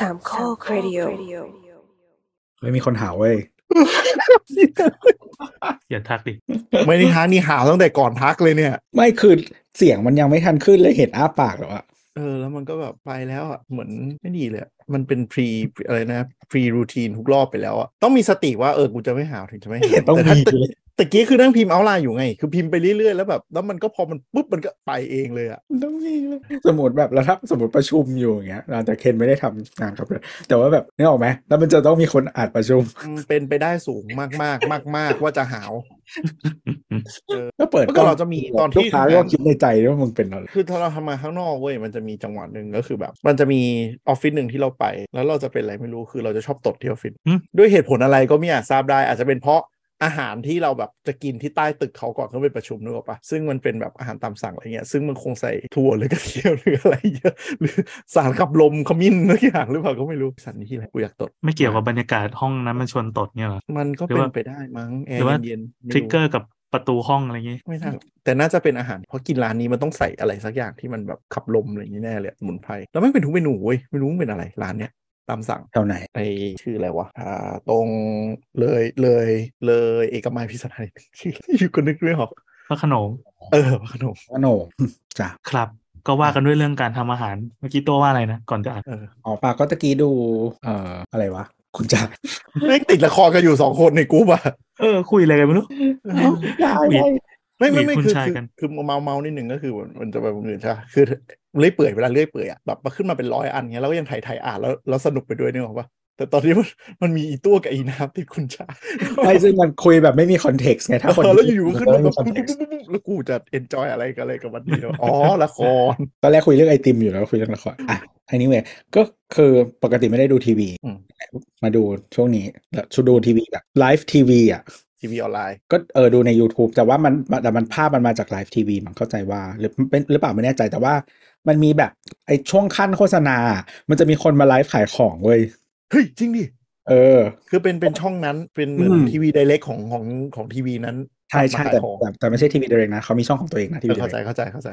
สามข้อครดิโอไม่มีคนหาเว้ยอย่าทักดิ ไม่ได้ทักนี่หาวตั้งแต่ก่อนทักเลยเนี่ย ไม่คือเสียงมันยังไม่ทันขึ้นเลยเห็นอ้าปากแล้วอะเออแล้วมันก็แบบไปแล้วอะเหมือนไม่ดีเลยอะมันเป็นพรีอะไรนะพรีรูทีนทุกรอบไปแล้วอะต้องมีสติว่าเออกูจะไม่หาวถึงจะไม่หาเห็นวต้องแต่ถ้ามี เลยตะกี้คือนั่งพิมพ์เอาไลน์อยู่ไง คือพิมพ์ไปเรื่อยๆ แล้วแบบ แล้วมันก็พอมันปุ๊บมันก็ไปเองเลยอะต้องมีเลยสมมติแบบแล้วถ้าสมมติประชุมอยู่อย่างเงี้ยแต่เคนไม่ได้ทำงานครับแต่ว่าแบบนึกออกไหมแล้วมันจะต้องมีคนอัดประชุมอืมเป็นไปได้สูงมากๆมากๆว่าจะหาวก็เปิดเมื่อก่อนเราจะมีตอนที่ลูกค้าทำงานก็คิดในใจด้วยว่ามึงเป็นอะไรคือถ้าเราทำงานข้างนอกเว้ยมันจะมีจังหวะหนึ่งก็คือแบบ มันจะมีออฟฟิศหนึ่งที่เราไป แล้วเราจะเป็นอะไรไม่รู้คือเราจะชอบตดที่ออฟฟิศอืมด้วยเหตุผลอะไรก็ไม่อาจทราบได้อาจจะเป็นเพราะ อาหารที่เราแบบจะกินที่ใต้ตึกเขาก่อนเขาไปประชุมนึกออกปะซึ่งมันเป็นแบบอาหารตามสั่งอะไรเงี้ยซึ่งมันคงใส่ถั่วหรือกระเทียมหรืออะไรเยอะหรือสารขับลมขมิ้นอะไรอย่างหรือเปล่าก็ไม่รู้สันนี้ที่ไหนกูอยากตด ไม่เกี่ยวกับบรรยากาศห้องนั้นมันชวนตดเนี่ยเหรอมันก็หรือเป็นว่าไปได้มั้งแอหรือว่าร์เย็นๆไม่ทริกเกอร์กับประตูห้องอะไรอย่างงี้ไม่น่าแต่น่าจะเป็นอาหารเพราะกินร้านนี้มันต้องใส่อะไรสักอย่างที่มันแบบขับลมอะไรอย่างนี้แน่เลยสมุนไพรแล้วไม่เป็นทุกเมนูเว้ยไม่รู้มันเป็นอะไรร้านเนี้ย ตามสั่งแถวไหนไอชื่ออะไรวะอ่าตรงเลยเลยเลยเอกมัยพิศนาชื่ออยู่ก็นึกไม่ออกพระโขนงเออขนมขนมจ้ะครับก็ว่ากันด้วยเรื่องการทำอาหาร เมื่อกี้ตัวว่าอะไรนะ ก่อนจะอ่านเอออ๋อปากก็ตะกี้ดู เอ่ออะไรวะ คุณจ่าแม่งติดละครกันอยู่สองคนในกรุ๊ปอะเออ คุยอะไรกันไม่รู้ได้มี ได้ไม่ไม่ไม่มีคุณคือชายคือกันคือเมาเมานิดหนึ่งก็คือมันจะแบบอื่นใช่ปะคือเลื่อยเปื่อยเวลาเลื่อยเปื่อยอะแบบมาขึ้นมาเป็นร้อยอันเงี้ยแล้วก็ยังถ่ายถ่ายอ่านแล้วแล้วสนุกไปด้วยเนี่ยหรอกปะแต่ตอนนี้มันมันมีอีตัวกับอีน้ำติดคุณชายไม่ซึ่งมันคุยแบบไม่มีคอนเท็กซ์ไงถ้าคนเออแล้วอยู่ๆก็ขึ้นมัมาไม่แบมีบคอนปุ๊บเท็กปุ๊บซ์ปุ๊บปุ๊บแล้วกูจะเอนจอยอะไรกับอะไรกับมันดีวะอ๋อละครตอนแรกคุยเรื่องไอติมอยู่แล้วคุยเรื่องละครอะ anyway ก็คือปกติไม่ได้ดูทีวีอืมมาดูช่วงนี้แล้วชูดูทีวีแบบไลฟ์ทีวีอะ ทีวีออนไลน์ก็เออดูใน YouTube แต่ว่ามันแต่มันภาพมันมาจากไลฟ์ทีวีมันเข้าใจว่าหรือเป็นหรือเปล่าไม่แน่ใจแต่ว่ามันมีแบบไอช่วงขั้นโฆษณา มันจะมีคนมาไลฟ์ขายของเว้ยเฮ้ยจริงดิ เออ คือเป็นเป็นช่องนั้นเป็นเหมือนอืมทีวีไดเรกของของของทีวีนั้นใช่ใช่มาขายแต่ของแต่แต่ไม่ใช่ทีวีเดเรกนะเขามีช่องของตัวเองนะทีเอวีอเดเข้าใจเรกเข้าใจเข้าใจ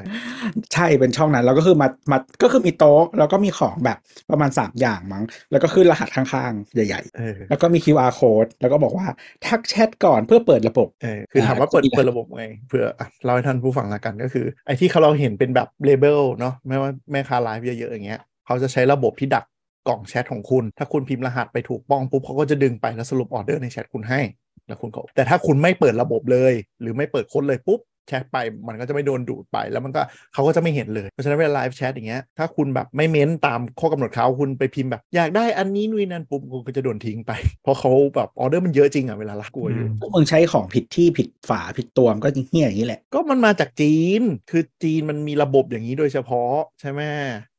ใช่เป็นช่องนั้นแล้วก็คือมามาก็คือมีโต๊ะแล้วก็มีของแบบประมาณสามอย่างมั้ง แล้วก็ขึ้นรหัสข้างๆ ใหญ่เออๆแล้วก็มี QR code แล้วก็บอกว่าทักแชทก่อนเพื่อเปิดระบบเออคือถามว่าเปิดอ่าเปิดระบบไงเพื่ออะเล่าให้ท่านผู้ฟังละกันก็คือ ไอ้ที่เขาเราเห็นเป็นแบบเลเบลเนาะไม่ว่าแม่ค้าไลฟ์เยอะๆอย่างเงี้ยเขาจะใช้ระบบที่ดัก กล่องแชทของคุณ ถ้าคุณพิมพ์รหัสไปถูกต้องปุ๊บเขาก็จะดึงไปแล้วสรุปออเดอร์ในแชทคุณให้แล้วคุณก็แต่ถ้าคุณไม่เปิดระบบเลย หรือไม่เปิดค้นเลยปุ๊บแชทไปมันก็จะไม่โดนดูดไปแล้วมันก็เขาก็จะไม่เห็นเลย เพราะฉะนั้นเวลาไลฟ์แชทอย่างเงี้ยถ้าคุณแบบไม่เม้นตามข้อกำหนดเขาคุณไปพิมพ์แบบ อยากได้อันนี้นู่นนนั่นปุ๊บคุณก็จะโดนทิ้งไป เพราะเขาแบบออเดอร์มันเยอะจริงอะเวลารับกลัวอยู่พวกมึงใช้ของผิดที่ผิดฝาผิดตัวมันก็เหี้ยอย่างนี้แหละ ก็มันมาจากจีน คือจีนมันมีระบบอย่างนี้โดยเฉพาะใช่ไหม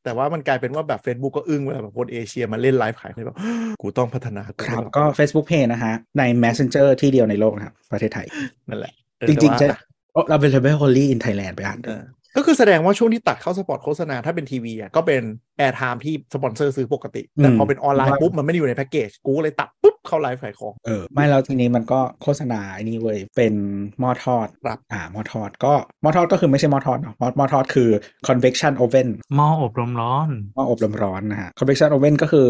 แต่ว่ามันกลายเป็นว่าแบบ Facebook ก็อึ้งเวลาแบบคนเอเชียมาเล่นไลฟ์ขายเลยแบบกูต้องพัฒนากูครับต้องก็ Facebook Pay นะฮะ ใน Messenger ที่เดียวในโลกนะครับ ประเทศไทย นั่นแหละเออจริงๆแต่ใช่ว่าเราเป็น available only in Thailand ไปอ่านเออ ก็คือแสดงว่าช่วงที่ตัดเข้าสปอตโฆษณาถ้าเป็นทีวีอะก็เป็น airtime ที่สปอนเซอร์ซื้อปกติ แต่พอเป็นออนไลน์ปุ๊บ มันไม่ได้อยู่ในแพ็กเกจ กูก็เลยตัดปุ๊บ เข้าไลฟ์ขายของ เออ ไม่แล้วทีนี้มันก็โฆษณาไอ้นี่เว้ย เป็นหม้อทอดครับอ่าหม้อทอดก็หม้อทอดก็คือไม่ใช่หม้อทอดเนาะหม้อหม้อทอดคือ convection oven หม้ออบลมร้อนหม้ออบลมร้อนนะฮะ convection oven ก็คือ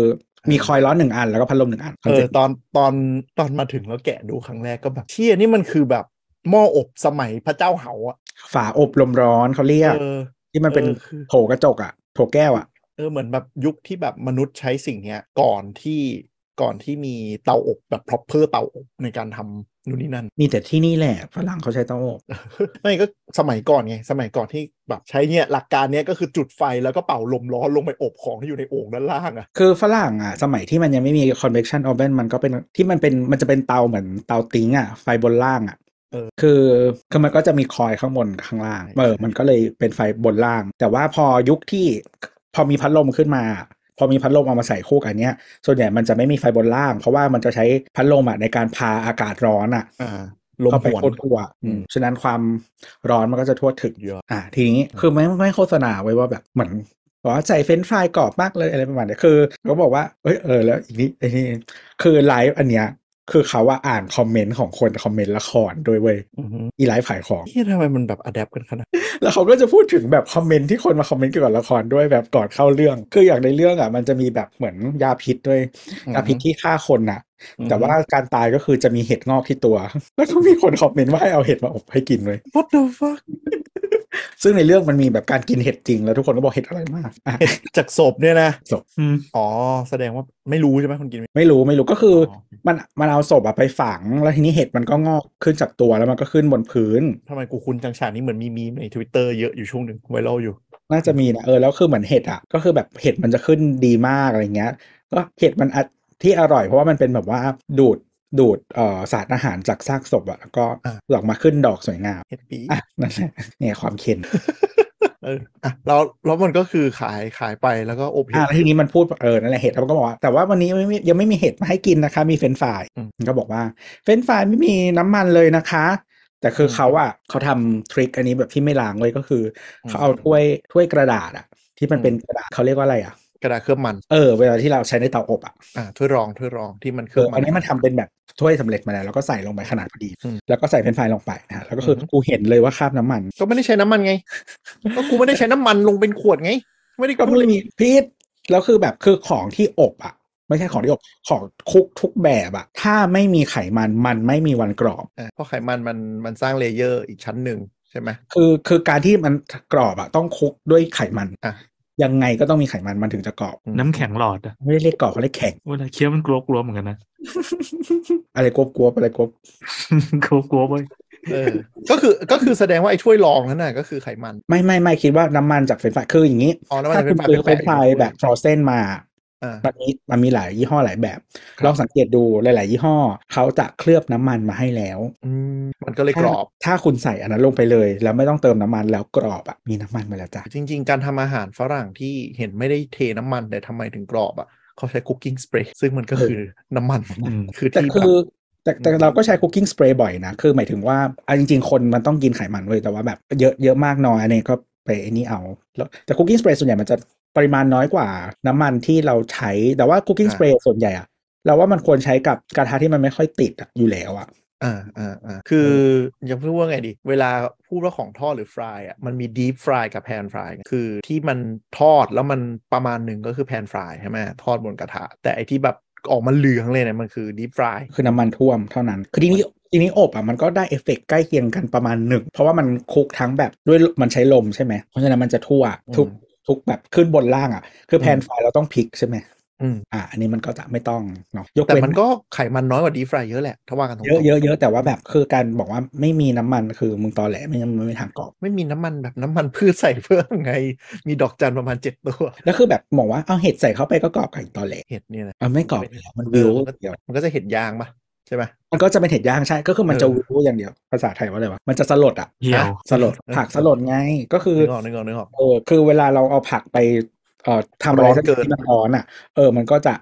มีคอยล์ร้อนหนึ่งอันแล้วก็พัดลมหนึ่งอันเออตอนตอนตอนมาถึงแล้วแกะดูครั้งแรกก็แบบเชี่ยนี่มันคือแบบ หม้ออบสมัยพระเจ้าเหาอะ ฝาอบลมร้อนเขาเรียก เออ ที่มันเป็นเออคือ โถกระจกอะโถแก้วอะเออเหมือนแบบยุคที่แบบมนุษย์ใช้สิ่งเนี้ยก่อนที่ก่อนที่มีเตาอบแบบ proper เตาอบในการทำนู่นนี่นั่น มีแต่ที่นี่แหละฝรั่งเขาใช้เตาอบไม่ก็สมัยก่อนไง สมัยก่อนที่แบบใช้เนี่ยหลักการเนี้ยก็คือจุดไฟแล้วก็เป่าลมร้อนลงไปอบของที่อยู่ในโอ่งด้านล่างอะ คือฝรั่งอะ สมัยที่มันยังไม่มี convection oven มันก็เป็นที่มันเป็นมันจะเป็นเตาเหมือนเตาติ้งอะไฟบนล่างอะเออ คือคือมันก็จะมีคอยข้างบนข้างล่างเออมันก็เลยเป็นไฟบนล่าง แต่ว่าพอยุคที่พอมีพัดลมขึ้นมา พอมีพัดลมเอามาใส่คู่กันเนี้ย ส่วนใหญ่มันจะไม่มีไฟบนล่าง เพราะว่ามันจะใช้พัดลมอะในการพาอากาศร้อนอะอ่าลมเข้าไปวนโคตรทั่วอืมฉะนั้นความร้อนมันก็จะทั่วถึงเยอะอ่าทีนี้คือไม่ไม่โฆษณาไว้ว่าแบบเหมือนบอกว่าใส่เฟรนช์ฟรายกรอบมากเลยอะไรประมาณเนี้ยคือเขาบอกว่าเอ้ยเออแล้วอีกนิดไอ้นี่คือไลฟ์อันเนี้ย คือเขาว่าอ่านคอมเมนต์ของคนคอมเมนต์ละครด้วยเว้ยอือฮึอีไลฟ์ขายของเหี้ยทำไมมันแบบอัดแอปกันขนาดแล้วเขาก็จะพูดถึงแบบคอมเมนต์ที่คนมาคอมเมนต์เกี่ยวกับละครด้วยแบบก่อนเข้าเรื่อง คืออย่างในเรื่องอะมันจะมีแบบเหมือนยาพิษด้วยอืมยาพิษที่ฆ่าคนน่ะอืมแต่ว่าการตายก็คือจะมีเห็ดงอกที่ตัว แล้วก็มีคนคอมเมนต์ว่าให้เอาเห็ดมาอบให้กินเลย What the fuck ซึ่งในเรื่องมันมีแบบการกินเห็ดจริงแล้วทุกคนก็บอกเห็ดอะไรมากอะเห็ดจากศพเนี่ยนะอืมอ๋อแสดงว่าไม่รู้ใช่ไหมคนกิน ไม่ไม่รู้ไม่รู้ก็คือออมันมันเอาศพอะไปฝังแล้วทีนี้เห็ดมันก็งอกขึ้นจากตัวแล้วมันก็ขึ้นบนพื้นทำไมกูคุ้นจังฉากนี้เหมือนมีมีมในทวิตเตอร์เยอะอยู่ช่วงหนึ่ง viral อยู่ น่าจะมีนะเออแล้วคือเหมือนเห็ดอะก็คือแบบเห็ดมันจะขึ้นดีมากอะไรเงี้ย ก็เห็ดมันอะที่อร่อยเพราะว่ามันเป็นแบบว่าดูด ดูดเอ่อสารอาหารจากซากศพอะแล้วก็อ่าออกมาขึ้นดอกสวยงามเห็ดปีอะนั่นแหละเนี่ยความเค็นเอออะแล้วแล้วมันก็คือขายขายไปแล้วก็อบเห็อ่าดแล้วทีนี้มันพูดเออนั่นแหละเห็ดแล้วมันก็บอกว่าแต่ว่าวันนี้ไม่มียังไม่มีเห็ดมาให้กินนะคะ มีเฟรนช์ฟรายอืมมันก็บอกว่าเฟรนช์ฟรายไม่มีน้ำมันเลยนะคะแต่คืออมเขาอะเขาทำ trick อันนี้แบบที่ไม่ล้างเลยก็คืออมเขาเอาถ้วยถ้วยกระดาษอะที่มันอืมเป็นกระดาษเขาเรียกว่าอะไรอะ กระดาษเคลือบมันเออเวลาที่เราใช้ในเตาอบอะอ่าถ้วยรองถ้วยรองที่มันเคเอลือบอมัอันนนี้มันทำเป็นแบบถ้วยสำเร็จมาแล้วแล้วก็ใส่ลงไปขนาดพอดีอืมแล้วก็ใส่เฟรนช์ฟรายลงไปนะฮะแล้วก็คืออมกูเห็นเลยว่าคราบน้ำมัน ก็ไม่ได้ใช้น้ำมันไงก็กูไม่ได้ใช้น้ำมันลงเป็นขวดไง ไม่ได้ก็พูดไม่มีพีทแล้วคือแบบคือของที่อบอะไม่ใช่ของที่อบของคุกทุกแบบอะถ้าไม่มีไขมันมันไม่มีวันกรอบอ่าเพราะไขมันมันมันสร้าง layer อีกชั้นหนึ่งใช่ไหมคือคือการที่มันกรอบอะต้องคลุกด้วยไขมันอะ ยังไงก็ต้องมีไขมันมันถึงจะกรอบอืมน้ำแข็งหลอดอะไม่ได้เรียกกรอบเขาเรียกแข็งเวลาเคี้ยวมันกรวบกรวบเหมือนกันนะอะไรกรวบกรวบอะไรกรวบกรวบกรวบเว้ยเออก็คือก็คือแสดงว่าไอ้ถ้วยรองนั้นน่ะก็คือไขมัน ไม่ไม่ไม่คิดว่าน้ำมันจากเฟรนช์ฟรายคืออย่างนี้อ๋อน้ำมันถ้าจากคุณซื้อเฟรนช์ฟรายแปะๆอยู่แบบ frozen มาอ่า มันมีมันมีหลายยี่ห้อหลายแบบครับลองสังเกตดูหลาย ๆ ยี่ห้อเขาจะเคลือบน้ำมันมาให้แล้วอืมมันก็เลยกรอบถ้าถ้าคุณใส่อันนั้นลงไปเลย แล้วไม่ต้องเติมน้ำมันแล้วกรอบอะมีน้ำมันมาแล้วจ้ะจริง ๆ การทำอาหารฝรั่งที่เห็นไม่ได้เทน้ำมันแต่ทำไมถึงกรอบอะเขาใช้ cooking spray ซึ่งมันก็คือน้ำมันอืมคือแต่ที่คือแบบแต่แต่เราก็ใช้ cooking spray บ่อยนะ คือหมายถึงว่าอะจริง ๆ คนมันต้องกินไขมันเว้ยแต่ว่าแบบเยอะเยอะมากน้อยอันนี้ก็ไปไอ้นี่เอาแล้วแต่ cooking spray ส่วนใหญ่มันจะ ปริมาณน้อยกว่าน้ำมันที่เราใช้ แต่ว่า cooking spray ส่วนใหญ่อะเราว่ามันควรใช้กับกระทะที่มันไม่ค่อยติดอะอยู่แล้วอะอ่าอ่าอ่าคืออยังพูดว่าไงดี เวลาพูดว่าของทอดหรือ fry อะมันมี deep fry กับ pan fry คือที่มันทอดแล้วมันประมาณหนึ่งก็คือ pan fry ใช่ไหมทอดบนกระทะ แต่ไอที่แบบออกมาเหลืองเลยเนี่ยมันคือ deep fryคือน้ำมันท่วมเท่านั้น คือทีนี้ทีนี้อบอะมันก็ได้เอฟเฟกต์ใกล้เคียงกันประมาณหนึ่ง เพราะว่ามันคลุกทั้งแบบด้วยมันใช้ลมใช่ไหมเพราะฉะนั้นมันจะทั่วทุก ทุกแบบขึ้นบนล่างอะ คือแพนไฟเราต้องพลิกใช่ไหมอืมอ่าอันนี้มันก็จะไม่ต้องเนาะยกแต่เว้นมันก็ไขมันน้อยกว่าดีฟรายเยอะแหละถ้าว่ากันตรงเยอะเยอะเยอะแต่ว่าแบบคือการบอกว่าไม่มีน้ำมันคือมึงตอแหลไม่งั้นมันไม่มีทางกรอบ ไม่มีน้ำมันแบบน้ำมันพืชใส่เพิ่มไง มีดอกจันประมาณเจ็ดตัว แล้วคือแบบบอกว่าเอาเห็ดใส่เข้าไปก็กรอบกับอีกตอแหลเห็ดเนี่ยนะเอาไม่กรอบอยู่แล้วมันเอวิอวมันก็เดียวมันก็จะเห็ดยางปะใช่ไหม มันก็จะเป็นเห็ดย่างใช่ ก็คือมันจะเออวิวอย่างเดียว ภาษาไทยว่าอะไรวะ มันจะสลดอะเหี่ยวสลด ผักสลดไง ก็คือนึกออกนึกออกนึกออกเออคือเวลาเราเอาผักไปเอ่อทำอะไรร้อนสักอเกิย่างนที่มันร้อนอะ เออ มันก็จะ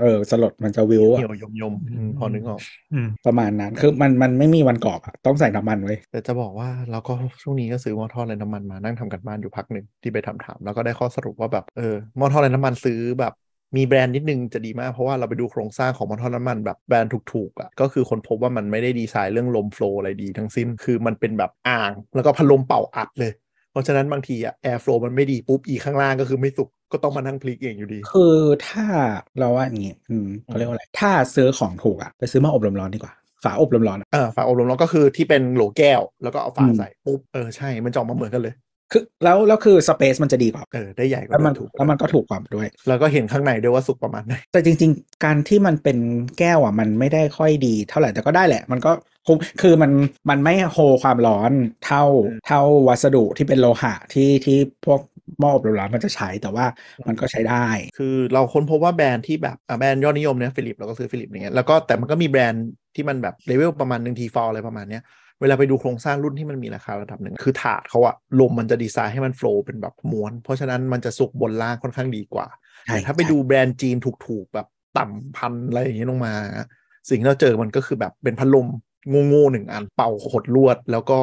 เออสลดมันจะวิวอะเหี่ยวยมยมๆอืมพอนึกออกอืมประมาณนั้นคือมันมันไม่มีวันกรอบอะต้องใส่น้ำมันไว้ยแต่จะบอกว่าเราก็ช่วงนี้ก็ซื้อหม้อทอดไร้น้ำมันมานั่งทำกันบ้านอยู่พักหนึ่งที่ไปทำถามแล้วก็ได้ข้อสรุปว่าแบบเออหม้อทอดไร้น้ำมันซื้อแบบ มีแบรนด์นิดนึงจะดีมาก เพราะว่าเราไปดูโครงสร้างของหม้อทอดน้ำมันแบบแบรนด์ถูกๆอะก็คือคนพบว่ามันไม่ได้ดีไซน์เรื่องลมโฟลอะไรดีทั้งสิ้นคือมันเป็นแบบอ่าง แล้วก็พัดลมเป่าอัดเลย เพราะฉะนั้นบางทีอะแอร์ฟลูมันไม่ดีปุ๊บอีข้างล่างก็คือไม่สุกก็ต้องมานั่งพลิกเองอยู่ดี คือถ้าเราว่าอย่างงี้อืมเขาเรียกว่าอะไรถ้าซื้อของถูกอะไปซื้อมาอบลมร้อนดีกว่าฝาอบลมร้อนอะอ่าฝาอบลมร้อนก็คือที่เป็นโหลแก้ว แล้วก็เอาฝาอืมใส่ปุ๊บเออใช่มันจะออกมาเหมือนกันเลย คือแล้วแล้วคือ space มันจะดีกว่าเออได้ใหญ่กว่าแล้วมันเดิถูกแล้วมันก็ถูกกว่าด้วย แล้วก็เห็นข้างในด้วยว่าสุกประมาณไหนแต่จริง ๆ การที่มันเป็นแก้วอะมันไม่ได้ค่อยดีเท่าไหร่แต่ก็ได้แหละ มันก็คงคือมันมันไม่โฮความร้อนเท่าอืมเท่าวัสดุที่เป็นโลหะที่ที่พวกหม้ออบลมร้อนมันจะใช้แต่ว่ามันก็ใช้ได้ คือเราค้นพบว่าแบรนด์ที่แบบอะแบรนด์ยอดนิยมเนี่ย Philips เราก็ซื้อ Philips อย่างเงี้ยแล้วก็แต่มันก็มีแบรนด์ที่มันแบบเลเวลประมาณหนึ่ง Tefal อะไรประมาณเนี้ย เวลาไปดูโครงสร้างรุ่นที่มันมีราคาระดับหนึ่ง คือถาดเขาอะลมมันจะดีไซน์ให้มันโฟล์เป็นแบบม้วน เพราะฉะนั้นมันจะสุกบนล่างค่อนข้างดีกว่าใช่แต่ถ้าไปดูแบรนด์จีนถูกๆแบบต่ำพันอะไรอย่างเงี้ยลงมา สิ่งที่เราเจอมันก็คือแบบเป็นพัดลมโง่ๆหนึ่งอันเป่าขดลวด แล้วก็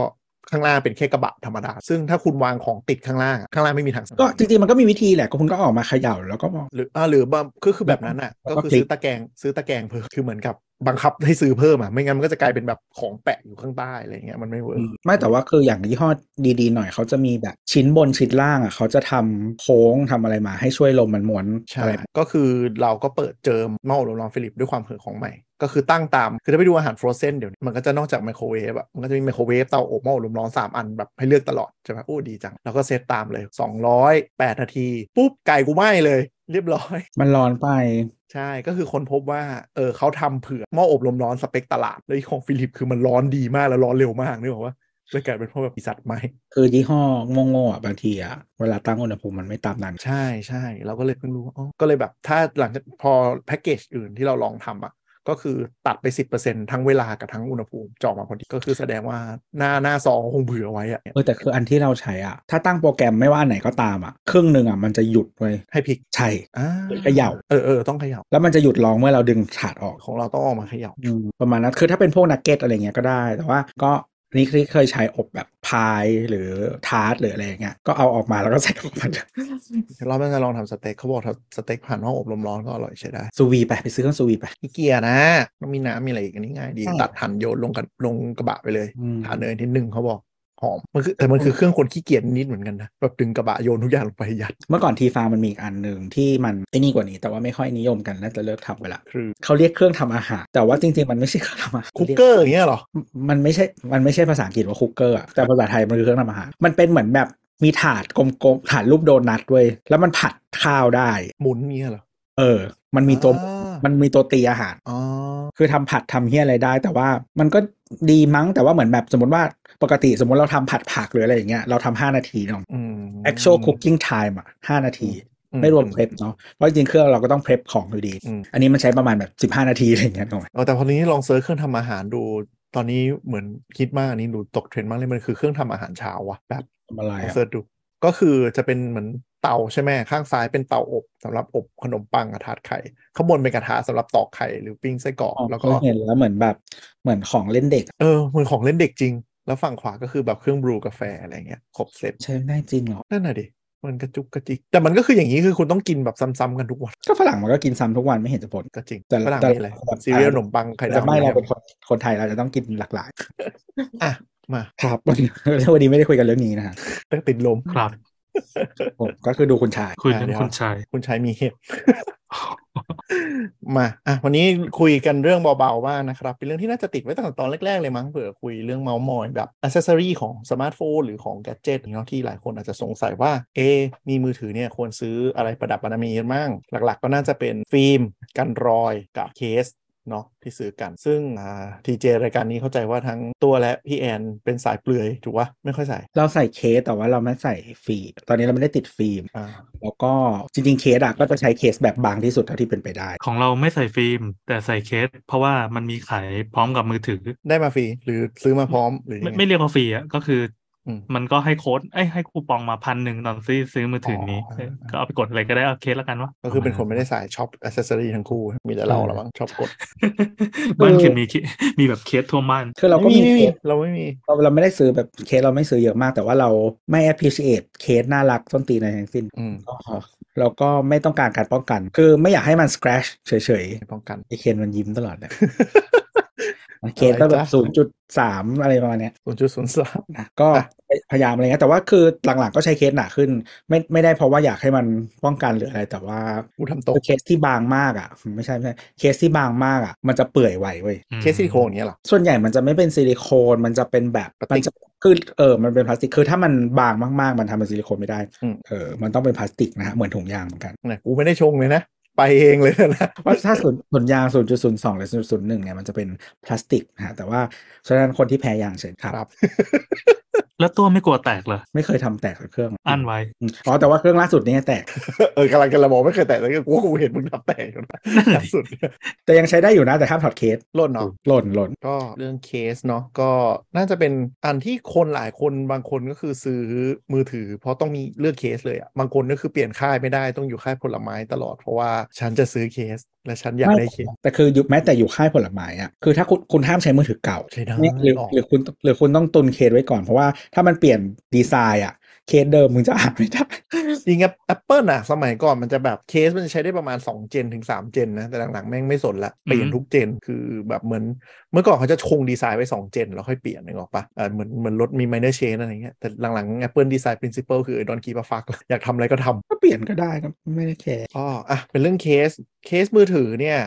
ข้างล่างเป็นแค่กระบะธรรมดา ซึ่งถ้าคุณวางของติดข้างล่างอะข้างล่างไม่มีทางก็จริงๆ มันก็มีวิธีแหละก็คุณก็ออกมาเขย่าแล้วก็บอกหรืออ่าหรือแบบก็คือแบบนั้นอะแล้วก็ก็คือพลิกซื้อตะแกรงซื้อตะแกรงเพิ่มคือเหมือนกับ บังคับให้ซื้อเพิ่มอะไม่งั้นมันก็จะกลายเป็นแบบของแปะอยู่ข้างใต้อะไรเงี้ยมันไม่ workไม่แต่ว่าคืออย่างยี่ห้อดีๆหน่อยเขาจะมีแบบชิ้นบนชิ้นล่างอะเขาจะทำโค้งทำอะไรมาให้ช่วยลมมันม้วนใช่อะไรก็คือเราก็เปิดเจอหม้ออบลมร้อน Philips ด้วยความเห่อของใหม่ก็คือตั้งตาม คือถ้าไปดูอาหาร frozen เดี๋ยวนี้มันก็จะนอกจากไมโครเวฟอะมันก็จะมีไมโครเวฟเตาอบหม้ออบลมร้อน3 อันแบบให้เลือกตลอด ใช่ไหมโอ้ดีจัง แล้วก็เซตตามเลย 200 8 นาที ปุ๊บ ไก่กูไหม้เลย เรียบร้อย มันร้อนไป ใช่ก็คือคนพบว่าเออเขาทำเผื่อหม้ออบลมร้อนสเปคตลาดแล้วอีกของ Philips คือมันร้อนดีมากแล้วร้อนเร็วมากนึกออกว่าเลยกลายเป็นพวกแบบปีศาจไหมคือยี่ห้อโง่ๆอะบางทีอะเวลาตั้งอุณหภูมิมันไม่ตามนั้น ใช่ใช่เราก็เลยเพิ่งรู้ว่าอ๋อก็เลยแบบถ้าหลังจากพอแพ็กเกจอื่นที่เราลองทำอะ ก็คือตัดไป 10%ทั้งเวลากับทั้งอุณหภูมิจอมาพอดีก็คือแสดงว่าหน้าหน้าซองคงเผื่อไว้อะเออแต่คืออันที่เราใช้อะ ถ้าตั้งโปรแกรมไม่ว่าอันไหนก็ตามอะครึ่งหนึ่งอะมันจะหยุดเว้ยให้พลิกใช่อ่าเขย่าเออเออต้องเขย่าแล้วมันจะหยุดร้องเมื่อเราดึงถาดออกของเราต้องออกมาเขย่าอืมประมาณนั้นคือถ้าเป็นพวกนักเก็ตอะไรเงี้ยก็ได้ แต่ว่าก็ นี่ที่เคยใช้อบแบบพายหรือทาร์ตหรืออะไรอย่างเงี้ยก็เอาออกมาแล้วก็ใส่ออกมาเราไม่จะลองทำสเต็กเขาบอกทำสเต็กผ่านห้องอบลมร้อนก็อร่อยใช้ได้ซูวีไปไปซื้อเครื่องซูวีไปขี้เกียจนะต้องมีน้ำมีอะไรอีกอันนี้ง่ายดีใช่ตัดหั่นโยนลงกันลงกระบะไปเลยอืมทาเนยนิดนึงเขาบอก หอมมันคือแต่มันคือเครื่องคนขี้เกียจนิดเหมือนกันนะแบบดึงกระบะโยนทุกอย่างลงไปยัด เมื่อก่อน Tefal มันมีอีกอันหนึ่งที่มันไอ้นี่กว่านี้ แต่ว่าไม่ค่อยนิยมกันน่าจะเลิกทำไปละคือเขาเรียกเครื่องทำอาหาร แต่ว่าจริงๆ มันไม่ใช่เครื่องทำอาหารคุกเกอร์อย่างเงี้ยเหรอ มันไม่ใช่มันไม่ใช่ภาษาอังกฤษว่าคุกเกอร์อะแต่ภาษาไทยมันคือเครื่องทำอาหาร มันเป็นเหมือนแบบมีถาดกลมๆถาดรูปโดนัทเว้ยแล้วมันผัดข้าวได้หมุนเงี้ยเหรอเออ มันมีตัวอ่ามันมีตัวตีอาหารอ๋อคือทำผัดทำเฮียอะไรได้ แต่ว่ามันก็ดีมั้งแต่ว่าเหมือนแบบสมมติว่า ปกติสมมติเราทำผัดผักหรืออะไรอย่างเงี้ยเราทำห้านาทีเนาะอืม actual cooking time อะห้านาทีอืมไม่รวม prep เนาะเพราะจริงๆเครื่องเราก็ต้อง prep ของอยู่ดีอืมอันนี้มันใช้ประมาณแบบสิบห้านาทีอะไรอย่างเงี้ยถูกไหมเออแต่พอนี้ลอง search เครื่องทำอาหารดูตอนนี้เหมือนคิดมากอันนี้ดูตกเทรนด์มากเลยมันคือเครื่องทำอาหารเช้าว่ะแบบทำอะไรลองอะ search ดูก็คือจะเป็นเหมือนเตาใช่ไหมข้างซ้ายเป็นเตาอบสำหรับอบขนมปังกระทะทอดไข่ข้างบนเป็นกระทะสำหรับตอกไข่หรือปิ้งไส้กรอกอ๋อแล้วก็เคยเห็นแล้วเหมือนแบบเหมือนของเล่นเด็กอะเออเหมือนของเล่นเด็กจริง แล้วฝั่งขวาก็คือแบบเครื่องบรูกาแฟอะไรเงี้ยครบเซตใช้ได้จริงเหรอนั่นน่ะดิมันกระจุกกระจิก แต่มันก็คืออย่างนี้คือคุณต้องกินแบบซ้ำๆกันทุกวัน ก็ฝรั่งมันก็กินซ้ำทุกวันไม่เห็นจะผลก็จริง แต่ฝรั่งแต่มีอะไรแบบซีเรียลขนมปังไข่แต่ดาวไม่เรายำเป็นคนคนไทยเราจะต้องกินหลากหลายอะมาครับวันนี้วันนี้ไม่ได้คุยกันเรื่องนี้นะฮะแต่ติดลมครับผมก็คือดูคุณชายคุยเรื่องเดี๋ยวคุณชาย คุณชายมีเหตุ มาอะวันนี้คุยกันเรื่องเบาๆบ้างนะครับ เป็นเรื่องที่น่าจะติดไว้ตั้งแต่ตอนแรก ๆ เลยมั้งเผื่อคุยเรื่องเมาส์มอยแบบอ c เซสซอรีของสมาร์ทโฟนหรือของ gadget เนาะที่หลายคนอาจจะสงสัยว่า เอ มีมือถือเนี่ยควรซื้ออะไรประดับประดามีกันบ้างหลัก ๆ ก็น่าจะเป็นฟิล์ม กันรอยกับเคส เนาะที่ซื้อกัน ซึ่งอ่าดีเจรายการนี้เข้าใจว่าทั้งตัวและพี่แอนเป็นสายเปลือยถูกปะไม่ค่อยใส่ เราใส่เคสแต่ว่าเราไม่ใส่ฟิล์มตอนนี้เราไม่ได้ติดฟิล์มอ่าแล้วก็จริงๆเคสอะก็จะใช้เคสแบบบางที่สุดเท่าที่เป็นไปได้ ของเราไม่ใส่ฟิล์ม แต่ใส่เคส เพราะว่ามันมีขายพร้อมกับมือถือ ได้มาฟรีหรือซื้อมาพร้อมหรือไม่ยังไงไม่เรียกว่าฟรีอะก็คืออื มมันก็ให้โค้ดเอ้ยให้คูปองมาพันหนึ่งตอนซื้อซื้อมือถือนี้อ๋อเออก็เอาไปกดอะไรก็ได้เอาเคสแล้วกันวะก็คือเป็นคนไม่ได้สายช็อป accessory ทั้งคู่ มีแต่เราละมั้งชอบกดบ้านเคนมีเคสมีแบบเคสทั่วบ้านคือเราก็ไม่มีไม่มีเคสเราไม่มีเราเราไม่ได้ซื้อแบบเคสเราไม่ซื้อเยอะมาก แต่ว่าเราไม่ appreciate เคสน่ารักส้นตีนอะไรทั้งสิ้นอืมก็เราก็ไม่ต้องการการป้องกัน คือไม่อยากให้มัน scratch เฉยไม่ป้องกันๆไอเคนมันยิ้มตลอดเลย เคสก็แบบศูนย์จุดสามอะไรประมาณเนี้ยศูนย์จุดศูนย์สามนะก็อะพยายามอะไรเงี้ยแต่ว่าคือหลังๆก็ใช้เคสหนาขึ้น ไม่ไม่ได้เพราะว่าอยากให้มันป้องกันหรืออะไร แต่ว่ากูทำตกคือเคสที่บางมากอะ ไม่ใช่ไม่ใช่เคสที่บางมากอะ มันจะเปื่อยไวเว้ยเคสซิลิโคนอย่างเงี้ยเหรอส่วนใหญ่มันจะไม่เป็นซิลิโคนมันจะเป็นแบบพลาสติกมันจะคือเออมันเป็นพลาสติกคือถ้ามันบางมากๆ มันทำเป็นซิลิโคนไม่ได้อืมเออมันต้องเป็นพลาสติกนะฮะเหมือนถุงยางเหมือนกันนะกูไม่ได้ชงเลยนะ ไปเองเลยนะเพราะถ้าส่วนส่วนยาง0.02หรือ0.01เนี่ยมันจะเป็นพลาสติกนะฮะแต่ว่าฉะนั้นคนที่แพ้ยางเฉยครับครับ แล้วตัวไม่กลัวแตกเหรอ ไม่เคยทำแตกกับเครื่อง อั้นไว้อืมอ๋อ แต่ว่าเครื่องล่าสุดเนี่ยแตก เออกำลังจะระบอกไม่เคยแตะเลยกูว่ากูเห็นมึงทำแตกอยู่นะนั่นแหละล่าสุดเนี่ยแต่ยังใช้ได้อยู่นะ แต่ห้ามถอดเคสล่นเนาะหล่นหล่นก็เรื่องเคสเนาะก็น่าจะเป็นอันที่คนหลายคนบางคนก็คือซื้อมือถือ เพราะต้องมีเลือกเคสเลยอะ่ะบางคนก็คือเปลี่ยนค่ายไม่ได้ต้องอยู่ค่ายผลไม้ตลอดเพราะว่าฉันจะซื้อเคสและฉันอยากได้เคสแต่คืออยู่แม้แต่อยู่ค่ายผลไม้อะคือถ้าคุณคุณห้ามใช้มือถือเก่าใช่ได้เนี่ยหรือออกหรือคุณหรือคุณต้องตุนเคสไว้ก่อนเพราะว่าถ้ามันเปลี่ยนดีไซน์อะ เคสเดิมมึงจะอ่านไม่ได้จริงแอปเปิลอะสมัยก่อนมันจะแบบเคสมันจะใช้ได้ประมาณ 2 gen ถึง 3 gen นะ แต่หลังๆ แม่งไม่สนละ เปลี่ยนทุก gen คือแบบเหมือน เมื่อก่อนเขาจะคงดีไซน์ไว้ 2 gen แล้วค่อยเปลี่ยนนึกออกปะอ่าเหมือนเหมือนรถมี minor change อะไรเงี้ยแต่หลังๆ Apple Design Principle คือ don't give a fuck อยากทำอะไรก็ทำก็เปลี่ยนก็ได้ก็ไม่ได้แคร์อ๋ออะเป็นเรื่องเคสเคสมือถือเนี่ย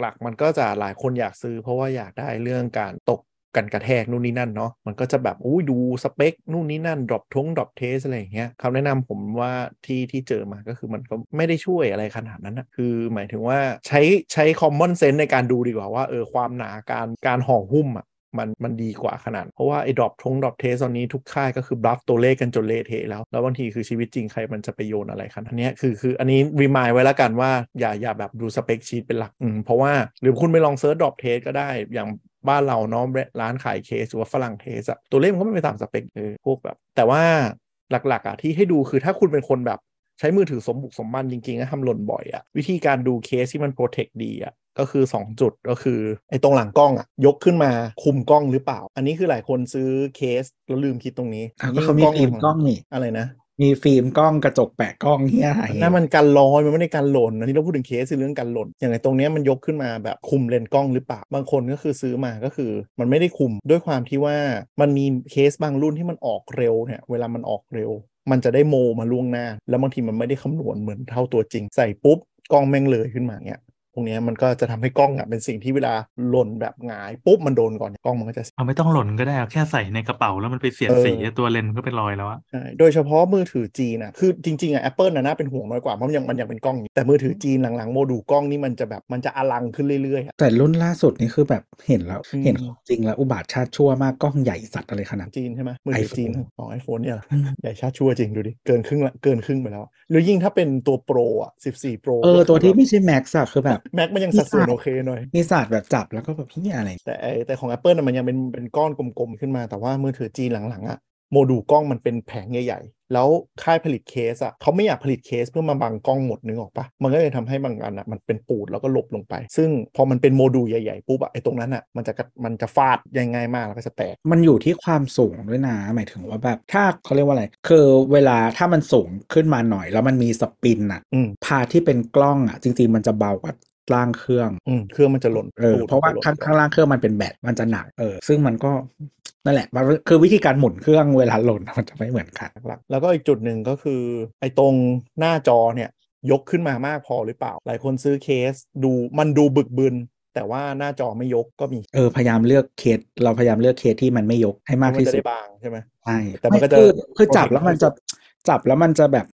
หลักๆ มันก็จะหลายคนอยากซื้อเพราะว่าอยากได้เรื่องการตก กันกระแทกนู่นนี่นั่นเนาะมันก็จะแบบอุ้ยดูสเปคนู่นนี่นั่น drop ทง drop test อะไรอย่างเงี้ยคำแนะนำผมว่าที่ที่เจอมาก็คือมันก็ไม่ได้ช่วยอะไรขนาดนั้นนะคือหมายถึงว่าใช้ใช้ common sense ในการดูดีกว่าว่าเออความหนาการการห่อหุ้มอะมันมันดีกว่าขนาด เพราะว่าไอ้ drop ทง drop test ตอนนี้ทุกค่ายก็คือ bluff ตัวเลขกันจนเละเทะแล้ว แล้วบางทีคือชีวิตจริงใครมันจะไปโยนอะไรขนาดเนี้ยคือคืออันนี้ remind ไว้แล้วกันว่าอย่าอย่าแบบดู spec sheet เป็นหลักอืมเพราะว่าหรือคุณไปลอง search drop test ก็ได้อย่าง บ้านเราเนาะร้านขายเคสหรือว่าฝรั่ง test อะตัวเลขมันก็ไม่ไปตามสเปคเออพวกแบบ แต่ว่าหลักๆอะที่ให้ดูคือถ้าคุณเป็นคนแบบใช้มือถือสมบุกสมบันจริงๆแล้วทำหล่นบ่อยอะวิธีการดูเคสที่มัน protect ดีอะก็คือ 2 จุดก็คือ ไอ้ตรงหลังกล้องอะยกขึ้นมาคุมกล้องหรือเปล่า อันนี้คือหลายคนซื้อเคสแล้วลืมคิดตรงนี้อะก็เขามีฟิล์มกล้องนี่อะไรนะ มีฟิล์มกล้องกระจกแปะกล้องเฮียนั่นมันกันรอยมันไม่ได้กันหล่นอันนี้เราพูดถึงเคสคือเรื่องกันหล่นอย่างไรตรงนี้มันยกขึ้นมาแบบคุมเลนส์กล้องหรือเปล่าบางคนก็คือซื้อมาก็คือ มันไม่ได้คุมด้วยความที่ว่ามันมีเคสบางรุ่นที่มันออกเร็วเนี่ยเวลามันออกเร็ว มันจะได้โมมาล่วงหน้า แล้วบางทีมันไม่ได้คำนวณเหมือนเท่าตัวจริง ใส่ปุ๊บกล้องแม่งเลยขึ้นมาเนี่ย ตรงเนี้ยมันก็จะทำให้กล้องอะเป็นสิ่งที่เวลาหล่นแบบหงายปุ๊บมันโดนก่อนกล้องมันก็จะเอาไม่ต้องหล่นก็ได้เอาแค่ใส่ในกระเป๋าแล้วมันไปเสียดเออสีตัวเลนส์ก็เป็นรอยแล้วอะใช่โดยเฉพาะมือถือจีนอะคือจริงๆอะ Apple น่ะน่าเป็นห่วงน้อยกว่าเพราะมันยังมันยังเป็นกล้องอยู่แต่มือถือจีนหลังๆโมดูลกล้องนี่มันจะแบบมันจะอลังขึ้นเรื่อยๆอะแต่รุ่นล่าสุดนี่คือแบบเห็นแล้วอืมเห็นของจริงแล้วอุบาทว์ชาติชั่วมากกล้องใหญ่สัตว์อะไรขนาดนั้นจีนใช่ไหมมือถือ iPhone จีนของ iPhone เนี่ยเหรออืมใหญ่ชาติชั่วจริงดูดิเกินครึ่งละเกินครึ่งไปแล้วหรือยิ่งถ้าเป็นตัวโปรอะ14 Pro เออตัวที่ไม่ใช่ Max อะคือแบบ Max มันยังสัดส่วนโอเคหน่อยมีศาสตร์แบบจับแล้วก็แบบนี่อะไร แต่ไอ้แต่ของ Apple น่ะมันยังเป็นเป็นก้อนกลมๆ ขึ้นมาแต่ว่ามือถือจีนหลังๆอะโมดูลกล้องมันเป็นแผงใหญ่ๆ แล้วค่ายผลิตเคสอะเขาไม่อยากผลิตเคสเพื่อมาบังกล้องหมดนึกออกปะมันก็เลยทำให้บางอันอะมันเป็นปูดแล้วก็หลบลงไป ซึ่งพอมันเป็นโมดูลใหญ่ๆปุ๊บอะไอ้ตรงนั้นอะมันจะกระมันจะฟาดยังไงมากแล้วก็จะแตก มันอยู่ที่ความสูงด้วยนะ หมายถึงว่าแบบถ้าเขาเรียกว่าอะไร คือเวลาถ้ามันสูงขึ้นมาหน่อย แล้วมันมีสปินอะอืมพาที่เป็นกล้องอะจริงๆมันจะเบากว่า ล่างเครื่องอืมเครื่องมันจะหล่นเออตูดเพราะว่ามันจหล่นข้างข้างล่างเครื่องมันเป็นแบตมันจะหนักเออซึ่งมันก็นั่นแหละมันคือวิธีการหมุนเครื่องเวลาหล่นมันจะไม่เหมือนกันหลักๆแล้วก็อีกจุดหนึ่งก็คือ ไอ้ตรงหน้าจอเนี่ยยกขึ้นมามากพอหรือเปล่า หลายคนซื้อเคสดูมันดูบึกบึนแต่ว่าหน้าจอไม่ยกก็มี เออพยายามเลือกเคสเราพยายามเลือกเคสที่มันไม่ยกให้มากมันที่จะสุได้ดบางใช่ไหมใช่แต่มันก็จะคือคือจับแล้ว protect มันจะ จับแล้วมันจะแบบ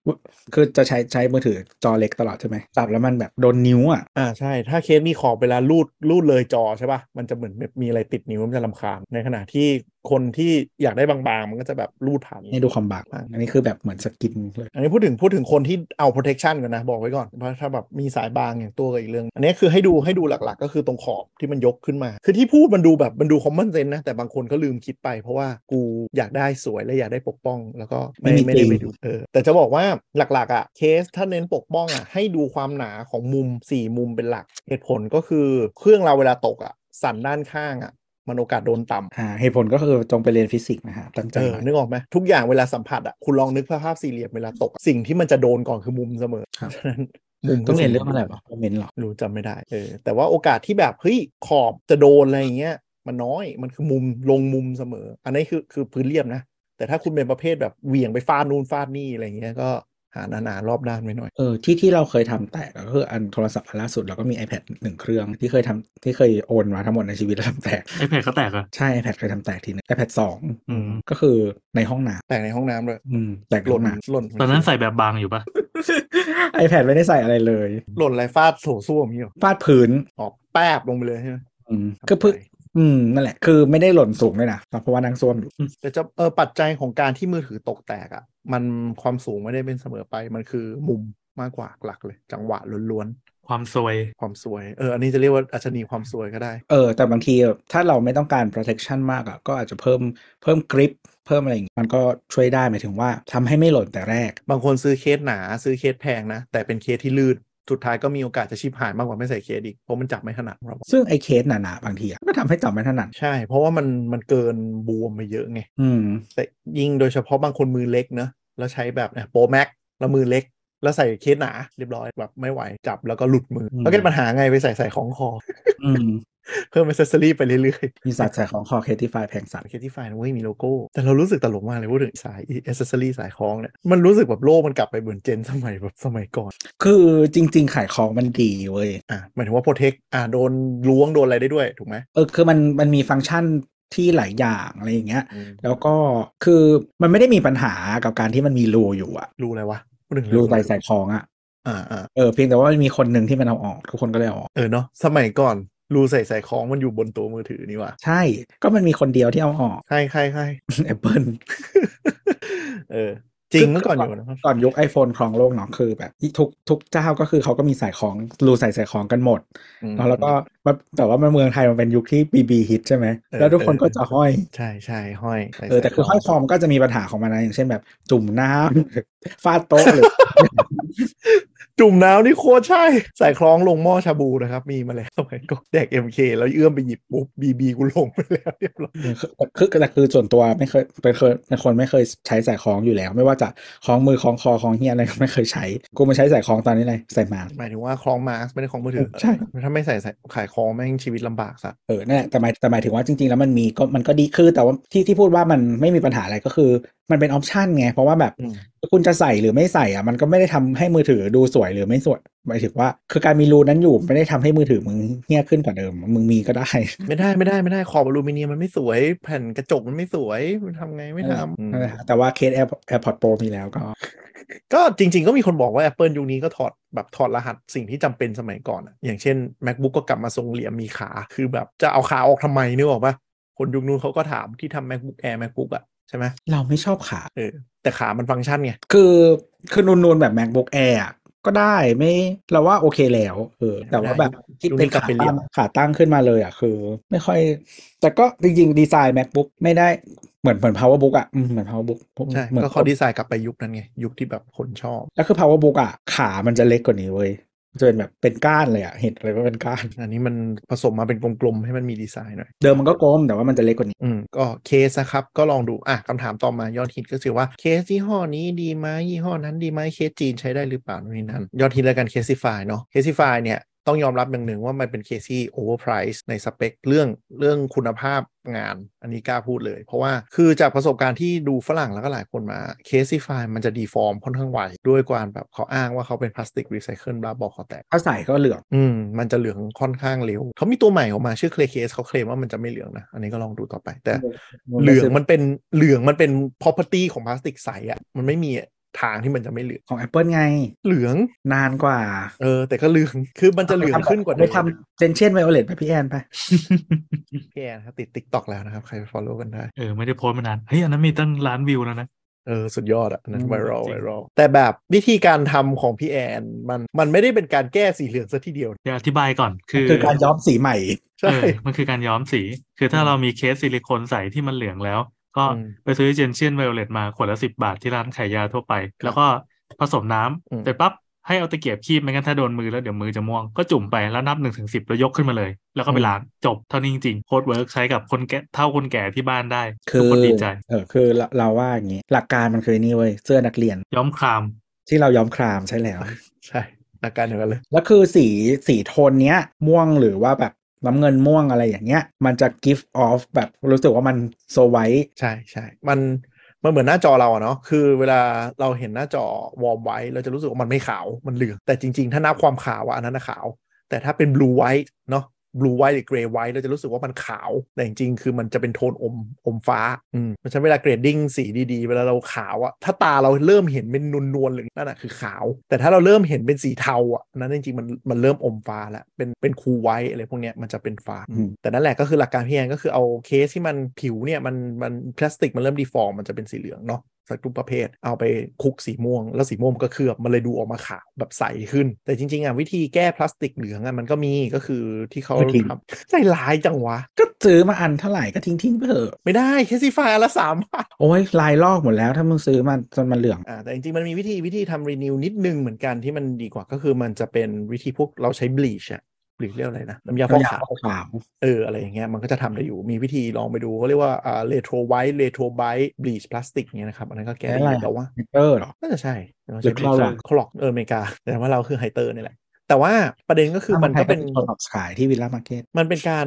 คือจะใช้ใช้มือถือจอเล็กตลอดใช่ไหมจับแล้วมันแบบโดนนิ้วอะอ่าใช่ถ้าเคสมีขอบเวลาลูดลูดเลยจอใช่ป่ะมันจะเหมือนมีอะไรติดนิ้วมันจะลำคาญในขณะที่คนที่อยากได้บางๆ มันก็จะแบบลูดผ่านให้ดูความบางอันนี้คือแบบเหมือนสกินเลย อันนี้พูดถึงพูดถึงคนที่เอา protection ก่อนนะ บอกไว้ก่อนเพราะถ้าแบบมีสายบางอย่างตัวก็อีกเรื่อง อันนี้คือให้ดูให้ดูหลักๆ ก็คือตรงขอบที่มันยกขึ้นมา คือที่พูดมันดูแบบมันดู common sense นะ แต่บางคนก็ลืมคิดไปเพราะว่ากูอยากได้สวยและอยากได้ปกป้อง แล้วก็ไม่ไม่มีไม่ได้จริงไปดูเออแต่จะบอกว่าหลักๆอะเคสถ้าเน้นปกป้องอะให้ดูความหนาของมุมสี่มุมเป็นหลัก เหตุผลก็คือเครื่องเราเวลาตกอะสั่นด้านข้างอะมันโอกาสโดนต่ำอ่าเหตุผลก็คือจงไปเรียนฟิสิกส์นะฮะตั้งใจเออหน่อยนึกออกไหมทุกอย่างเวลาสัมผัสอะคุณลองนึกภาพสี่เหลี่ยมเวลาตกอะสิ่งที่มันจะโดนก่อนคือมุมเสมอครับฉะนั้นมุมต้องเรียนเรื่องอะไรวะ moment หรอรู้จำไม่ได้เออแต่ว่าโอกาสที่แบบเฮ้ยขอบจะโดนอะไรอย่างเงี้ยมันน้อยมันคือมุมลงมุมเสมอ อันนี้คือคือพื้นเรียบนะ แต่ถ้าคุณเป็นประเภทแบบเหวี่ยงไปฟาดนู่นฟาดนี่อะไรอย่างเงี้ยก็หาหนาๆรอบด้านไว้หน่อย เออที่ที่เราเคยทำแตกก็คืออันโทรศัพท์อันล่าสุดเราก็มี iPad หนึ่งเครื่องที่เคยทำที่เคยโดนมาทั้งหมดในชีวิตแล้วทำแตกไอแพดก็แตกเหรอะใช่ iPad เคยทำแตกทีนึง iPad สองอืมก็คือในห้องน้แต่ในห้องน้ำเลยำอืมแตกหล่นน้หล่นตอนนั้นใส่แบบบางอยู่ปะำ iPad ไม่ได้ใส่อะไรเลย หล่นอะไรฟาดโถส้วมอย่างงี้หรอฟาดพื้นออกแป๊บลงไปเลยใช่ไหมอืมก็พึ่ง อืมนั่นแหละคือไม่ได้หล่นสูงด้วยนะเพราะว่านั่งซ่วมอยู่แต่จะเออปัจจัยของการที่มือถือตกแตกอะ่ะ มันความสูงไม่ได้เป็นเสมอไปมันคือมุมมากกว่าหลักเลย จังหวะล้วนความซวยๆความซวยเอออันนี้จะเรียกว่าดัชนีความซวยก็ได้ เออ แต่บางทีถ้าเราไม่ต้องการ protection มากอะก็อาจจะเพิ่มเพิ่ม grip เพิ่มอะไรอย่างงี้มันก็ช่วยได้หมายถึงว่าทำให้ไม่หล่นแต่แรก บางคนซื้อเคสหนาซื้อเคสแพงนะแต่เป็นเคสที่ลื่น สุดท้ายก็มีโอกาสจะชิบหายมากกว่าไม่ใส่เคสอีกเพราะมันจับไม่ถนัดเราซึ่งไอ้เคสหนาๆบางทีอะก็ทำให้จับไม่ถนัดใช่ เพราะว่ามันมันเกินบวมไปเยอะไงอืมแต่ยิ่งโดยเฉพาะบางคนมือเล็กเนอะแล้วใช้แบบเนี่ย Pro Max แล้วมือเล็กแล้วใส่เคสหนาเรียบร้อยแบบไม่ไหวจับแล้วก็หลุดมืออมแล้วก็ปัญหาไงไปสายสายคล้องคออืม เพิ่มอ c เซสซอรี่ไปเรื่อยมีสายคล้องคอ CASETiFY แพงสัตว์ๆ CASETiFY นะเว้ยมีโลโก้ แต่เรารู้สึกตลกมากเลยพูดถึงสายอ c เซสซอรี่สายคล้องเนี่ย มันรู้สึกแบบโลกมันกลับไปเหมือน gen สมัยแบบสมัยก่อน คือจริง ๆ ขายของมันดีเว้ย อะหมายถึงว่า protect อะโดนล้วงโดนอะไรได้ด้วยถูกไหมเออคือมันมันมีฟังก์ชันที่หลายอย่างอะไรอย่างเงี้ยอืมแล้วก็คือมันไม่ได้มีปัญหากับการที่มันมีรูอยู่อะรู้อะไรวะพูดถึงรูเองใส่ใส่ของอะอ่าอ่าเออเพียงแต่ว่ามันมีคนหนึ่งที่มันเอาออก ทุกคนก็เลยเอาออก เออเนาะสมัยก่อนรูใส่ใส่ของมันอยู่บนตัวมือถือนี่ว่ะใช่ ก็มันมีคนเดียวที่เอาออกใครใครใคร Apple เออจริงเมื่อก่อนอยู่นะก่อนยุค iPhone ครองโลกเนาะคือแบบทุกทุกเจ้าก็คือเขาก็มีใส่ของรูใส่ใส่ของกันหมดอืมแล้วแล้วก็มาแต่ว่าเมืองไทยมันเป็นยุคที่ BB ฮิตใช่ไหมเออแล้วทุกคนเออก็จะห้อย ใช่ใช่ห้อยใส่เออแต่คือใส่ห้อยคอมก็จะมีปัญหาของมันนะอย่างเช่นแบบจุ่มน้ำฟาดโต๊ะหรือ จุ่มน้ำนี่โคตรใช่ ใส่คล้องลงหม้อชาบูนะครับ มีมาแล้วสมัยก่อนแดก MK แล้วเอื้อมไปหยิบปุ๊บบีบีกูลงไปแล้วเรียบร้อยคือคือแต่คือส่วนตัวไม่เคยเป็นเคยเป็นคนไม่เคยใช้ใส่ของอยู่แล้ว ไม่ว่าจะคล้องมือคล้องคอคล้องเฮียอะไรก็ไม่เคยใช้ กูมาใช้ใส่ของตอนนี้เลยใส่มาหมายถึงว่าคล้องมาสก์ไม่ได้คล้องมือถือใช่ถ้าไม่ใส่ใส่ขายคล้องแม่งชีวิตลำบากสัสเออนั่นแหละแต่หมายแต่หมายถึงว่าจริงๆ แล้วมันมีก็มันก็ดีคือแต่ว่าที่ที่พูดว่ามันไม่มีปัญหาอะไรก็คือมันเป็นออปชันไง เพราะว่าแบบอืมคุณจะใส่หรือไม่ใส่อะ มันก็ไม่ได้ทำให้มือถือดูสวยหรือไม่สวยหมายถึงว่า คือการมีรูนั้นอยู่ไม่ได้ทำให้มือถือมึงเฮี้ยขึ้นกว่าเดิม มึงมีก็ได้ ไม่ได้ไม่ได้ไม่ได้ขอบอลูมิเนียมมันไม่สวย แผ่นกระจกมันไม่สวยมันทำไงไม่ทำอืมนั่นแหละแต่ว่าเคส Air AirPods Pro มีแล้วก็ ก็จริง ๆ ก็มีคนบอกว่า Apple ยุคนี้ก็ถอดแบบถอดรหัสสิ่งที่จำเป็นสมัยก่อนอะอย่างเช่น MacBook ก็กลับมาทรงเหลี่ยมมีขา คือแบบจะเอาขาออกทำไมนึกออกปะคนยุคนู้นเขาก็ถามที่ทำ MacBook Air MacBook อะ ใช่ไหมเราไม่ชอบขาเออแต่ขามันฟังก์ชันไงคือคือนูนๆแบบ MacBook Air อะก็ได้ไม่เราว่าโอเคแล้วเออแต่ว่าแบบที่เป็นขาตั้งขาตั้งขึ้นมาเลยอะคือ ไม่ค่อย แต่ก็จริงๆ ดีไซน์ MacBook ไม่ได้เหมือนเหมือน PowerBook อะอืมเหมือน PowerBook ใช่เหมือนก็เขาดีไซน์กลับไปยุคนั้นไง ยุคที่แบบคนชอบ แล้วคือ PowerBook อะขามันจะเล็กกว่านี้เว้ย จะเป็นแบบเป็นก้านเลยอะเห็นเลยว่าเป็นก้าน อันนี้มันผสมมาเป็นกลมๆ ให้มันมีดีไซน์หน่อย เดิมมันก็กลมแต่ว่ามันจะเล็กกว่านี้ อืม ก็เคสนะครับ ก็ลองดู อะคำถามต่อมายอดฮิตก็คือว่าเคสยี่ห้อนี้ดีไหมยี่ห้อนั้นดีไหมเคสจีนใช้ได้หรือเปล่านู่นนี่นั่นยอดฮิตแล้วกันเคส i ฟายเนาะเคส i ฟายเนี่ย ต้องยอมรับอย่างหนึ่งว่ามันเป็นเคสที่ overprice ในสเปคเรื่องเรื่องคุณภาพงาน อันนี้กล้าพูดเลย เพราะว่าคือจากประสบการณ์ที่ดูฝรั่งแล้วก็หลายคนมาเคส i ฟายมันจะ deform ค่อนข้างไวด้วยการแบบเขาอ้างว่าเขาเป็นพลาสติกรีไซเคิลบลาบอกคอแตกถ้าใส่ก็เหลืองอืมมันจะเหลืองค่อนข้างเร็วเขามีตัวใหม่ออกมาชื่อ clear case เขาเคลมว่ามันจะไม่เหลืองนะ อันนี้ก็ลองดูต่อไป แต่เหลืองมันเป็นเหลืองมันเป็น property ของพลาสติกใสอะ่ะมันไม่มี ทางที่มันจะไม่เหลืองของ Apple ไง เหลืองนานกว่า เออ แต่ก็เหลืองคือมันจะเหลืองขึ้นกว่าเดิมไม่ทำ gentian violet ไปพี่แอนไปพี่แอนครับติด t ิ k t o k แล้วนะครับ ใครไป follow กันได้ เออ ไม่ได้โพสต์มานาน เฮ้ย อันนั้นมีตั้งล้านวิวแล้วนะเออ สุดยอดอะ่ะอันนั้นอืมไวรัลจริไวรัลแต่แบบวิธีการทำของพี่แอนมันมันไม่ได้เป็นการแก้สีเหลืองซะทีเดียวเดี๋ยวอธิบายก่อนคือคือการย้อมสีใหม่ใช่เออมันคือการย้อมสี คือถ้าอืมเรามีเคสซิลิโคนใสที่มันเหลืองแล้ว ก็อืมไปซื้อ gentian violet มาขวดละสิบาทที่ร้านขายยาทั่วไป แล้วก็ผสมน้ำอืมเสร็จปั๊บให้เอาตะเกียบคีบไม่งั้นถ้าโดนมือแล้วเดี๋ยวมือจะม่วงก็จุ่มไปแล้วนับหนึ่งถึงสิบแล้วยกขึ้นมาเลย แล้วก็ไปล้างจบเท่านี้จริงๆโคตร work ใช้กับคนแก่เท่าคนแก่ที่บ้านได้คือทุกคนดีใจเออคือเราเราว่าอย่างนี้หลักการมันคือนี่เว้ยเสื้อนักเรียนย้อมคราม ที่เราย้อมครามใช่แล้ว ใช่อาการเดียวกันเลยแล้วคือสีสีโทนเนี้ยม่วงหรือว่าแบบ น้ำเงินม่วงอะไรอย่างเงี้ย มันจะ give off แบบรู้สึกว่ามัน so white ใช่ใช่มันมันเหมือนหน้าจอเราอะเนาะ คือเวลาเราเห็นหน้าจอ warm white เราจะรู้สึกว่ามันไม่ขาว มันเหลือง แต่จริง ๆ ถ้านับความขาวอะอันนั้นนะขาว แต่ถ้าเป็น blue white เนาะ blue white หรือ gray white เราจะรู้สึกว่ามันขาว แต่จริงๆ คือมันจะเป็นโทนอมอมฟ้าอืมเพราะฉะนั้นเวลา grading สีดีๆ เวลาเราขาวอะถ้าตาเราเริ่มเห็นเป็นนวลๆหรือนั่นอะคือขาว แต่ถ้าเราเริ่มเห็นเป็นสีเทาอะนั้นจริงๆมันมันเริ่มอมฟ้าแล้วเป็นเป็น cool white อะไรพวกเนี้ยมันจะเป็นฟ้า แต่นั่นแหละก็คือหลักการพี่แอนก็คือเอาเคสที่มันผิวเนี่ยมันมันพลาสติกมันเริ่ม deform มันจะเป็นสีเหลืองเนาะ สักทุกประเภท เอาไปคลุกสีม่วง แล้วสีม่วงมันก็เคลือบมันเลยดูออกมาขาวแบบใสขึ้น แต่จริงๆอะวิธีแก้พลาสติกเหลืองอะมันก็มีก็คือที่เขาก็ทิ้งทำใจร้ายจังวะ ก็ซื้อมาอันเท่าไหร่ก็ทิ้งทิ้งๆไปเถอะไม่ได้ CASETiFY อันละสามบาทโอ้ยลายลอกหมดแล้วถ้ามึงซื้อมาจนมันเหลืองอ่าแต่จริงๆมันมีวิธีวิธีทำ renew นิดนึงเหมือนกันที่มันดีกว่าก็คือมันจะเป็นวิธีพวกเราใช้ bleach อะบ หรือเรียกอะไรนะน้ำยาฟอกขาวขาวเอออะไรอย่างเงี้ยมันก็จะทำได้อยู่มีวิธีลองไปดูเขาเรียกว่าอ่า retrobright retrobright bleach พลาสติกเงี้ยนะครับอันนั้นก็แก้ได้อยู่แต่ว่าไฮเตอร์หรอน่าจะใช่หรือ Clorox คลอกเอออเมริกาแต่ว่าเราคือไฮเตอร์นี่แหละแต่ว่าประเด็นก็คือมันก็เป็นโทนออกขายที่วิลล่ามาร์เก็ตมันเป็นการ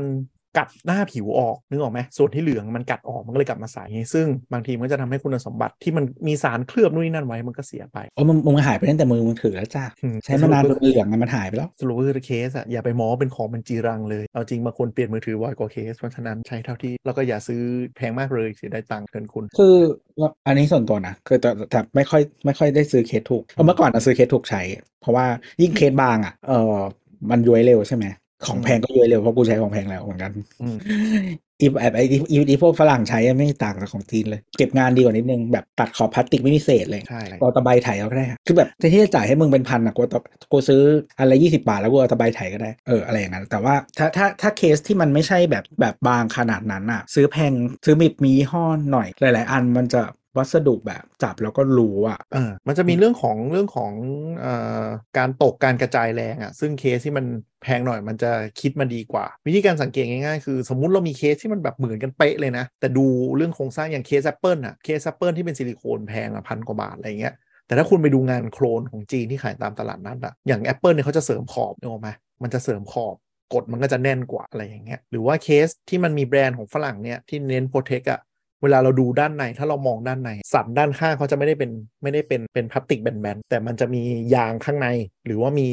กัดหน้าผิวออกนึกออกไหมส่วนที่เหลืองมันกัดออกมันก็เลยกลับมาใสซึ่งบางทีมันก็จะทำให้คุณสมบัติที่มันมีสารเคลือบนู่นนี่นั่นไว้มันก็เสียไปโอ้มันมันหายไปตั้งแต่มือมึงถือแล้วจ้าอืมใช้มานานจนเหลืองอะมันหายไปแล้วสรุปก็คือเคสอะอย่าไปมองว่าเป็นของมันจีรังเลยเอาจริงบางคนเปลี่ยนมือถือบ่อยกว่าเคสเพราะฉะนั้นใช้เท่าที่แล้วก็อย่าซื้อแพงมากเลยเสียดายตังค์เกินคุณ คืออันนี้ส่วนตัวนะคือแต่แต่ไม่ค่อยไม่ค่อยได้ซื้อเคสถูกเพราะเมื่อก่อนอะซื้อเคสถูกใช้ เพราะว่ายิ่งเคสบางอะเออมันย้วยเร็วใช่ไหม ของแพงก็ย้วยเร็วเพราะกูใช้ของแพงแล้วเหมือนกันอืมอีแบบไอ้ที่อีอีพวกฝรั่งใช้อะไม่ต่างจากของจีนเลย เก็บงานดีกว่านิดนึงแบบตัดขอบพลาสติกไม่มีเศษเลยใช่เอาตะไบไถเอาก็ได้อะคือแบบแทนที่จะจ่ายให้มึงเป็นพันอะกูตะกูซื้ออะไรยี่สิบาทแล้วกูเอาตะไบไถก็ได้เอออะไรอย่างนั้น แต่ว่าถ้าถ้าถ้าเคสที่มันไม่ใช่แบบแบบบางขนาดนั้นอะ ซื้อแพงซื้อมีมียี่ห้อหน่อยหลาย ๆ อันมันจะ วัสดุแบบจับแล้วก็รู้อะเออมันจะมีเรื่องของเรื่องของเอ่อการตกการกระจายแรงอะ่ะ ซึ่งเคสที่มันแพงหน่อยมันจะคิดมาดีกว่า วิธีการสังเกตง่ายๆ คือสมมุติเรามีเคสที่มันแบบเหมือนกันเป๊ะเลยนะ แต่ดูเรื่องโครงสร้างอย่างเคสแอปเปิลอะเคสแอปเปิลที่เป็นซิลิโคนแพงอะพันกว่าบาทอะไรเงี้ยแต่ถ้าคุณไปดูงานโคลนของจีนที่ขายตามตลาดนัดอะอย่าง Apple เนี่ยเขาจะเสริมขอบนึกออกไหมมันจะเสริมขอบกดมันก็จะแน่นกว่าอะไรอย่างเงี้ยหรือว่าเคสที่มันมีแบรนด์ของฝรั่งเนี่ยที่เน้น protect อะ เวลาเราดูด้านในถ้าเรามองด้านใน สันด้านข้างเขาจะไม่ได้เป็นไม่ได้เป็นเป็นพลาสติกแบนๆแต่มันจะมียางข้างใน หรือว่ามี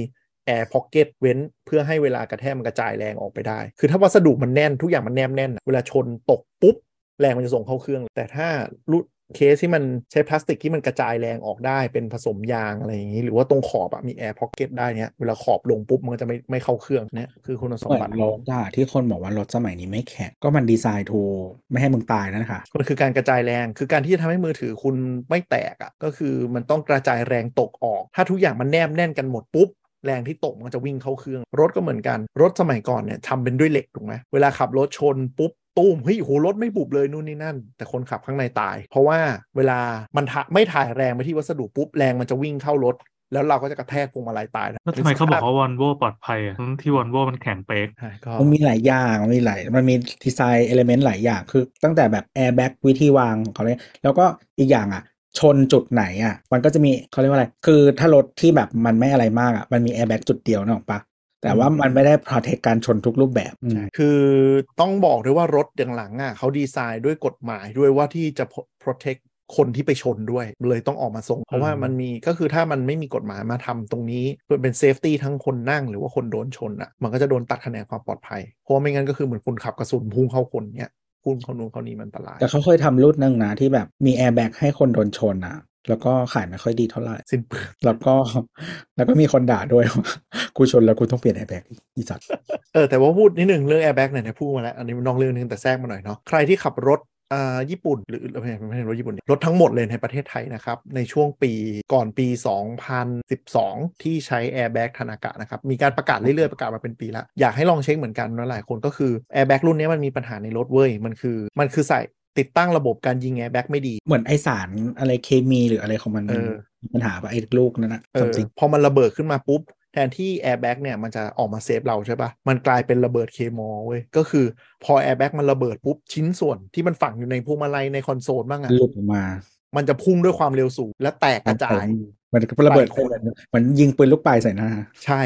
air pocket เว้นเพื่อให้เวลากระแทกมันกระจายแรงออกไปได้ คือถ้าวัสดุมันแน่นทุกอย่างมันแนบแน่น เวลาชนตกปุ๊บแรงมันจะส่งเข้าเครื่อง แต่ถ้ารุ่น เคสที่มันใช้พลาสติกที่มันกระจายแรงออกได้เป็นผสมยางอะไรอย่างนี้ หรือว่าตรงขอบอะมี air pocket ได้เนี้ยเวลาขอบลงปุ๊บมันก็จะไม่ไม่เข้าเครื่องเนี่ยคือคุณสมบัติเหมือนรถอะที่คนบอกว่ารถสมัยนี้ไม่แข็งก็มัน design to ไม่ให้มึงตายนั่นค่ะมันคือการกระจายแรงคือการที่จะทำให้มือถือคุณไม่แตกอะ่ะก็คือมันต้องกระจายแรงตกออก ถ้าทุกอย่างมันแนบแน่นกันหมดปุ๊บแรงที่ตกมันก็จะวิ่งเข้าเครื่อง รถก็เหมือนกัน รถสมัยก่อนเนี่ยทำเป็นด้วยเหล็กถูกไหมเวลาขับรถชนปุ๊บ ตุ้มเฮ้ยโหรถไม่บุบเลยนู่นนี่นั่น แต่คนขับข้างในตาย เพราะว่าเวลามันทะไม่ถ่ายแรงไปที่วัสดุปุ๊บแรงมันจะวิ่งเข้ารถแล้วเราก็จะกระแทกพวงมาลัยตายนะแล้วทำไมเขาบอกว่าวอลโวปลอดภัยอะทั้งที่วอลโวมันแข็งเป๊กใช่ก็มันมีหลายอย่างมันมีหลายมันมี design element หลายอย่างคือตั้งแต่แบบแอร์แบ็กวิธีวางของเขาเลยแล้วก็อีกอย่างอะ ชนจุดไหนอะ มันก็จะมีเขาเรียกว่าอะไร คือถ้ารถที่แบบมันไม่อะไรมากอะมันมีแอร์แบ็กจุดเดียวนะหรอกปะ แต่ว่ามันไม่ได้ protect การชนทุกรูปแบบอืมคือต้องบอกด้วยว่ารถอย่างหลังอะเขาดีไซน์ด้วยกฎหมายด้วยว่าที่จะ protect คนที่ไปชนด้วยเลยต้องออกมาส่ง เพราะว่ามันมีก็คือถ้ามันไม่มีกฎหมายมาทำตรงนี้เพื่อเป็น safety ทั้งคนนั่งหรือว่าคนโดนชนอะมันก็จะโดนตัดคะแนนความปลอดภัย เพราะว่าไม่งั้นก็คือเหมือนคุณขับกระสุนพุ่งเข้าคนเนี้ยพุ่งเข้านู้นเข้านี้มันอันตราย แต่เขาเคยทำรุ่นหนึงนะที่แบบมีแอร์แบ็กให้คนโดนชนอะ แล้วก็ขายไม่ค่อยดีเท่าไหร่สิ้นเปลืองแล้วก็ แล้วก็มีคนด่าด้วยว่ากูชนแล้วกูต้องเปลี่ยนแอร์แบ็กอีสัตว์เออแต่ว่าพูดนิดหนึ่งเรื่องแอร์แบ็กเนี่ยพูดมาแล้ว อันนี้มันนอกเรื่องนึงแต่แทรกมาหน่อยเนาะใครที่ขับรถอ่าญี่ปุ่นหรือไม่ใช่ไม่ใช่รถญี่ปุ่นดิรถทั้งหมดเลยในประเทศไทยนะครับ ในช่วงปีก่อนปี 2012 ที่ใช้แอร์แบ็กธนากะนะครับ มีการประกาศเรื่อยๆ ประกาศมาเป็นปีแล้วอยากให้ลองเช็คเหมือนกันนะหลายคนก็คือแอร์แบ็กรุ่นนี้มันมีปัญหาในรถเว้ย มันคือ มันคือใส่ ติดตั้งระบบการยิงแอร์แบ็กไม่ดี เหมือนไอสารอะไรเคมีหรืออะไรของมันเออมีปัญหาปะไอ้ลูกนั่นนะเออจริงพอมันระเบิดขึ้นมาปุ๊บ แทนที่แอร์แบ็กเนี่ยมันจะออกมา save เราใช่ปะมันกลายเป็นระเบิด Claymore เว้ย ก็คือพอแอร์แบ็กมันระเบิดปุ๊บ ชิ้นส่วนที่มันฝังอยู่ในพวงมาลัยในคอนโซลบ้างอะหลุดออกมา มันจะพุ่งด้วยความเร็วสูงและแตกกระจาย มันก็ระเบิดใส่คนเหมือนยิงปืนลูกปลายใส่หน้า ใช่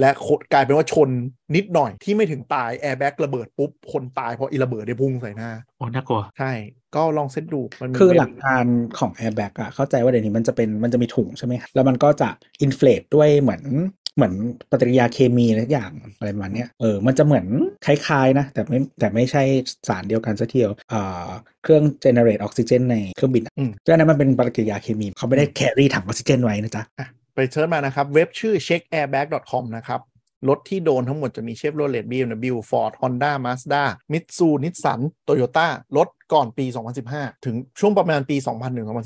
และโคกลายเป็นว่าชนนิดหน่อยที่ไม่ถึงตายแอร์แบ็กระเบิดปุ๊บ คนตายเพราะอีระเบิดได้พุ่งใส่หน้าโอ้น่ากลัว ใช่ ก็ลองเซตดูมันมีคือเว็บหลักการของ airbag อะเข้าใจว่าเดี๋ยวนี้มันจะเป็นมันจะมีถุงใช่ไหมแล้วมันก็จะอินฟล e ด้วยเหมือน เหมือนปฏิกิริยาเคมีอะไรทุกอย่างอะไรประมาณเนี้ยเออมันจะเหมือนคล้ายๆนะ แต่ไม่แต่ไม่ใช่สารเดียวกันซะทีเดียวเอ่อเครื่อง generate ออกซิเจนในเครื่องบินอะอืมก็อันนั้นมันเป็นปฏิกิริยาเคมีเขาไม่ได้แครี่ถังออกซิเจนไว้นะจ๊ะอะไปเชิญมานะครับ เว็บชื่อ checkairbag.com นะครับรถที่โดนทั้งหมดจะมีเชฟโรเลต BMW Ford Honda Mazda Mitsu Nissan Toyota รถก่อนปี 2015 ถึงช่วงประมาณปี 2001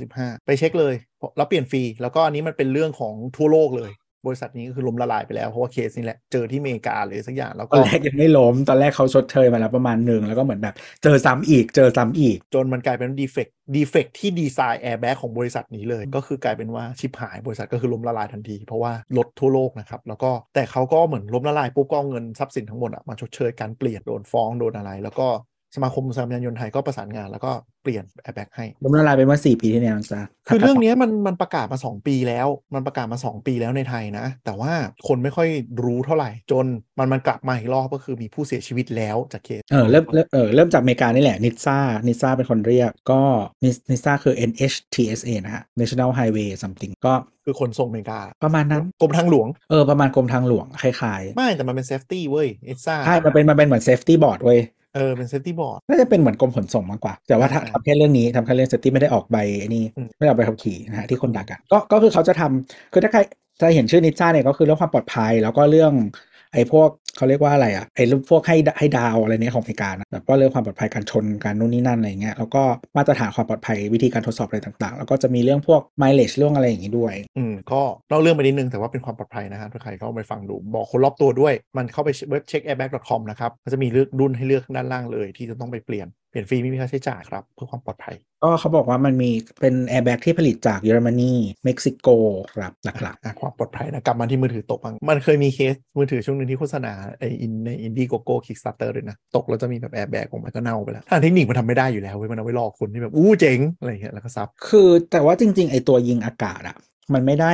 2015 ไปเช็คเลย แล้วเปลี่ยนฟรี แล้วก็อันนี้มันเป็นเรื่องของทั่วโลกเลย บริษัทนี้ก็คือล้มละลายไปแล้ว เพราะว่าเคสนี้แหละ เจอที่อเมริกาเลยสักอย่างแล้วก็ตอนแรกยังไม่ล้ม ตอนแรกเขาชดเชยมาแล้วประมาณหนึ่งแล้วก็เหมือนแบบ เจอซ้ำอีกเจอซ้ำอีก จนมันกลายเป็น defect defect ที่ดีไซน์แอร์แบ็กของบริษัทนี้เลย ก็คือกลายเป็นว่าชิบหายบริษัทก็คือล้มละลายทันที เพราะว่ารถทั่วโลกนะครับแล้วก็แต่เขาก็เหมือนล้มละลายปุ๊บก็เอาเงินทรัพย์สินทั้งหมดอะมาชดเชยการเปลี่ยนโดนฟ้องโดนอะไร แล้วก็ สมาคมอุตสาหกรรมยานยนต์ไทยก็ประสานงานแล้วก็เปลี่ยนแอร์แบ็กให้ล้มละลายไปเมื่อสี่ปีที่แล้วจ้ะคือเรื่องเนี้ยมันมันประกาศมา2ปีแล้ว มันประกาศมา2ปีแล้วในไทยนะ แต่ว่าคนไม่ค่อยรู้เท่าไหร่ จนมันมันกลับมาอีกรอบก็คือมีผู้เสียชีวิตแล้วจากเคสเออเริ่มเริ่มเออเริ่มจากอเมริกานี่แหละ NHTSA NHTSA เป็นคนเรียกก็ NHTSA คือ NHTSA นะฮะ National Highway something ก็คือขนส่งอเมริกา ประมาณนั้นกรมทางหลวงเออประมาณกรมทางหลวงคล้ายไม่แต่มันเป็น safety เว้ย NHTSA ๆใช่มันเป็นมันเป็นเหมือน safety board เว้ย เออเป็น safety boardน่าจะเป็นเหมือนกรมขนส่งมากกว่า แต่ว่าถ้าใช่ทำแค่เรื่องนี้ทำแค่เรื่อง safety ไม่ได้ออกใบไอ้นี่อืมไม่ได้ออกใบขับขี่นะฮะที่คนดักกันก็ก็คือเขาจะทำคือถ้าใครจะเห็นชื่อ NHTSA เนี่ยก็คือเรื่องความปลอดภัยแล้วก็เรื่อง ไอ้พวกเขาเรียกว่าอะไรอะไอ้พวกให้ให้ดาวอะไรเนี้ยของอเมริกานะแบบว่าเรื่องความปลอดภัยการชนการนู่นนี่นั่นอะไรเงี้ยแล้วก็มาตรฐานความปลอดภัยวิธีการทดสอบอะไรต่างๆ แล้วก็จะมีเรื่องพวก mileage เรื่องอะไรอย่างนี้ด้วย อืมก็เล่าเรื่องไปนิดนึงแต่ว่าเป็นความปลอดภัยนะฮะถ้าใครเข้าไปฟังดูบอกคนรอบตัวด้วย มันเข้าไปเว็บ checkairbag.com นะครับมันจะมีเลือกรุ่นให้เลือกด้านล่างเลย ที่จะต้องไปเปลี่ยน ปลี่ยนฟรีไม่มีค่าใช้จ่ายครับ เพื่อความปลอดภัย ก็เขาบอกว่ามันมีเป็นแอร์แบ็กที่ผลิตจากเยอรมนีเม็กซิโกครับหลักอะความปลอดภัยนะกลับมาที่มือถือตกบ้างมันเคยมีเคสมือถือช่วงหนึงที่โฆษณาไออินใน Indiegogo Kickstarter เลยนะ ตกแล้วจะมีแบบแอร์แบ็กออกมาก็เน่าไปแล้วทางเทคนิคมันทำไม่ได้อยู่แล้วเว้ยมันเอาไว้หลอกคนที่แบบอู้เจ๋งอะไรอย่างเงี้ยแล้วก็ซับๆคือแต่ว่าจริง ๆ ไอตัวยิงอากาศอะมันไม่ได้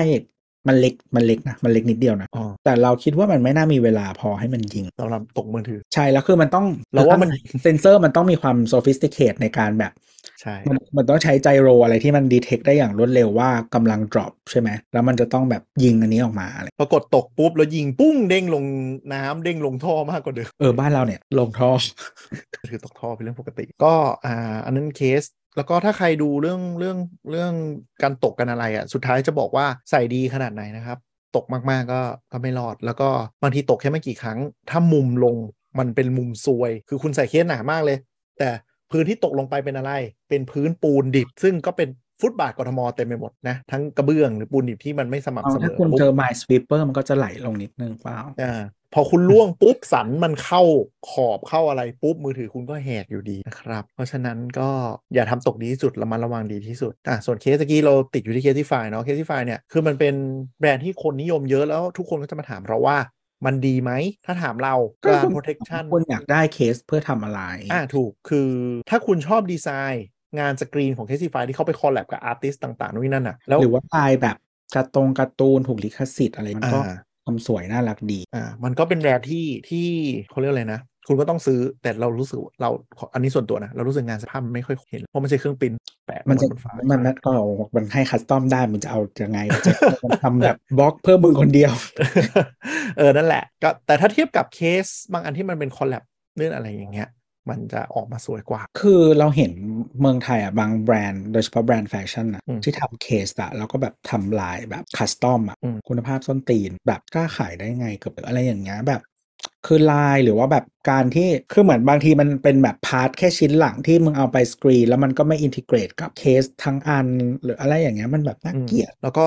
มันเล็กมันเล็กนะมันเล็กนิดเดียวนะอ๋อ แต่เราคิดว่ามันไม่น่ามีเวลาพอให้มันยิงสำหรับตกมือถือ ใช่แล้วคือมันต้องเราว่ามันเซนเซอร์มันต้องมีความ sophisticated ในการแบบใช่มันมันต้องใช้ไจโรอะไรที่มันดีเทคได้อย่างรวดเร็วว่ากำลัง drop ใช่ไหม แล้วมันจะต้องแบบยิงอันนี้ออกมาอะไรปรากฏตกปุ๊บ แล้วยิงปุ้งเด้งลงน้ำเด้งลงท่อมากกว่าเดิมเออ บ้านเราเนี่ย ลงท่อ คือตกท่อเป็นเรื่องปกติ ก็อ่าอันนั้นเคส แล้วก็ถ้าใครดูเรื่องเรื่องเรื่องการตกกันอะไรอะ สุดท้ายจะบอกว่าใส่ดีขนาดไหนนะครับ ตกมากๆก็ก็ไม่รอด แล้วก็บางทีตกแค่ไม่กี่ครั้ง ถ้ามุมลงมันเป็นมุมซวย คือคุณใส่เคสหนามากเลย แต่พื้นที่ตกลงไปเป็นอะไร เป็นพื้นปูนดิบ ซึ่งก็เป็นฟุตบาทกทมเต็มไปหมดนะ ทั้งกระเบื้องหรือปูนดิบที่มันไม่สม่ำเอาเสมถ้าอคุณปุ๊บเจอ My Sweeper มันก็จะไหลลงนิดนึงเปล่าอ่า พอคุณล่วงปุ๊บสันมันเข้าขอบเข้าอะไรปุ๊บมือถือคุณก็แหกอยู่ดีนะครับ เพราะฉะนั้นก็อย่าทำตกดีที่สุดระมัดระวังดีที่สุดอะส่วนเคสตะกี้เราติดอยู่ที่ CASETiFY เนาะ CASETiFY เนี่ยคือมันเป็นแบรนด์ที่คนนิยมเยอะแล้วทุกคนก็จะมาถามเราว่ามันดีไหม ถ้าถามเราก็การคุณ protection คุณอยากได้เคสเพื่อทำอะไร อ่าถูกคือถ้าคุณชอบดีไซน์งานสกรีนของ CASETiFY ที่เขาไป collab กับ artist ต่าง ๆนู่นนนั่นน่ะแล้วหรือว่าลายแบบการ์ตงการ์ตูนถูกลิขสิทธิ์อะไรมันก็ อ่าทำสวยน่ารักดีอ่ามันก็เป็นแบรนด์ที่ที่เขาเรียกอะไรนะคุณก็ต้องซื้อแต่เรารู้สึกเราอันนี้ส่วนตัวนะ เรารู้สึกงานสภาพมันไม่ค่อยเห็น เพราะมันใช่เครื่องปริ้นแปะมันจะบนฝามันมันก็มันให้ custom ได้มันจะเอายังไงมันจะมันทำแบบบล็อกเพื่อมึงคนเดียว เออ นั่นแหละก็แต่ถ้าเทียบกับเคสบางอันที่มันเป็น collab เรื่องอะไรอย่างเงี้ย มันจะออกมาสวยกว่า คือเราเห็นเมืองไทยอะบางแบรนด์โดยเฉพาะแบรนด์แฟชั่นอะอืมที่ทำเคสอะแล้วก็แบบทำลายแบบ custom อะอืมคุณภาพส้นตีนแบบกล้าขายได้ไงกับอะไรอย่างเงี้ยแบบคือลายหรือว่าแบบการที่คือเหมือนบางทีมันเป็นแบบ part แค่ชิ้นหลังที่มึงเอาไปสกรีนแล้วมันก็ไม่ integrate กับเคสทั้งอันหรืออะไรอย่างเงี้ยมันแบบน่าอืมเกลียดแล้วก็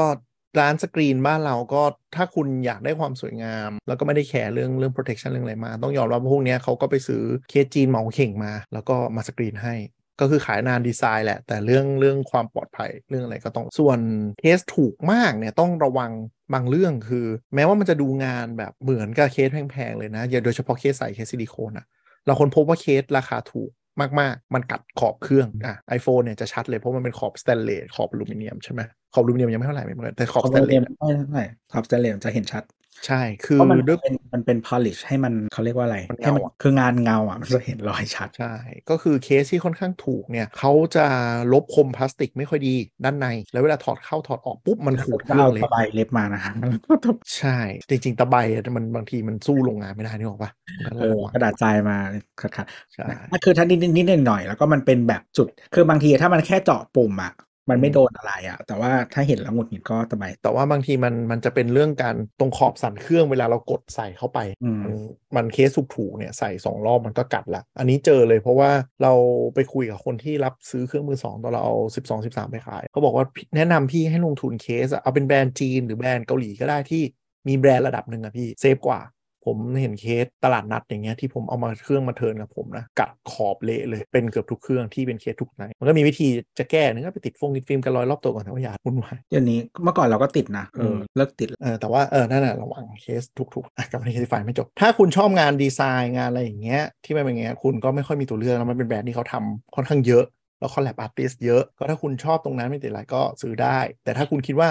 ร้านสกรีนบ้านเราก็ถ้าคุณอยากได้ความสวยงาม แล้วก็ไม่ได้แคร์เรื่องเรื่อง protection เรื่องอะไรมา ต้องยอมรับว่าพวกนี้เขาก็ไปซื้อเคสจีนเหมาเข่งมา แล้วก็มาสกรีนให้ก็คือขายงานดีไซน์แหละ แต่เรื่องเรื่องความปลอดภัยเรื่องอะไรก็ต้อง ส่วนเคสถูกมากเนี่ยต้องระวังบางเรื่องคือ แม้ว่ามันจะดูงานแบบเหมือนกับเคสแพงๆเลยนะอย่าโดยเฉพาะเคสใส่เคสซิลิโคนอะเราค้นพบว่าเคสราคาถูก มากๆ มันกัดขอบเครื่องอะไอโฟนเนี่ยจะชัดเลยเพราะมันเป็นขอบสแตนเลสขอบอลูมิเนียมใช่ไหมขอบอลูมิเนียมยังไม่เท่าไหร่ไม่เหมือนกันแต่ขอบขอบสแตนเลเรียสนไม่เท่าไหร่ขอบสแตนเลสจะเห็นชัด ใช่ คือเพราะมันด้วยเป็นมันเป็น polish ให้มันเขาเรียกว่าอะไรมันให้มันเงาอะคืองานเงาอะ มันจะเห็นรอยชัด ใช่ ก็คือเคสที่ค่อนข้างถูกเนี่ยเขาจะลบคมพลาสติกไม่ค่อยดีด้านใน แล้วเวลาถอดเข้าถอดออกปุ๊บมันขูดเคก็รื่อเอางเลยตะไบเล็บมานะฮะแล้วก็ต้องใช่ จริง ๆ ตะไบอะมันบางทีมันสู้โรงงานไม่ได้นี่หรอกปะมันก็เออระวังกระดาษทรายมาขัดขัดใช่ๆนั่นคือถ้านิดนิดๆหน่อยๆแล้วก็มันเป็นแบบจุด คือบางทีถ้ามันแค่เจาะปุ่มอะ มันไม่โดนอะไรอะแต่ว่าถ้าเห็นแล้วหงุดหงิดก็ตะไบแต่ว่าบางทีมันมันจะเป็นเรื่องการตรงขอบสันเครื่องเวลาเรากดใส่เข้าไปอืมมันมันเคสถูกๆเนี่ยใส่สองรอบมันก็กัดละ อันนี้เจอเลยเพราะว่าเราไปคุยกับคนที่รับซื้อเครื่องมือสองตอนเราเอาสิบสองสิบสามไปขายเขาบอกว่าพี่แนะนำพี่ให้ลงทุนเคสอะเอาเป็นแบรนด์จีนหรือแบรนด์เกาหลีก็ได้ที่มีแบรนด์ระดับหนึ่งอะพี่ safe กว่า ผมเห็นเคสตลาดนัดอย่างเงี้ยที่ผมเอามาเครื่องมา turn กับผมนะกัดขอบเละเลยเป็นเกือบทุกเครื่องที่เป็นเคสถูกไหนมันก็มีวิธีจะแก้นึงก็ไปติดฟงติดฟิล์มกันรอยรอบตัวก่อนแต่ว่าอย่าวุ่นวายเดี๋ยวนี้เมื่อก่อนเราก็ติดนะเออมเลิกติดเออแต่ว่าเออนั่นแหละระวังเคสถูกๆอะกลับมาที่ CASETiFY ไม่จบ ถ้าคุณชอบงานดีไซน์งานอะไรอย่างเงี้ยที่มันเป็นอย่างเงี้ยคุณก็ไม่ค่อยมีตัวเลือกแล้วมันเป็นแบรนด์ที่เขาทำค่อนข้างเยอะแล้ว collab artist เยอะก็ถ้าคุณชอบตรงนั้นไม่ติดอะไรก็ซื้อได้ แต่ถ้าคุณคิดว่า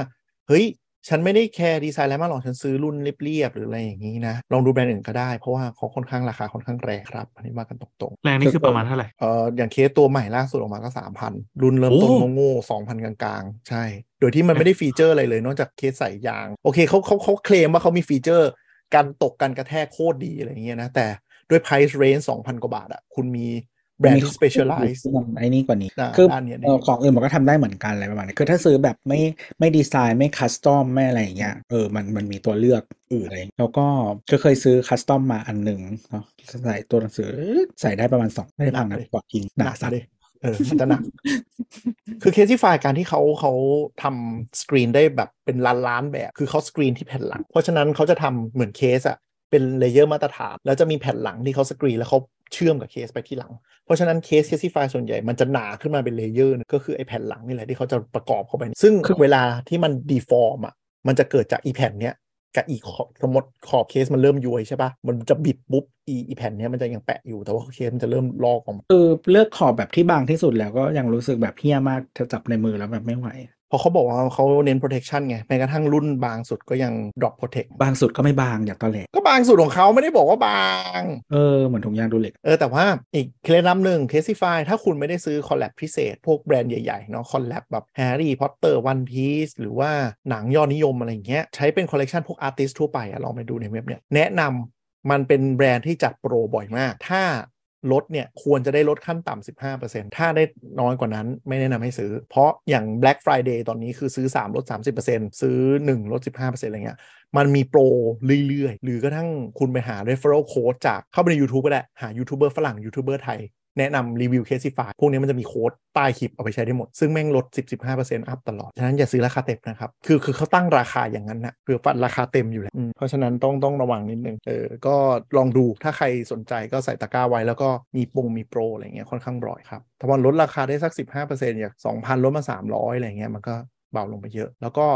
เฮ้ย ฉันไม่ได้แคร์ดีไซน์อะไรมากหรอกฉันซื้อรุ่นเรียบๆหรืออะไรอย่างนี้นะลองดูแบรนด์อื่นก็ได้เพราะว่าเขาค่อนข้างราคาค่อนข้างแรงครับอันนี้ว่ากันตรงแรงนี่คือประมาณเท่าไหร่ๆเอ่ออย่างเคสตัวใหม่ล่าสุดออกมาก็3,000รุ่นเริ่มต้นโอ้โง่ๆ2,000กลางๆ ใช่ โดยที่มันไม่ได้ feature อะไรเลย นอกจากเคสใส่ยาง โอเคเขาเขาเขาเคลมว่าเขามี feature การตกการกระแทกโคตรดีอะไรอย่างเงี้ยนะแต่ด้วย price range 2,000 กว่าบาทอะคุณมี แบรนด์ที่ specialize ที่มันไอ้นี่กว่านี้อ่าคือด้านเนี้ยเออของอื่นมันก็ทำได้เหมือนกันอะไรประมาณนี้คือถ้าซื้อแบบไม่ไม่ดีไซน์ไม่ custom ไม่อะไรอย่างเงี้ยเออมันมันมีตัวเลือกอื่นอะไรแล้วก็ก็เคยซื้อ custom มาอันหนึ่งเนาะใส่ตัวหนังสือใส่ได้ประมาณสองไม่ได้พังนะถอดทิ้งหนาสัตว์เลยเออมันจะหนัก คือ Casetify การที่เขาเขาทำสกรีนได้แบบเป็นล้านล้านๆแบบ คือเขาสกรีนที่แผ่นหลัง เพราะฉะนั้นเขาจะทำเหมือนเคสอะ เป็น layer มาตรฐาน แล้วจะมีแผ่นหลังที่เขาสกรีนแล้วเขาเชื่อมกับเคสไปที่หลัง เพราะฉะนั้นเคส Casetify ส่วนใหญ่มันจะหนาขึ้นมาเป็น layer ก็คือไอ้แผ่นหลังนี่แหละที่เขาจะประกอบเข้าไป ซึ่งเวลาที่มัน deform อะมันจะเกิดจากอีแผ่นเนี้ยกับอีขอบสมมติขอบเคสมันเริ่มย้วยใช่ปะมันจะบิดปุ๊บอีอีแผ่นเนี้ยมันจะยังแปะอยู่แต่ว่าเคสมันจะเริ่มลอกออกมาคือเลือกขอบแบบที่บางที่สุดแล้วก็ยังรู้สึกแบบเหี้ยมากถ้าจับในมือแล้วแบบไม่ไหวเพ ราะเขาบอกว่าเขาเน้น protection ไงแม้กระทั่งรุ่นบางสุดก็ยัง drop protect บางสุดก็ไม่บางอย่างตอนแหลกก็บางสุดของเขาไม่ได้บอกว่าบาง เออ เหมือนถุงยาง Durex เออ แต่ว่าอีกเคล็ดลับหนึ่ง Casetify ถ้าคุณไม่ได้ซื้อ collab พิเศษ พวกแบรนด์ใหญ่ๆเนาะ collab แบบ Harry Potter One Piece หรือว่าหนังยอดนิยมอะไรอย่างเงี้ยใช้เป็นคอลเลกชันพวก artist ทั่วไปอะลองไปดูในเว็บเนี่ยแนะนำมันเป็นแบรนด์ที่จัดโปรบ่อยมาก ถ้า ลดเนี่ยควรจะได้ลดขั้นต่ำ15%ถ้าได้น้อยกว่านั้นไม่แนะนำให้ซื้อ เพราะอย่าง Black Friday ตอนนี้คือซื้อ 3 ลด 30%ซื้อ 1 ลด 15%อะไรเงี้ยมันมีโปรเรื่อยๆ หรือกระทั่งคุณไปหา referral code จากเข้าไปใน YouTube ก็ได้ หายูทูบเบอร์ฝรั่งยูทูบเบอร์ไทย แนะนำรีวิวเคส i ฟายพวกนี้มันจะมีโค้ดใต้คลิปเอาไปใช้ได้หมด ซึ่งแม่งลด 10-15% up ตลอด ฉะนั้นอย่าซื้อราคาเต็มนะครับ คือคือเขาตั้งราคาอย่างนั้นนะคือฟันราคาเต็มอยู่แล้วเพราะฉะนั้นต้องต้องระวังนิดนึงเออก็ลองดูถ้าใครสนใจก็ใส่ตะกร้าไว้แล้วก็มีปงมีโปรอะไรเงี้ยค่อนข้างบ่อยครับถ้าวันลดราคาได้สัก 15%อย่าง2,000ลดมา 300อะไรเงี้ยมันก็เบาลงไปเยอะ แล้วก็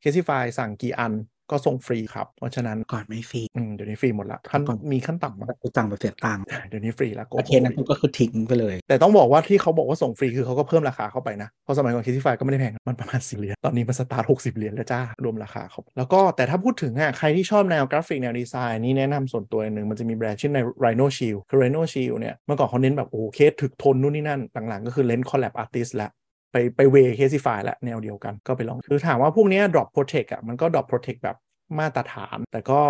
เคส i ฟายสั่งกี่อัน ก็ส่งฟรีครับ เพราะฉะนั้นก่อนไม่ฟรีอืมเดี๋ยวนี้ฟรีหมดละขั้นก่อนมีขั้นต่ำมั้ยกูสั่งแบบเสียตังค์เดี๋ยวนี้ฟรีแล้วประเทศนั้นกูก็คือทิ้งไปเลย แต่ต้องบอกว่าที่เขาบอกว่าส่งฟรีคือเขาก็เพิ่มราคาเข้าไปนะเพราะสมัยก่อนเคส i ฟายก็ไม่ได้แพงมันประมาณสิเหรียญตอนนี้มันสตาร์ทหกสิบเหรียญแล้วจ้ารวมราคาเขาแล้วก็แต่ถ้าพูดถึงอะใครที่ชอบแนวกราฟิกแนวดีไซน์นี่แนะนำส่วนตัวหนึ่งมันจะมีแบรนด์ชื่อใน Rhino Shield คือ Rhino Shield เนี่ยเมื่อก่อนเขาเน้นแบบโอ้โหเคสถึกทนนู่นนี่นั่นหลังๆก็คือเล่น collab artist แล้ว ไปไป way Casetify ละแนวเดียวกันก็ไปลองคือถามว่าพวกนี้ drop protect อะมันก็ drop protect แบบมาตรฐาน แต่ก็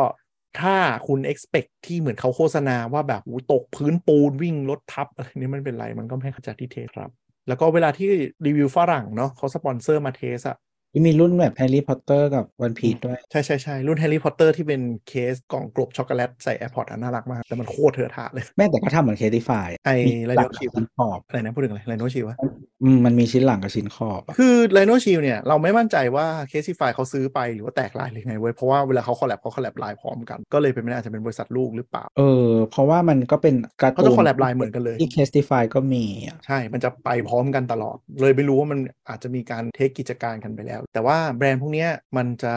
ถ้าคุณ expect ที่เหมือนเขาโฆษณาว่าแบบตกพื้นปูนวิ่งรถทับอะไรนี้มันเป็นไรมันก็ไม่ขนาดที่ test ครับ แล้วก็เวลาที่รีวิวฝรั่งเนาะเขาสปอนเซอร์มา test อะ มีรุ่นแบบ Harry Potter กับ One Piece ด้วย ใช่ใช่ใช่รุ่น Harry Potter ที่เป็นเคสกล่องกบช็อกโกแลตใส่ AirPods น่ารักมาก แต่มันโคตรเทอะทะเลย แม่แต่ก็ทำเหมือนเคดิฟายไอ้หลั Rhino ก Shield ชิ้นขอบอะไรนะพูดถึงอะไร Rhino Shield วะอืมมันมีชิ้นหลังกับชิ้นขอบอะคือ Rhino Shield เนี่ย เราไม่มั่นใจว่าเคส i ฟายเขาซื้อไปหรือว่าแตกลายหรือไงเว้ยเพราะว่าเวลาเขา collab เขา collab ลายพร้อมกันก็เลยเป็นไม่ได้อาจจะเป็นบริษัทลูกหรือเปล่า เออ เพราะว่ามันก็เป็นการ์ตูนเขาจะ collab ลายเหมือนกันเลยที่ Casetify ก็มีอะใช่มันจะไปพร้อมกันตลอด เลยไม่รู้ว่ามันอาจจะมีการ take กิจการกันไปแล้วแต่ว่าแบรนด์พวกเนี้ยมันจะ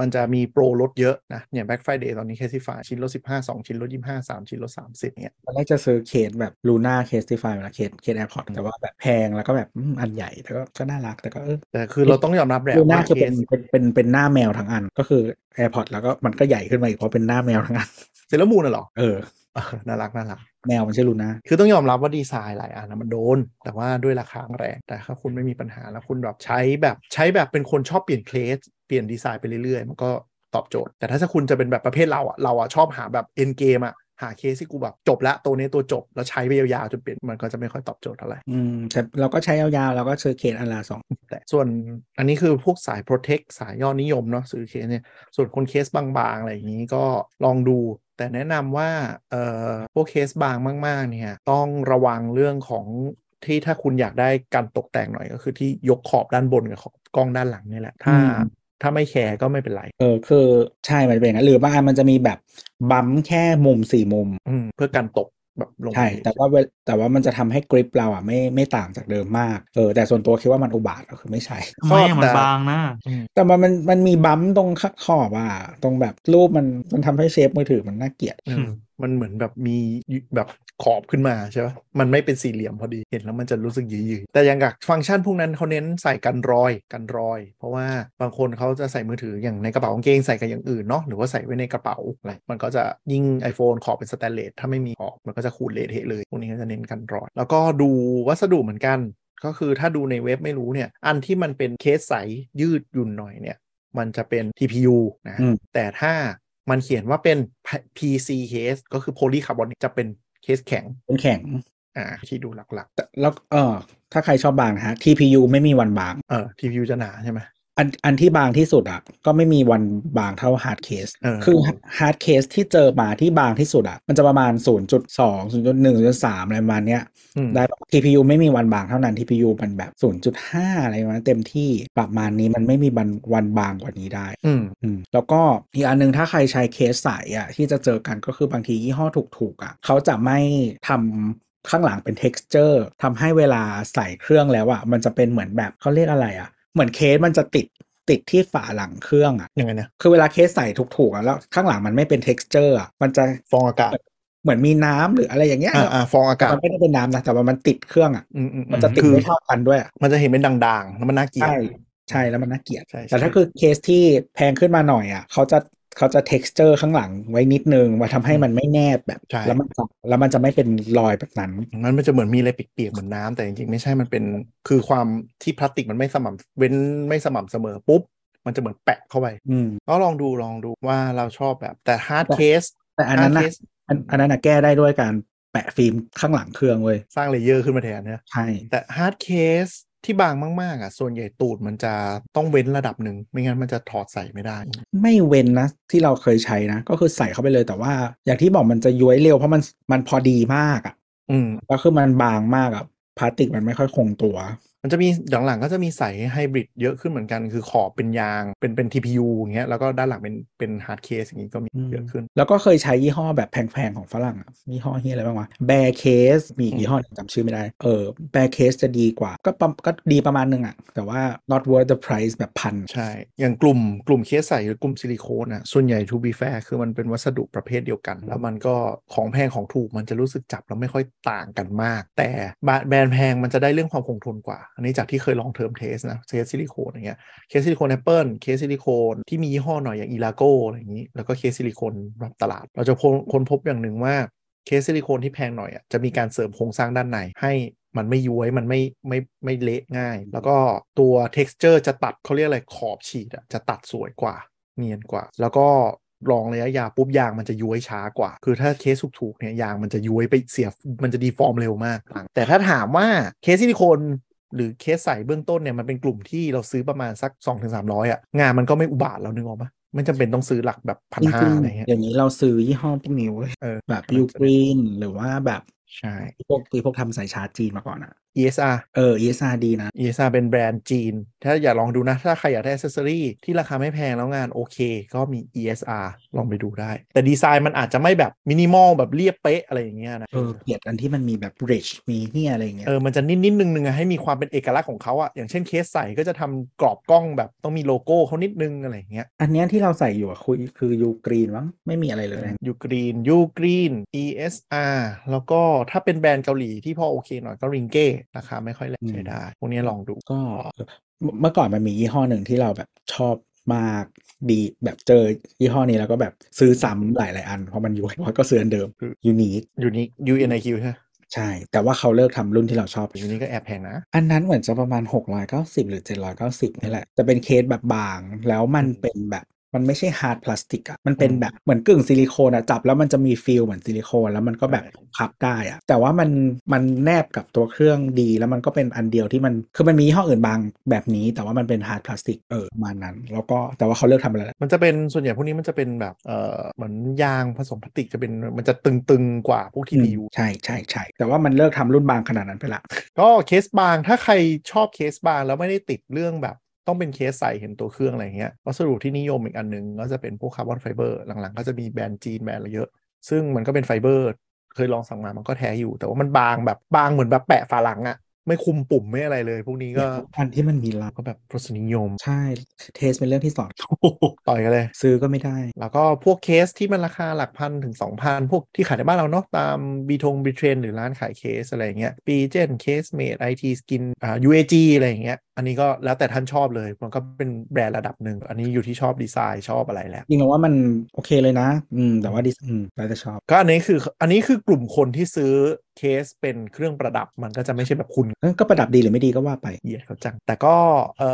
มันจะมีโปรลดเยอะนะอย่าง Black Friday ตอนนี้ Casetify ชิ้นลด15 2 ชิ้นลด25 3 ชิ้นลด30เนี่ยตอนแรกจะซื้อเคสแบบลูน่า Casetify นะเคสเคส AirPods แต่ว่าแบบแพงแล้วก็แบบอืมอันใหญ่แต่ก็ก็น่ารักแต่ก็เออแต่คือเราต้องยอมรับแหละลูน่าว่าคือเคเป็นสเป็นเป็นเป็นหน้าแมวทั้งอันก็คือ AirPods แล้วก็มันก็ใหญ่ขึ้นมาอีกเพราะเป็นหน้าแมวทั้งอัน Sailor Moon น่ะเหรอเออเออน่ารักน่ารัก แมวมันชื่อลูน่าคือต้องยอมรับว่าดีไซน์หลายอันนะมันโดน แต่ว่าด้วยราคาแรง แต่ถ้าคุณไม่มีปัญหาแล้วคุณแบบใช้แบบใช้แบบเป็นคนชอบเปลี่ยนเคสเปลี่ยนดีไซน์ไปเรื่อยๆ มันก็ตอบโจทย์ แต่ถ้าคุณจะเป็นแบบประเภทเราอะเราอะชอบหาแบบ end game อะหาเคสที่กูแบบจบละตัวนี้ตัวจบ แล้วใช้ไปยาวๆจนเปลี่ยนมันก็จะไม่ค่อยตอบโจทย์เท่าไหร่อืมแต่เราก็ใช้ยาวๆเราก็ซื้อเคสอันละสองแต่ส่วนอันนี้คือพวกสาย protect สายยอดนิยมเนาะซื้อเคสเนี่ยส่วนคนเคสบางๆ อะไรอย่างนี้ก็ลองดู แต่แนะนำว่าเอ่อพวกเคสบางมาก ๆ เนี่ยต้องระวังเรื่องของที่ถ้าคุณอยากได้การตกแต่งหน่อยก็คือที่ยกขอบด้านบนกับขอบกล้องด้านหลังนี่แหละ ถ้าถ้าไม่แคร์ก็ไม่เป็นไร เออคือใช่ มันจะเป็นอย่างนั้นหรือบางอันมันจะมีแบบบัมป์แค่มุมสี่มุมอืมเพื่อการตก แบบลงใช่แต่ว่าเวลแต่ว่ามันจะทำให้กริปเราอะไม่ไม่ต่างจากเดิมมากเออแต่ส่วนตัวคิดว่ามันอุบาทก็คือไม่ใช่ทำไมอะมันบางนะอืมแต่มันมันมันมีบัมป์ตรงข้างขอบอะตรงแบบรูปมันมันทำให้เชฟมือถือมันน่าเกลียดอื มมันเหมือนแบบมีแบบขอบขึ้นมาใช่ปะมันไม่เป็นสี่เหลี่ยมพอดีเห็นแล้วมันจะรู้สึกยืยๆแต่อย่างกับฟังก์ชันพวกนั้นเขาเน้นใส่กันรอยกันรอย เพราะว่าบางคนเขาจะใส่มือถืออย่างในกระเป๋ากางเกงใส่กับอย่างอื่นเนาะหรือว่าใส่ไว้ในกระเป๋าอะไรมันก็จะยิ่ง iPhone ขอบเป็นสแตนเลสถ้าไม่มีขอบมันก็จะขูดเละเทะเลยพวกนี้ก็จะเน้นกันรอย แล้วก็ดูวัสดุเหมือนกัน ก็คือถ้าดูในเว็บไม่รู้เนี่ยอันที่มันเป็นเคสใสยืดหยุ่นหน่อยเนี่ยมันจะเป็น TPU นะอืมแต่ถ้า มันเขียนว่าเป็น PC case ก็คือ polycarbonic จะเป็นเคสแข็งเป็นแข็ง อ่า ที่ดูหลักแต่แล้วเออถ้าใครชอบบางนะฮะ TPU ไม่มีวันบางๆเออ TPU จะหนาใช่ไหม อันอันที่บางที่สุดอะก็ไม่มีวันบางเท่า hard case เออคือ hard case ที่เจอมาที่บางที่สุดอะมันจะประมาณ 0.2 0.1 0.3 อะไรประมาณเนี้ยอืมได้ปะ TPU ไม่มีวันบางเท่านั้น TPU มันแบบ 0.5 อะไรประมาณนั้นเต็มที่ประมาณนี้มันไม่มีวันวันบางกว่านี้ได้อืมอืมแล้วก็อีกอันหนึ่งถ้าใครใช้เคสใสอะที่จะเจอกันก็คือบางทียี่ห้อถูกๆอะเขาจะไม่ทำข้างหลังเป็น texture ทำให้เวลาใส่เครื่องแล้วอะ มันจะเป็นเหมือนแบบเขาเรียกอะไรอะ เหมือนเคสมันจะติดติดที่ฝาหลังเครื่องอะยังไงนะคือเวลาเคสใส่ถูกๆอะแล้วข้างหลังมันไม่เป็น texture อะมันจะฟองอากาศเหมือนมีน้ำหรืออะไรอย่างเงี้ยอ่าอ่าฟองอาแต่กาศมันไม่ได้เป็นน้ำนะแต่ว่ามันติดเครื่องอะอืมอืมมันจะติดคือไม่เท่ากันด้วยอะมันจะเห็นเป็นด่างๆแล้วมันน่าเกลียดใช่ใช่แล้วมันน่าเกลียดใช่ใช่แต่ถ้าคือเคสที่แพงขึ้นมาหน่อยอะเขาจะ เขาจะ texture ข้างหลังไว้นิดนึงมาทำให้มันไม่แนบแบบใช่แล้วมันจะแล้วมันจะไม่เป็นรอยแบบนั้นมันมันจะเหมือนมีอะไรเปียกๆเหมือนน้ำแต่จริงๆไม่ใช่มันเป็นคือความที่พลาสติกมันไม่สม่ำเว้นไม่สม่ำเสมอปุ๊บมันจะเหมือนแปะเข้าไปอืมก็ลองดูลองดูว่าเราชอบแบบแต่ hard แต่ case แต่อันนั้น hard นะ case อันอันนั้นนะแก้ได้ด้วยการแปะฟิล์มข้างหลังเครื่องเว้ย สร้าง layer ขึ้นมาแทนเนี่ยใช่ แต่ hard case ที่บางมากๆอะส่วนใหญ่ตูดมันจะต้องเว้นระดับหนึ่งไม่งั้นมันจะถอดใส่ไม่ได้ ไม่เว้นนะ ที่เราเคยใช้นะ ก็คือใส่เข้าไปเลยแต่ว่า อย่างที่บอกมันจะย้วยเร็วเพราะมันมันพอดีมากอะ อืมแล้วคือมันบางมากอะพลาสติกมันไม่ค่อยคงตัว มันจะมีหลังๆก็จะมีใส่ไฮบริดเยอะขึ้นเหมือนกัน คือขอบเป็นยางเป็นเป็น TPU อย่างเงี้ยแล้วก็ด้านหลังเป็นเป็น hard case อย่างงี้ก็มีเยอะขึ้น แล้วก็เคยใช้ยี่ห้อแบบแพงๆ ของฝรั่งอะยี่ห้อเฮียอะไรบ้างวะ Bare Case มีอีกยี่ห้อหนึ่งจำชื่อไม่ได้ เออแบร์เคสจะดีกว่า ก็ประก็ดีประมาณนึงอะแต่ว่า not worth the price แบบพันใช่ อย่างกลุ่มกลุ่มเคสใส่หรือกลุ่มซิลิโคนอะส่วนใหญ่ to be fair คือมันเป็นวัสดุประเภทเดียวกัน แล้วมันก็ของแพงของถูกมันจะรู้สึกจับแล้วไม่ค่อยต่างกันมาก แต่แบรนด์แพงมันจะได้เรื่องความคงทนกว่า อันนี้จากที่เคย long term test นะเคสซิลิโคนอย่างเงี้ยเคสซิลิโคนแอปเปิลเคสซิลิโคนที่มียี่ห้อหน่อยอย่าง elago อะไรอย่างนี้ แล้วก็เคสซิลิโคนรับตลาด เราจะค้นค้นพบอย่างหนึ่งว่าเคสซิลิโคนที่แพงหน่อยอะจะมีการเสริมโครงสร้างด้านในให้มันไม่ย้วยมันไม่ไม่ไม่เละง่าย แล้วก็ตัว texture จะตัดเขาเรียกอะไรขอบฉีดอะจะตัดสวยกว่า เนียนกว่า แล้วก็ลองระยะยาวปุ๊บยางมันจะย้วยช้ากว่า คือถ้าเคสถูกๆเนี่ยยางมันจะย้วยไปเสียมันจะ deform เร็วมาก แต่ถ้าถามว่าเคสซิลิโคน หรือเคสใสเบื้องต้นเนี่ยมันเป็นกลุ่มที่เราซื้อประมาณสัก 2-300อะงานมันก็ไม่อุบาทว์แล้วนึกออกปะไม่จำเป็นต้องซื้อหลักแบบพันจห้าริงอะไรๆเงี้ยอย่างนี้เราซื้อยี่ห้อพวกนี้เว้ยเออแบบมันยูจะกรีนหรือว่าแบบใช่พวกที่พวกทำสายชาร์จจีนมาก่อนอะ ESR เออ ESR ดีนะ ESR เป็นแบรนด์จีน ถ้าอยากลองดูนะ ถ้าใครอยากได้อ c เซสซอรี่ที่ราคาไม่แพงแล้วงานโอเค ก็มี ESR ลองไปดูได้ แต่ดีไซน์มันอาจจะไม่แบบมินิมอลแบบเรียบเป๊ะอะไรอย่างเงี้ยนะ เออเกลียดอันที่มันมีแบบ rich มีเฮียอะไรอย่างเงี้ย เออ มันจะนิดนิดนึงนึงอะให้มีความเป็นเอกลักษณ์ของเขาอะอย่างเช่นเคสใส่ก็จะทำกรอบกล้องแบบต้องมีโลโก้เขานิดนึงอะไรอย่างเงี้ย อันเนี้ยที่เราใส่อยู่อะคือคือ UGREEN มั้งไม่มีอะไรเลยนะยูกรีนยูกรีน ESR แล้วก็ถ้าเป็นแบรนด์เกาหลีที่พอโอเคหน่อยก็ Ringke ราคาไม่ค่อยแรงใช้ได้ พวกนี้ลองดูก็เมื่อก่อนมันมียี่ห้อหนึ่งที่เราแบบชอบมากดีแบบเจอยี่ห้อนี้แล้วก็แบบซื้อซ้ำหลายหลายๆอัน เพราะมันอยู่ว่าก็ซื้ออันเดิมคือยูนิคยูนิ UNIQ ใช่ไหมใช่ แต่ว่าเขาเลิกทำรุ่นที่เราชอบ UNIQ ก็แอบแพงนะ อันนั้นเหมือนจะประมาณ 690 หรือ 790 นี่แหละจะเป็นเคสแบบบาง แล้วมันอืมเป็นแบบ มันไม่ใช่ hard พลาสติกอะมันเป็นอืมแบบเหมือนกึ่งซิลิโคนอะจับแล้วมันจะมี feel เหมือนซิลิโคนแล้วมันก็แบบใช่พับได้อะแต่ว่ามันมันแนบกับตัวเครื่องดี แล้วมันก็เป็นอันเดียวที่มันคือมันมียี่ห้ออื่นบางแบบนี้ แต่ว่ามันเป็น hard พลาสติกเออประมาณนั้น แล้วก็แต่ว่าเขาเลิกทำไปแล้วแหละมันจะเป็นส่วนใหญ่พวกนี้มันจะเป็นแบบเอ่อเหมือนยางผสมพลาสติกจะเป็นมันจะตึงๆกว่าพวก TPU ใช่ใช่ใช่แต่ว่ามันเลิกทำรุ่นบางขนาดนั้นไปละก็เคสบางถ้าใครชอบเคสบางแล้วไม่ได้ติดเรื่องแบบ ต้องเป็นเคสใสเห็นตัวเครื่องอะไรเงี้ยวัสดุที่นิยมอีกอันหนึ่งก็จะเป็นพวกคาร์บอนไฟเบอร์หลังๆ ก็จะมีแบรนด์จีนแบรนด์อะไรเยอะ ซึ่งมันก็เป็นไฟเบอร์เคยลองสั่งมามันก็แท้อยู่ แต่ว่ามันบางแบบบางเหมือนแบบแปะฝาหลังอะ ไม่คลุมปุ่มไม่อะไรเลย พวกนี้ก็อันที่มันมีลาก็แบบรสนิยม ใช่ taste เป็นเรื่องที่สอนโอ้โหต่อยกันเลย ซื้อก็ไม่ได้ แล้วก็พวกเคสที่มันราคาหลักพันถึง 2,000 พวกที่ขายในบ้านเราเนาะตามบีทงบีเทรนหรือร้านขายเคสอะไรอย่างเงี้ยปีเจนเคสเมดไอทีสกินอ่า UAG อะไรอย่างเงี้ยอันนี้ก็แล้วแต่ท่านชอบเลย มันก็เป็นแบรนด์ระดับหนึ่ง อันนี้อยู่ที่ชอบดีไซน์ชอบอะไรแหละจริงๆว่ามันโอเคเลยนะ อืมแต่ว่าดิอืมแล้วแต่ชอบ ก็อันนี้คืออันนี้คือกลุ่มคนที่ซื้อเคสเป็นเครื่องประดับมันก็จะไม่ใช่แบบคุณเอ้ยก็ประดับดีหรือไม่ดีก็ว่าไปเหยียดเขาจัง แต่ก็เอ่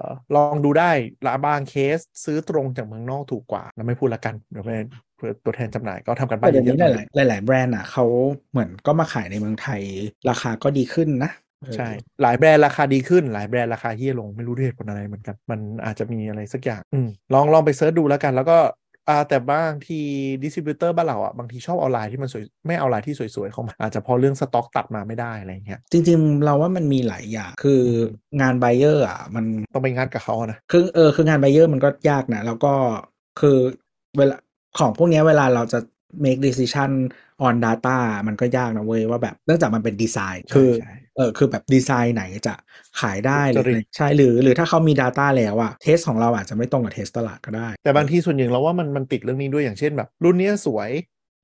อลองดูได้ละบางเคสซื้อตรงจากเมืองนอกถูกกว่าเราไม่พูดละกันเดี๋ยวไปเพื่อตัวแทนจำหน่ายก็ทำกันบ้าแต่นเดี๋ยวเยนี้อะหๆลายๆหลายๆแบรนด์อะเขาเหมือนก็มาขายในเมืองไทย ราคาก็ดีขึ้นนะเออใช่ หลายแบรนด์ราคาดีขึ้น หลายแบรนด์ราคาเฮี้ยลงไม่รู้ด้วยเหตุผลอะไรเหมือนกัน มันอาจจะมีอะไรสักอย่างอืมลองลองไป search ดูแล้วกัน แล้วก็ อ่าแต่บางที distributor บ้านเราอะบางทีชอบเอาลายที่มันสวยไม่เอาลายที่สวยๆเข้ามาอาจจะเพราะเรื่องสต็อกตัดมาไม่ได้อะไรอย่างเงี้ยจริงๆ เราว่ามันมีหลายอย่างคืองานไบเออร์อะมันต้องไปงัดกับเขาอะนะคือเออคืองานไบเออร์มันก็ยากนะแล้วก็คือเวลาของพวกเนี้ยเวลาเราจะ make decision on data มันก็ยากนะเว้ยว่าแบบเนื่องจากมันเป็นดีไซน์คือใช่เออคือแบบดีไซน์ไหนจะขายได้หรือจริตใช่หรือหรือถ้าเขามี Data แล้วอะเทสของเราอาจจะไม่ตรงกับเทสตลาดก็ได้ แต่บางทีส่วนใหญ่เราว่ามันมันติดเรื่องนี้ด้วยอย่างเช่นแบบ รุ่นเนี้ยสวย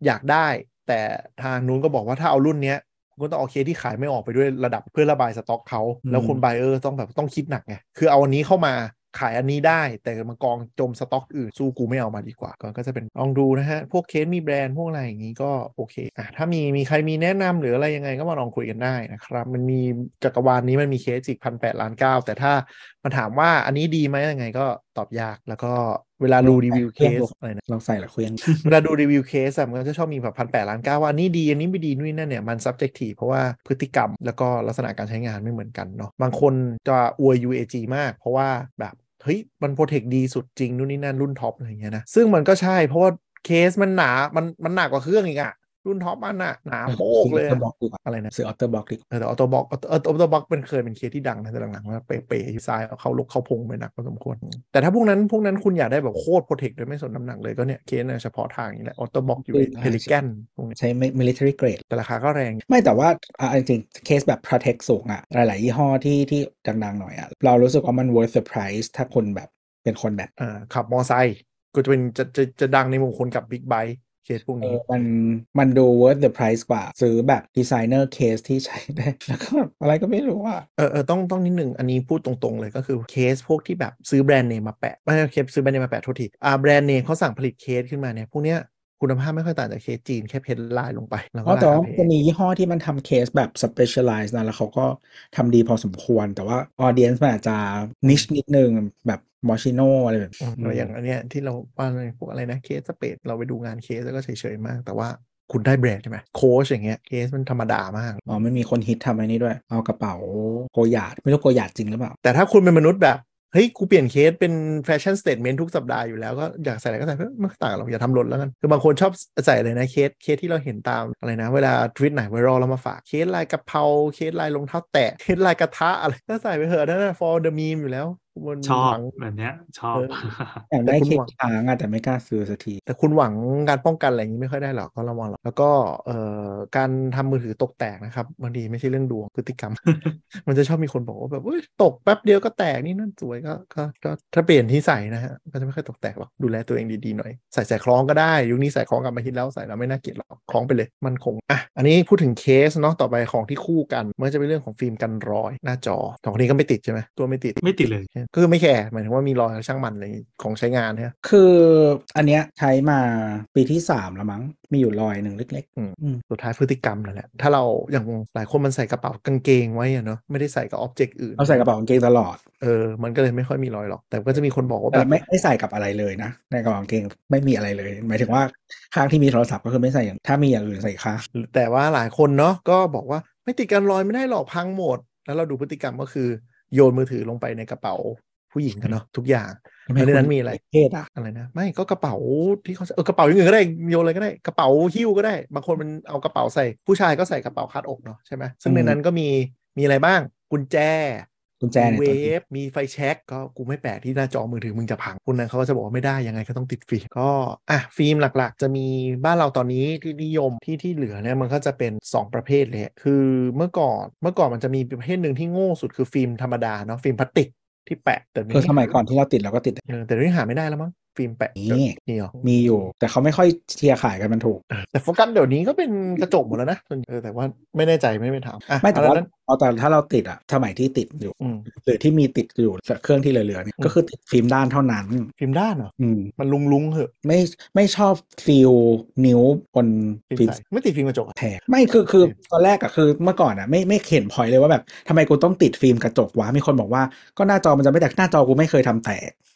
อยากได้ แต่ทางนู้นก็บอกว่าถ้าเอารุ่นเนี้ยคุณก็ต้องเอาเคสที่ขายไม่ออกไปด้วยระดับเพื่อระบายสต็อกเขาอืมแล้วคน buyer ต้องแบบต้องคิดหนักไงคือเอาอันนี้เข้ามา ขายอันนี้ได้ แต่มากองจมสต็อกอื่นสู้กูไม่เอามาดีกว่าก็ก็จะเป็นลองดูนะฮะ พวกเคสมีแบรนด์พวกอะไรอย่างนี้ก็โอเคอะถ้ามีมีใครมีแนะนำหรืออะไรยังไงก็มาลองคุยกันได้นะครับ มันมีจักรวาลนี้มันมีเคสอีกพันแปดล้านเก้าแต่ถ้ามันถามว่าอันนี้ดีไหมยังไงก็ตอบยากแล้วก็เวลาดูรีวิวเคสอะไรนะลองใส่ละเควียงเวลาดูรีวิวเคสอะมันก็จะชอบมีแบบพันแปดล้านเก้าว่าอันนี้ดี อันนี้ไม่ดีนู่นนนั่นเนี่ยมัน subjective เพราะว่าพฤติกรรมแล้วก็ลักษณะการใช้งานไม่เหมือนกันเนาะบางคนจะอวย UAG มาก เพราะว่าแบบ เฮ้ยมัน protect ดีสุดจริงนู่นนี่นั่นรุ่นท็อปอะไรเงี้ยนะซึ่งมันก็ใช่เพราะว่าเคสมันหนา มันมันหนักกว่าเครื่องอีกอะ รุ่นท็อปมันอะหนาโป๊กเลยอออโต้อะบ็อกกว่าอะไรนะซื้อ OtterBox ดีกว่าเออแต่ OtterBox OtterBox เป็นเคยเป็นเคสที่ดังนะแต่หลังๆว่าเป๋ๆอยู่ซ้ายเข้ารกเข้าพงไปหนักพอสมควร แต่ถ้าพวกนั้นพวกนั้นคุณอยากได้แบบโคตร protect โดยไม่สนน้ำหนักเลยก็เนี่ยเคสเนี่ยเฉพาะทางนี้แหละ OtterBox อยู่ Pelican พวกนี้ใช้ military grade แต่ราคาก็แรง ไม่แต่ว่าอะจริงๆเคสแบบ protect สูงอะหลายๆยี่ห้อที่ที่ดังๆหน่อยอะเรารู้สึกว่ามัน worth the price ถ้าคนแบบเป็นคนแบบขับมอไซค์ก็จะเป็นจะจะจะดังในหมู่คนกับบิ๊กไบค์ เคสพวกเอนี้อมันมันดู worth the price กว่า ซื้อแบบ designer case ที่ใช้ได้ แล้วก็แบบอะไรก็ไม่รู้ว่าเออเออต้องต้องนิดหนึ่งอันนี้พูดตรงๆเลยก็คือเคสพวกที่แบบซื้อแบรนด์เนมมาแปะไม่ใช่เคสซื้อแบรนด์เนมมาแปะโทษทีอ่าแบรนด์เนมเขาสั่งผลิตเคสขึ้นมาเนี่ยพวกเนี้ยคุณภาพไม่ค่อยต่างจากเคสจีนแค่เพ้นลายลงไปแล้วอ๋ก็อแต่ราว่าคามันแพจะงมียี่ห้อที่มันทำเคสแบบ specialize นะ แล้วเขาก็ทำดีพอสมควร แต่ว่า audience มันอาจจะ niche นิดนึงแบบ มอชิโนอะไรแบบอืมแล้วอย่างอันเนี้ยที่เราว่าอะไรพวกอะไรนะเคสสเปดเราไปดูงานเคสแล้วก็เฉยๆมาก แต่ว่าคุณได้แบรนด์ใช่ไหมโค้ชอย่างเงี้ยเคสมันธรรมดามาก อ๋อไม่มีคนฮิตทำอันนี้ด้วย เอากระเป๋าโกยาดไม่รู้โกยาดจริงหรือเปล่า แต่ถ้าคุณเป็นมนุษย์แบบ เฮ้ย กูเปลี่ยนเคสเป็นแฟชั่นสเต t เมนต์ทุกสัปดาห์อยู่แล้ว ก็อยากใส่อะไรก็ใส่เพื่อไม่ต่างกันหรอกอย่าทำหล่นแล้วกัน คือบางคนชอบใส่เลยนะเคสเคสที่เราเห็นตามอะไรนะ เวลาทวิตไหนไวรัลเรามาฝากเคสลายกระเพราเคสลายรองเท้าแตะเคสลายกระทะอะไรก็ใส่ไปเถอะนั่นนะ for the meme อยู่แล้ว มันชอบหวังแบบเนี้ย ชอบเอออยากได้แต่คุณเคสหวังช้างอะแต่ไม่กล้าซื้อสักที แต่คุณหวังการป้องกันอะไรอย่างนี้ไม่ค่อยได้หรอกก็ระวังหรอกแล้วก็เอ่อการทำมือถือตกแตกนะครับบางทีไม่ใช่เรื่องดวงพฤติกรรม มันจะชอบมีคนบอกว่าแบบเอ้ยตกแป๊บเดียวก็แตกนี่นั่นสวยก็ก็ก็ถ้าเปลี่ยนที่ใส่นะฮะก็จะไม่ค่อยตกแตกหรอกดูแลตัวเองดีๆหน่อย ใส่ใส่คล้องก็ได้ยุคนี้ใส่คล้องกลับมาฮิตแล้วใส่แล้วไม่น่าเกลียดหรอกคล้องไปเลยมันคงอะอันนี้พูดถึงเคสเนาะต่อไปของที่คู่กันมันจะเป็นเรื่องของฟิล์มกันรอยหน้าจอสองคนนี้ก็ไม่ติดใช่ไหมตัวไม่ติดไม่ติดเลยก็คือไม่แคร์หมายถึงว่ามีรอยช่างมันอะไรของใช้งานเนี่ยคืออันเนี้ยใช้มาปีที่สามแล้วมั้งมีอยู่รอยหนึ่งเล็กอืมๆอืมสุดท้ายพฤติกรรมนั่นแหละถ้าเราอย่างหลายคนมันใส่กระเป๋ากางเกงไว้อะเนาะไม่ได้ใส่กับอ็อบเจกต์อื่นเอาใส่กระเป๋ากางเกงตลอดเออมันก็เลยไม่ค่อยมีรอยหรอก แต่ก็จะมีคนบอกว่าแต่แบบไม่ไม่ใส่กับอะไรเลยนะ ในกระเป๋ากางเกงไม่มีอะไรเลย หมายถึงว่าข้างที่มีโทรศัพท์ก็คือไม่ใส่อย่างถ้ามีอย่างอื่นใส่ข้างแต่ว่าหลายคนเนาะก็บอกว่าไม่ติดกันรอยไม่ได้หรอกพังหมด แล้วเราดูพฤติกรรมก็คือ โยนมือถือลงไปในกระเป๋าผู้หญิงกันเนาะทุกอย่างทำไมแล้วในนั้นคุณมีอะไรเพศอะอะไรนะไม่ก็กระเป๋าที่เขาเออกระเป๋าอย่างอื่นก็ได้โยนอะไรก็ได้กระเป๋าหิ้วก็ได้ บางคนมันเอากระเป๋าใส่ ผู้ชายก็ใส่กระเป๋าคาดอกเนาะใช่ไหมซึ่งในนั้นก็มีมีอะไรบ้าง กุญแจ กุญแจมีเนี่ยเวตัวติดฟมีไฟแช็กก็กูไม่แปลกที่หน้าจอมือถือมึงจะพังคนนั้นเขาก็จะบอกว่าไม่ได้ยังไงก็ต้องติดฟิล์มก็อะฟิล์มหลักๆ จะมีบ้านเราตอนนี้ที่นิยมที่ที่เหลือเนี่ยมันก็จะเป็น 2 ประเภทเลย คือเมื่อก่อนเมื่อก่อนมันจะมีประเภทหนึ่งที่โง่สุดคือฟิล์มธรรมดาเนาะฟิล์มพลาสติกที่แปะแต่คือสมัยก่อนที่เราติดเราก็ติดเออแต่เดี๋ยวนี้หาไม่ได้แล้วมั้ง ฟิล์มแปะมีนี่เหรอมีอยู่ แต่เขาไม่ค่อยเชียร์ขายกันมันถูก แต่โฟกัสเดี๋ยวนี้ก็เป็นกระจกหมดแล้วนะส่วนเออแต่ว่าไม่แน่ใจไม่ไปถามอะไม่แต่เอาว่าแล้วนั้นเอาแต่ถ้าเราติดอะสมัยที่ติดอยู่อืมหรือที่มีติดอยู่เครื่องที่เหลือๆเนี่ยอืมก็คือติดฟิล์มด้านเท่านั้น ฟิล์มด้านเหรออืมมันลุงลุงๆเหอะไม่ไม่ชอบ feel นิ้วบนฟิล์มฟิล์มใสไม่ติดฟิล์มกระจกอะแทกไม่คือคือตอนแรกอะคือเมื่อก่อนอะไม่ไม่เห็นพอยเลยว่าแบบทำไมกูต้องติดฟิล์มกระจกวะมีคนบอกว่าก็หน้าจอมันจะไม่แตกหน้าจอกูไม่เคยทำแตกอืม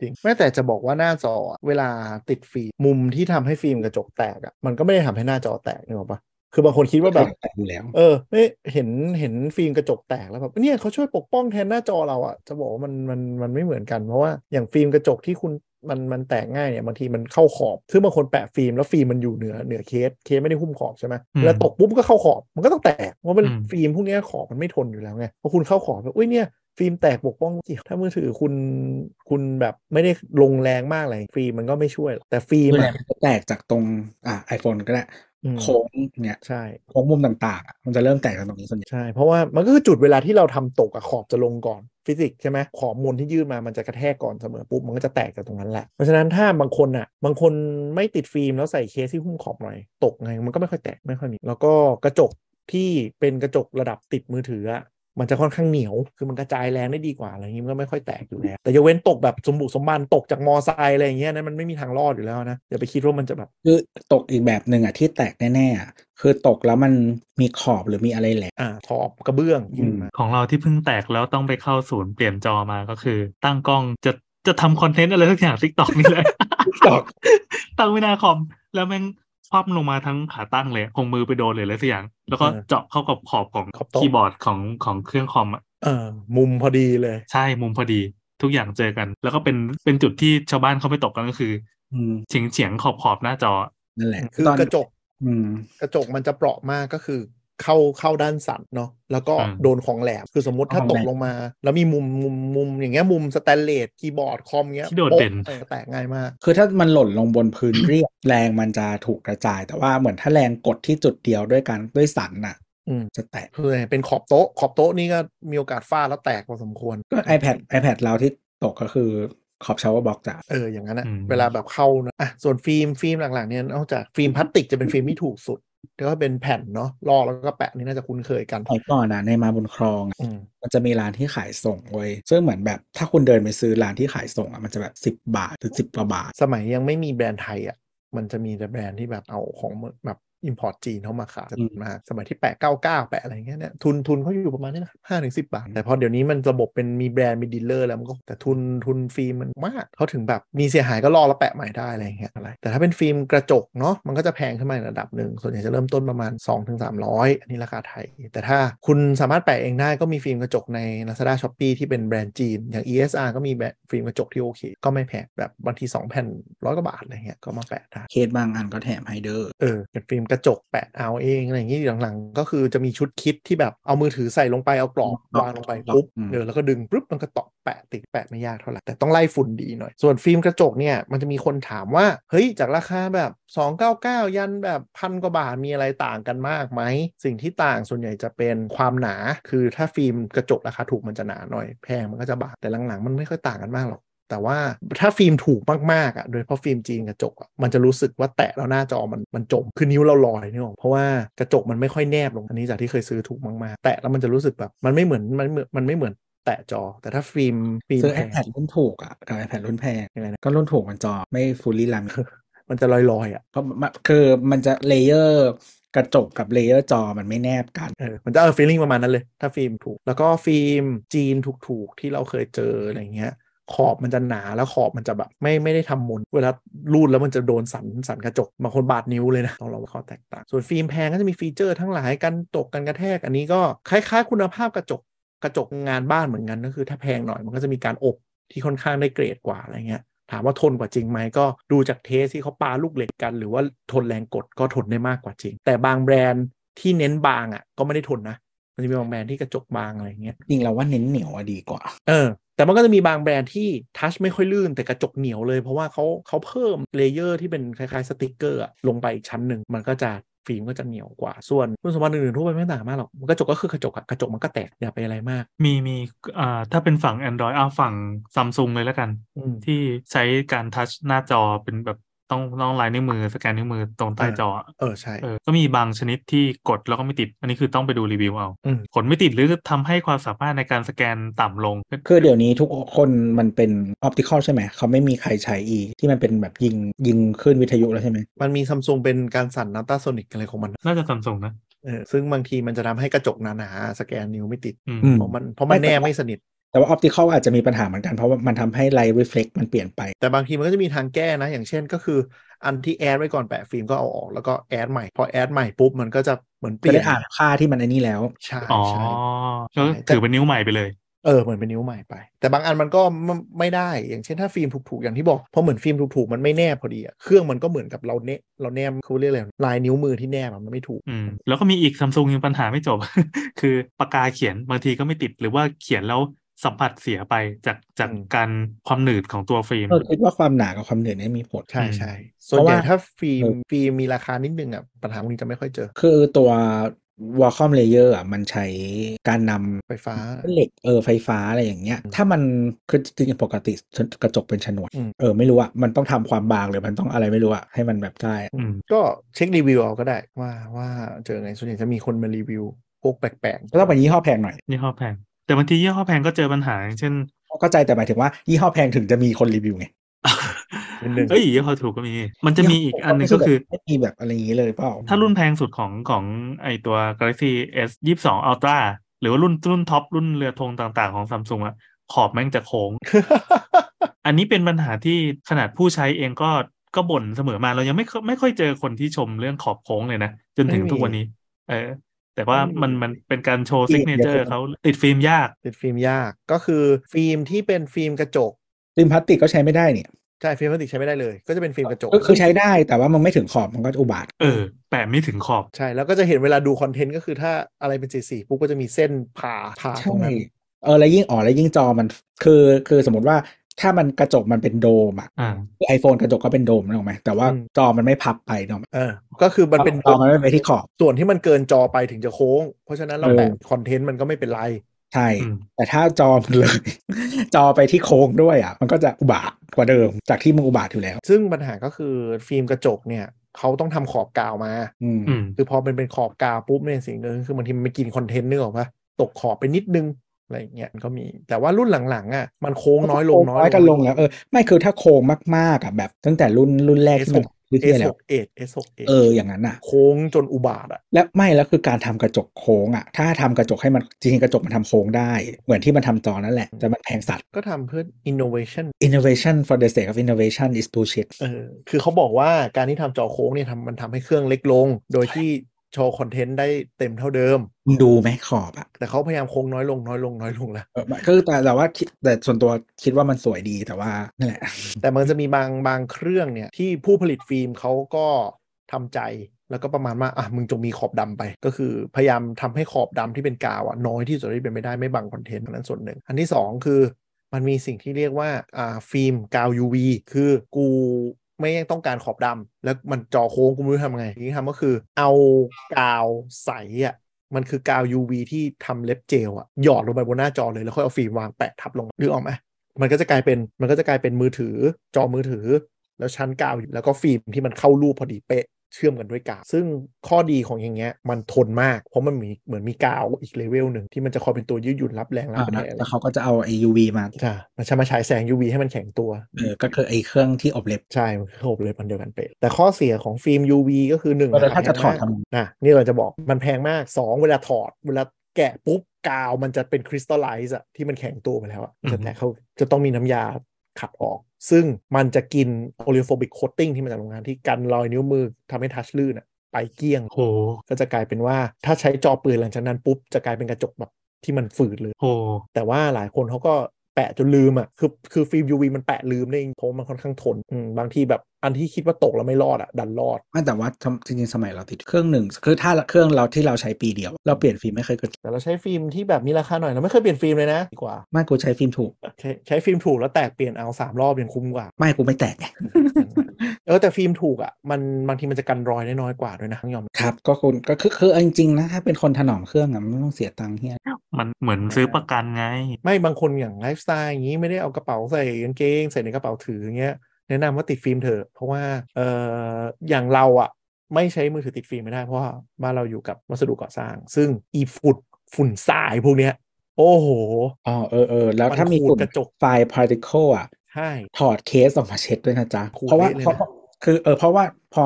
จริงแม้แต่จะบอกว่าหน้าจออะเวลาติดฟิล์มมุมที่ทำให้ฟิล์มกระจกแตกอะมันก็ไม่ได้ทำให้หน้าจอแตกนึกออกปะคือบางคนคิดว่าแบบแตกอยู่แล้วเออไม่เห็นเห็นฟิล์มกระจกแตกแล้วแบบเนี่ยเขาช่วยปกป้องแทนหน้าจอเราอะจะบอกว่ามันมันมันไม่เหมือนกันเพราะว่าอย่างฟิล์มกระจกที่คุณมันมันแตกง่ายเนี่ยบางทีมันเข้าขอบซึ่งบางคนแปะฟิล์มแล้วฟิล์มมันอยู่เหนือเหนือเคสเคสไม่ได้หุ้มขอบใช่ไหมอืมเวลาตกปุ๊บมันก็เข้าขอบมันก็ต้องแตกเพราะมันอืมฟิล์มพวกเนี้ยขอบมันไม่ทนอยู่แล้วไงพอคุณเข้าขอบแล้วอุ้ยเนี่ย ฟิล์มแตกปกป้องจริงถ้ามือถือคุณคุณแบบไม่ได้ลงแรงมากอะไรฟิล์มมันก็ไม่ช่วยหรอกแต่ฟิล์มส่วนใหญ่อะมันจะแตกจากตรงอ่า iPhone ก็ได้อืมโค้งเนี่ยใช่โค้งมุมต่างๆอะมันจะเริ่มแตกจากตรงนี้ส่วนใหญ่ใช่เพราะว่ามันก็คือจุดเวลาที่เราทำตกอะขอบจะลงก่อนฟิสิกส์ใช่ไหมขอบมวลที่ยื่นมามันจะกระแทกก่อนเสมอปุ๊บมันก็จะแตกจากตรงนั้นแหละเพราะฉะนั้นถ้าบางคนอะบางคนไม่ติดฟิล์มแล้วใส่เคสที่หุ้มขอบหน่อยตกไงมันก็ไม่ค่อยแตกไม่ค่อยมีแล้วก็กระจกที่เป็นกระจกระดับติดมือถืออะ มันจะค่อนข้างเหนียว คือมันกระจายแรงได้ดีกว่าอะไรอย่างงี้มันก็ไม่ค่อยแตกอยู่แล้ว แต่ยกเว้นตกแบบสมบุกสมบันตกจากมอไซค์อะไรอย่างเงี้ยนั้นมันไม่มีทางรอดอยู่แล้วนะอย่าไปคิดว่ามันจะแบบคือตกอีกแบบหนึ่งอะที่แตกแน่ๆอะคือตกแล้วมันมีขอบหรือมีอะไรแหลมอ่าขอบกระเบื้องอืมมาของเราที่เพิ่งแตกแล้วต้องไปเข้าศูนย์เปลี่ยนจอมาก็คือ ตั้งกล้องจะจะทำคอนเทนต์อะไรสักอย่างทิกตอกนี่แหละ TikTok ตั้งไม่น่าคอมแล้วแม่ง คว่ำลงมาทั้งขาตั้งเลยคงมือไปโดนเลยอะไรสักอย่าง แล้วก็เออเจาะเข้ากับขอบของขอบโต๊ะคีย์บอร์ดของของเครื่องคอมอะเออมุมพอดีเลย ใช่มุมพอดีทุกอย่างเจอกัน แล้วก็เป็นเป็นจุดที่ชาวบ้านเขาไปตกกันก็คืออืมเฉียงเฉียงขอบขอบหน้าจอนั่นแหละคือตนกระจกอืมกระจกมันจะเปราะมากก็คือ เข้าเข้าด้านสันเนาะแล้วก็อืมโดนของแหลมคือสมมติถ้าของตแหลกมลงมา แล้วมีมุมมุมมุมอย่างเงี้ยมุมสแตนเลสคีย์บอร์ดคอมเงี้ยที่โดดโป๊ะเด่นออแตกง่ายมาก คือถ้ามันหล่นลงบนพื้นเรียบแรงมันจะถูกกระจาย แต่ว่าเหมือนถ้าแรงกดที่จุดเดียวด้วยกันด้วยสันน่ะอืมจะแตกคือเป็นขอบโต๊ะ ขอบโต๊ะนี่ก็มีโอกาสฟาดแล้วแตกพอสมควรก็ iPad iPad เราที่ตกก็คือขอบ shower box จ้ะเอออย่างนั้นอะอืมเวลาแบบเข้านะอะส่วนฟิล์มฟิล์มหลังๆเนี่ยนอกจากฟิล์มพลาสติกจะเป็นฟิล์มที่ถูกสุด แล้วก็เป็นแผ่นเนาะลอกแล้วก็แปะนี่น่าจะคุ้นเคยกันสมัยก่อนอะในมาบุญครองอะอืมมันจะมีร้านที่ขายส่งเว้ยซึ่งเหมือนแบบถ้าคุณเดินไปซื้อร้านที่ขายส่งอะมันจะแบบสิบบาทหรือสิบกว่าบาท สมัยยังไม่มีแบรนด์ไทยอะมันจะมีแต่แบรนด์ที่แบบเอาของแบบ import จีนเข้ามาขายอืมมากสมัยที่แปะเก้าเก้าแปะอะไรเงี้ยเนี่ยทุนทุนเขาอยู่ประมาณนี้นะห้าถึงสิบบาท แต่พอเดี๋ยวนี้มันระบบเป็นมีแบรนด์มี dealer แล้วมันก็แต่ทุนทุนฟิล์มมันมากเขาถึงแบบมีเสียหายก็รอแล้วแปะใหม่ได้อะไรเงี้ยอะไรแต่ถ้าเป็นฟิล์มกระจกเนาะมันก็จะแพงขึ้นมาอีกระดับหนึ่งส่วนใหญ่จะเริ่มต้นประมาณ 2-300ถึงอันนี้ราคาไทย แต่ถ้าคุณสามารถแปะเองได้ก็มีฟิล์มกระจกใน Lazada Shopee ที่เป็นแบรนด์จีนอย่าง ESR ก็มีแบบฟิล์มกระจกที่โอเค ก็ไม่แพงแบบบางที2แผ่นร้อยกว่าบาทอะไรเงี้ยก็มาแปะได้เคสบางอันก็แถมไฮเดอร์เออเป็นฟิล์มกระจกแปะเอาเองอะไรอย่างนี้หลังๆ ก็คือจะมีชุด kit ที่แบบเอามือถือใส่ลงไปเอากรอบล็อกวางลงไปล็อกปุ๊บอืมเออแล้วก็ดึงปุ๊บมันก็ตอกแปะติดแปะไม่ยากเท่าไหร่แต่ต้องไล่ฝุ่นดีหน่อย ส่วนฟิล์มกระจกเนี่ยมันจะมีคนถามว่าเฮ้ยจากราคาแบบ 299 ยันแบบพันกว่าบาทมีอะไรต่างกันมากไหมสิ่งที่ต่างส่วนใหญ่จะเป็นความหนา คือถ้าฟิล์มกระจกราคาถูกมันจะหนาหน่อยแพงมันก็จะบางแต่หลังๆ มันไม่ค่อยต่างกันมากหรอก แต่ว่าถ้าฟิล์มถูกมากๆอะโดยเฉพาะฟิล์มจีนกระจกอะมันจะรู้สึกว่าแตะแล้วหน้าจอมันมันจมคือนิ้วเราลอยนี่หรอกเพราะว่ากระจกมันไม่ค่อยแนบลงอันนี้จากที่เคยซื้อถูกมากๆ แตะแล้วมันจะรู้สึกแบบมันไม่เหมือนมันเหมือนมันไม่เหมือนแตะจอ แต่ถ้าฟิล์มฟิล์มซื้อแพง iPad รุ่นถูกอะกับ iPad รุ่นแพงยังไงนะก็รุ่นถูกมันจอไม่ fully laminate มันจะลอยๆอะเพราะมันคือมันจะ layerกระจกกับ layer จอมันไม่แนบกันเออมันจะเออ feeling ประมาณนั้นเลย ถ้าฟิล์มถูก แล้วก็ฟิล์มจีนถูกๆที่เราเคยเจออะไรเงี้ย ขอบมันจะหนาแล้วขอบมันจะแบบไม่ไม่ได้ทำมน เวลารูดแล้วมันจะโดนสันสันกระจกบางคนบาดนิ้วเลยนะต้องราว่าข้อแตกต่าง ส่วนฟิล์มแพงก็จะมี feature ทั้งหลายกันตกกันกระแทก อันนี้ก็คล้าย ๆ คุณภาพกระจกกระจกงานบ้านเหมือนกันก็คือ ถ้าแพงหน่อยมันก็จะมีการอบที่ค่อนข้างได้เกรดกว่าอะไรเงี้ยถามว่าทนกว่าจริงไหมก็ดูจาก test ที่เขาปาลูกเหล็กกัน หรือว่าทนแรงกดก็ทนได้มากกว่าจริง แต่บางแบรนด์ที่เน้นบางอะก็ไม่ได้ทนนะ มันจะมีบางแบรนด์ที่กระจกบางอะไรอย่างเงี้ยจริงเราว่าเน้นเหนียวอะดีกว่า เออ แต่มันก็จะมีบางแบรนด์ที่ touch ไม่ค่อยลื่นแต่กระจกเหนียวเลยเพราะว่าเขาเขาเพิ่ม layer ที่เป็นคล้ายๆสติกเกอร์อะลงไปอีกชั้นหนึ่งมันก็จะฟิล์มก็จะเหนียวกว่า ส่วนคุณสมบัติอื่นๆทั่วไปไม่ต่างมากหรอกมันกระจกก็คือกระจกอะกระจกมันก็แตกอย่าไปอะไรมาก มีมีอ่าถ้าเป็นฝั่ง Android เอาฝั่งซัมซุงเลยแล้วกันอืมที่ใช้การ touch หน้าจอเป็นแบบ ต้องต้องลายนิ้วมือสแกนนิ้วมือตรงใต้อ่าจออะเออใช่เออก็มีบางชนิดที่กดแล้วก็ไม่ติด อันนี้คือต้องไปดูรีวิวเอาอืมกดไม่ติดหรือทำให้ความสามารถในการสแกนต่ำลง คือเดี๋ยวนี้ทุกคนมันเป็น optical ใช่ไหม เขาไม่มีใครใช้อีที่มันเป็นแบบยิงยิงขึ้นวิทยุแล้วใช่ไหม มันมีซัมซุงเป็นการสั่นนัลตาโซนิกอะไรของมัน น่าจะซัมซุงนะเออซึ่งบางทีมันจะทำให้กระจกหนาๆสแกนนิ้วไม่ติดอืมอืมเพราะมันเพราะมันแนบไม่สนิท แต่ว่า optical อาจจะมีปัญหาเหมือนกันเพราะว่ามันทำให้ light reflect มันเปลี่ยนไป แต่บางทีมันก็จะมีทางแก้นะ อย่างเช่นก็คืออันที่ add ไว้ก่อนแปะฟิล์มก็เอาออกแล้วก็ add ใหม่ พอ add ใหม่ปุ๊บมันก็จะเหมือนเปจะลี่ยได้นอ่านค่าที่มันไอ้นี่แล้ว ใช่อ๋อใช่ก็ใช่ถือเป็นนิ้วใหม่ไปเลยเออเหมือนเป็นนิ้วใหม่ไป แต่บางอันมันก็ไม่ไม่ได้อย่างเช่นถ้าฟิล์มถูกๆ อย่างที่บอกเพราะเหมือนฟิล์มถูกๆ มันไม่แนบพอดีอะเครื่องมันก็เหมือนกับเราเนเราแนบเขาเรียกอะไรลายนิ้วมือที่แนบอะมันไม่ถูกอืมแล้วก็มีอีกซัมซุงยังปัญหาไม่จบ คือปากกาเขียนบางทีก็ไม่ติดหรือว่าเขียนแล้ว สัมผัสเสียไปจากจากอืมการความหนืดของตัวฟิล์มเออคิดว่าความหนากับความเหนื่อยเนี่ยมีผลใช่อืมใช่ส่วนใหญ่เพราะว่าถ้าฟิล์มเออฟิล์มมีราคานิดนึงอะปัญหาพวกนี้จะไม่ค่อยเจอ คือตัว Wacom layer อะมันใช้การนำไฟฟ้าเหล็กเออไฟฟ้าอะไรอย่างเงี้ย ถ้ามันคือจริงๆปกติกระจกเป็นฉนวนอืมเออไม่รู้อะมันต้องทำความบางหรือมันต้องอะไรไม่รู้อะให้มันแบบได้อะอืมก็เช็ครีวิวเอาก็ได้ว่าว่าเจอไงส่วนใหญ่จะมีคนมารีวิวพวกแปลกก็ต้องเป็นยี่ห้อแพงหน่อยยี่ห้อแพง แต่บางทียี่ห้อแพงก็เจอปัญหาอย่างเช่นเข้าใจแต่หมายถึงว่ายี่ห้อแพงถึงจะมีคนรีวิวไงๆนิดนึงเอ้ยยี่ห้อถูกก็มี มันจะมีอีกอันหนึงก็คือไม่มีแบบอะไรอย่างนี้เลยเปล่าถ้ารุ่นแพงสุดของของไอตัว Galaxy S ยี่สอง Ultra หรือว่ารุ่นรุ่นท็อปรุ่นเรือธงต่างๆของซัมซุงอะขอบแม่งจะโค้ง อันนี้เป็นปัญหาที่ขนาดผู้ใช้เองก็ก็บ่นเสมอมาเรายังไม่ค่อยไม่ค่อยเจอคนที่ชมเรื่องขอบโค้งเลยนะ จนถึงไม่มีทุกวันนี้ เออ แต่ว่าไม่มีมันมันเป็นการโชว์ signature เขาติดฟิล์มยาก ติดฟิล์มยากก็คือฟิล์มที่เป็นฟิล์มกระจก ฟิล์มพลาสติกก็ใช้ไม่ได้เนี่ยใช่ฟิล์มพลาสติกใช้ไม่ได้เลย ก็จะเป็นฟิล์มกระจกก็คือใช้ได้แต่ว่ามันไม่ถึงขอบมันก็อุบาทว์เออแปะไม่ถึงขอบใช่แล้วก็จะเห็นเวลาดู content ก็คือถ้าอะไรเป็นสีสีปุ๊บก็จะมีเส้นผ่าผ่าตรใช่งนั้นเออแล้วยิ่งอ๋อแล้วยิ่งจอมันคือคือสมมติว่า ถ้ามันกระจกมันเป็นโดมอะอ่าไอโฟนกระจกก็เป็นโดมนึกออกไหมแต่ว่าจอมันไม่พับไปนึกออกไหมเออ ก็คือมันเป็นจอมันไม่ไปที่ขอบ ส่วนที่มันเกินจอไปถึงจะโค้ง เพราะฉะนั้นเราเออแปะคอนเทนต์มันก็ไม่เป็นไร ใช่อืมแต่ถ้าจอมันเลย จอไปที่โค้งด้วยอะ มันก็จะอุบาทกว่าเดิม จากที่มันอุบาทอยู่แล้ว ซึ่งปัญหาก็คือฟิล์มกระจกเนี่ยเขาต้องทำขอบกาวมาอืมอืมคือพอมันเป็นขอบกาวปุ๊บเนี่ยสิ่งหนึ่งคือบางทีมันไม่กินคอนเทนต์นึกออกปะตกขอบไปนิดนึง อะไรอย่างเงี้ยมันก็มีแต่ว่ารุ่นหลังๆอะมันโค้งน้อยลงน้อยกันลงแล้วเออไม่คือถ้าโค้งมากๆอะแบบ ตั้งแต่รุ่นรุ่นแรกที่มันที่ที่แล้ว S6 S6 เอออย่างนั้นอะ โค้งจนอุบาทอะและไม่แล้วคือการทำกระจกโค้งอะ ถ้าทำกระจกให้มันจริงๆกระจกมันทำโค้งได้ เหมือนที่มันทำจอนั่นแหละ แต่มันแพงสัตว์ก็ทำเพื่อ innovation innovation for the sake of innovation is bullshit เออคือเขาบอกว่าการที่ทำจอโค้งเนี่ยทำมันทำให้เครื่องเล็กลง โดยที่ โชว์คอนเทนต์ได้เต็มเท่าเดิมมึงดูไหมขอบอะแต่เขาพยายามโค้งน้อยลงน้อยลงน้อยลงแล้วเออก็คือแต่แต่ว่าคิดแต่ส่วนตัวคิดว่ามันสวยดีแต่ว่านั่นแหละ แต่มันจะมีบางบางเครื่องเนี่ย ที่ผู้ผลิตฟิล์มเขาก็ทำใจแล้วก็ประมาณว่าอะมึงจงมีขอบดำไป ก็คือพยายามทำให้ขอบดำที่เป็นกาวอะน้อยที่สุดที่เป็นไม่ได้ไม่บังคอนเทนต์อันนั้นส่วนหนึ่ง อันที่สองคือมันมีสิ่งที่เรียกว่าอ่าฟิล์มกาว UV คือกู ไม่ต้องการขอบดำแล้วมันจอโค้งกูไม่รู้ทำไงที่ทำก็คือ เอากาวใสอะมันคือกาว UV ที่ทำเล็บเจลอะหยอดลงไปบนหน้าจอเลยแล้วค่อยเอาฟิล์มวางแปะทับลงนึกออกไหมมันก็จะกลายเป็นมันก็จะกลายเป็นมือถือจอมือถือ แล้วชั้นกาวแล้วก็ฟิล์มที่มันเข้ารูปพอดีเป๊ะ เชื่อมกันด้วยกาว ซึ่งข้อดีของอย่างเงี้ยมันทนมาก เพราะมันมีเหมือนมีกาวอีกเลเวลหนึ่งที่มันจะคอยเป็นตัวยืดหยุ่นรับแรงรับอ่าแรแล้วงแล้วเขาก็จะเอาไอ UV มาใช่มันจะมาฉายแสง UV ให้มันแข็งตัวเออก็คือไอเครื่องที่อบเล็บ ใช่มันคือระบบเลยมันเดียวกันเป๊ะแต่ข้อเสียของฟิล์ม UV ก็คือหนึ่งเออแล้วถ้าจะถอดแพงมากทำไงนะนี่เราจะบอกมันแพงมากสองเวลาถอดเวลาแกะปุ๊บกาวมันจะเป็น crystallize อะที่มันแข็งตัวไปแล้วอะอืมจะแตกเขาจะต้องมีน้ำยา ขัดออก ซึ่งมันจะกิน oleophobic coating ที่มาจากโรงงานที่กันรอยนิ้วมือทำให้ touch ลื่นอะไปเกลี้ยงโหก็จะกลายเป็นว่าถ้าใช้จอปืนหลังจากนั้นปุ๊บจะกลายเป็นกระจกแบบที่มันฝืดเลยโหแต่ว่าหลายคนเขาก็ แปะจนลืมอะคือคือฟิล์ม UV มันแปะลืมได้เองเพราะมันค่อนข้างทนอืมบางทีแบบอันที่คิดว่าตกแล้วไม่รอดอะดันรอดไม่แต่ว่าทำจริงๆสมัยเราติดเครื่องหนึ่งคือถ้าเครื่องเราที่เราใช้ปีเดียว เราเปลี่ยนฟิล์มไม่เคยเกิดแต่เราใช้ฟิล์มที่แบบมีราคาหน่อยเราไม่เคยเปลี่ยนฟิล์มเลยนะดีกว่าไม่กูใช้ฟิล์มถูกใช้ใช้ฟิล์มถูกแล้วแตกเปลี่ยนเอาสามรอบยังคุ้มกว่า ไม่กูไม่แตกไง เออแต่ฟิล์มถูกอะมันบางทีมันจะกันรอยได้น้อยกว่าด้วยนะต้องยอมครับ ก็คุณก็คือคือเอาจริงๆนะถ้าเป็นคนถนอมเครื่องอะไม่ต้องเสียตังค์เหี้ยมันเหมือนซื้อประกันไง ไม่บางคนอย่างไลฟ์สไตล์อย่างนี้ไม่ได้เอากระเป๋าใส่กางเกงใส่ในกระเป๋าถืออย่างเงี้ยแนะนำว่าติดฟิล์มเถอะเพราะว่าเอออย่างเราอะไม่ใช้มือถือติดฟิล์มไม่ได้เพราะว่าบ้านเราอยู่กับวัสดุก่อสร้าง ซึ่งอีฝุ่นฝุ่นทรายพวกเนี้ยโอ้โห อ๋อเออเออแล้วมันถ้ามีขูดฝุ่นกระจกไฟล์ particle อะใช่ถอดเคสออกมาเช็ดด้วยนะจ๊ะขูดเพราะว่าเละเลยนะเพราะคือเออเพราะว่าพอ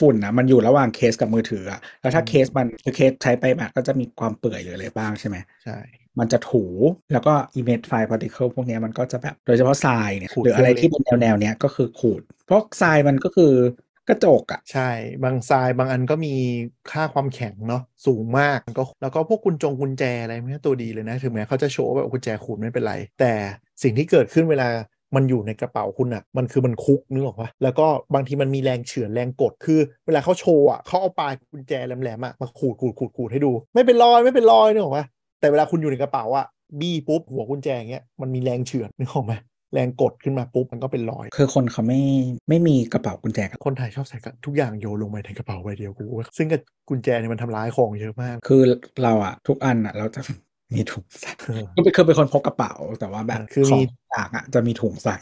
ฝุ่นอะมันอยู่ระหว่างเคสกับมือถืออะแล้วถ้าอืมเคสมันคือเคสใช้ไปแบบก็จะมีความเปื่อยหรืออะไรบ้างใช่ไหมใช่มันจะถูแล้วก็ image file particle พวกเนี้ยมันก็จะแบบโดยเฉพาะทรายเนี่ยขูดหรืออะไรเครื่องที่เป็นแนวแนวๆเนี้ยก็คือขูด เพราะทรายมันก็คือกระจกอะใช่ บางทรายบางอันก็มีค่าความแข็งเนาะสูงมากมันก็แล้วก็พวกกุญจงกุญแจอะไรมันก็ตัวดีเลยนะ ถึงแม้เขาจะโชว์ว่าแบบกุญแจขูดไม่เป็นไร แต่สิ่งที่เกิดขึ้นเวลา มันอยู่ในกระเป๋าคุณอะมันคือมันคุกนึกออกปะแล้วก็บางทีมันมีแรงเฉือนแรงกด คือ เวลาเขาโชว์อะเขาเอาปลายกุญแจแหลมๆอะมาขูดขูดขูดขูดให้ดู ไม่เป็นรอยไม่เป็นรอยนึกออกปะแต่เวลาคุณอยู่ในกระเป๋าอะบี้ปุ๊บหัวกุญแจอย่างเงี้ยมันมีแรงเฉือนนึกออกไหมแรงกดขึ้นมาปุ๊บมันก็เป็นรอย คือคนเขาไม่ไม่มีกระเป๋ากุญแจกันคนไทยชอบใส่กระทุกอย่างโยนลงไปในกระเป๋าใบเดียวกูว่าซึ่งกับกุญแจเนี่ยมันทำร้ายของเยอะมาก คือเราอะทุกอันอะเราจะ มีถุงใส่คือเป็นคือเป็นคนพกกระเป๋า แต่ว่าแบบอ่าคือขมีองต่างอะจะมีถุงใส่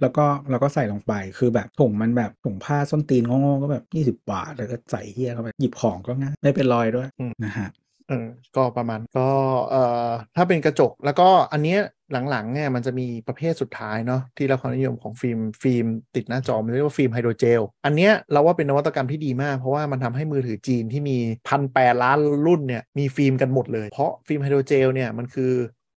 แล้วก็แล้วก็ใส่ลงไปคือแบบถุงมันแบบถุงผ้าส้นตีนโง่ๆก็แบบยี่สิบบาทแล้วก็ใส่เหี้ยเข้าไปหยิบของก็ง่ายไม่เป็นรอยด้วยนะฮะ เออก็ประมาณก็เอ่อถ้าเป็นกระจกแล้วก็อันเนี้ยหลังๆเนี่ยมันจะมีประเภทสุดท้ายเนาะที่เราความนิยมของฟิล์มฟิล์มติดหน้าจอมันเรียกว่าฟิล์ม hydrogel อันเนี้ยเราว่าเป็นนวัตกรรมที่ดีมาก เพราะว่ามันทำให้มือถือจีนที่มีพันแปดล้านรุ่นเนี่ยมีฟิล์มกันหมดเลย เพราะฟิล์ม hydrogel เนี่ยมันคือ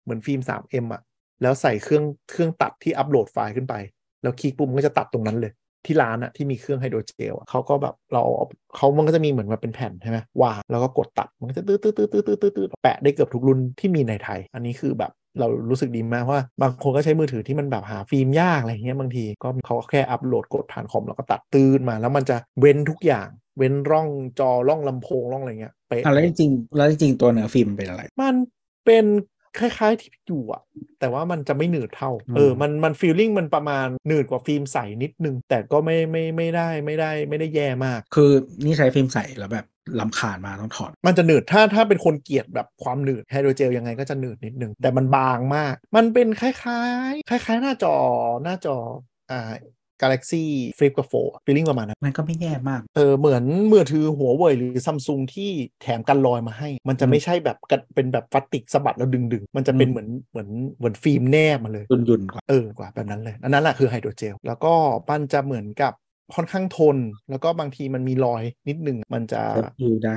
เหมือนฟิล์ม 3M อะแล้วใส่เครื่องเครื่องตัดที่อัปโหลดไฟล์ขึ้นไป แล้วคลิกปุ่มมันก็จะตัดตรงนั้นเลย ที่ร้านอะที่มีเครื่อง hydrogel อะเขาก็แบบเราเอาเขามันก็จะมีเหมือนมาเป็นแผ่นใช่ไหมวางแล้วก็กดตัดมันก็จะตื้อตื้อตื้อตื้อตื้อตื้อตื้อแปะได้เกือบทุกรุ่นที่มีในไทย อันนี้คือแบบเรารู้สึกดีมากเพราะว่า บางคนก็ใช้มือถือที่มันแบบหาฟิล์มยากอะไรเงี้ยบางทีก็เขาก็แค่อัปโหลดกดผ่านคอมแล้วก็ตัดตื้นมา แล้วมันจะเว้นทุกอย่างเว้นร่องจอร่องลำโพงร่องอะไรเงี้ยเป๊ะอะแล้วจริงๆแล้วจริงๆตัวเนื้อฟิล์มเป็นอะไร มันเป็น คล้ายๆที่อยู่อะแต่ว่ามันจะไม่หนืดเท่าอืมเออ มันมัน feeling มันประมาณหนืดกว่าฟิล์มใสนิดนึง แต่ก็ไม่ไม่ไม่ได้ไม่ได้ไม่ได้แย่มาก คือนี่ใช้ฟิล์มใสแล้วแบบรำคาญมาต้องถอด มันจะหนืดถ้าถ้าเป็นคนเกลียดแบบความหนืด hydrogel ยังไงก็จะหนืดนิดนึง แต่มันบางมาก มันเป็นคล้ายๆ คล้าย ๆ หน้าจอหน้าจออ่า Galaxy Flip กับ Fold feeling ประมาณนั้น มันก็ไม่แย่มาก เออ เหมือนมือถือหัวเว่ยหรือซัมซุงที่แถมกันรอยมาให้ มันจะอืมไม่ใช่แบบกันเป็นแบบพลาสติกสะบัดแล้วดึงดึงๆมันจะเป็นอืมเหมือนเหมือนเหมือนฟิล์มแนบมาเลยยุ่นยุนๆกว่าเออกว่าแบบนั้นเลย อันนั้นแหละคือ hydrogel แล้วก็มันจะเหมือนกับค่อนข้างทน แล้วก็บางทีมันมีรอยนิดหนึ่งมันจะ safe อยู่ได้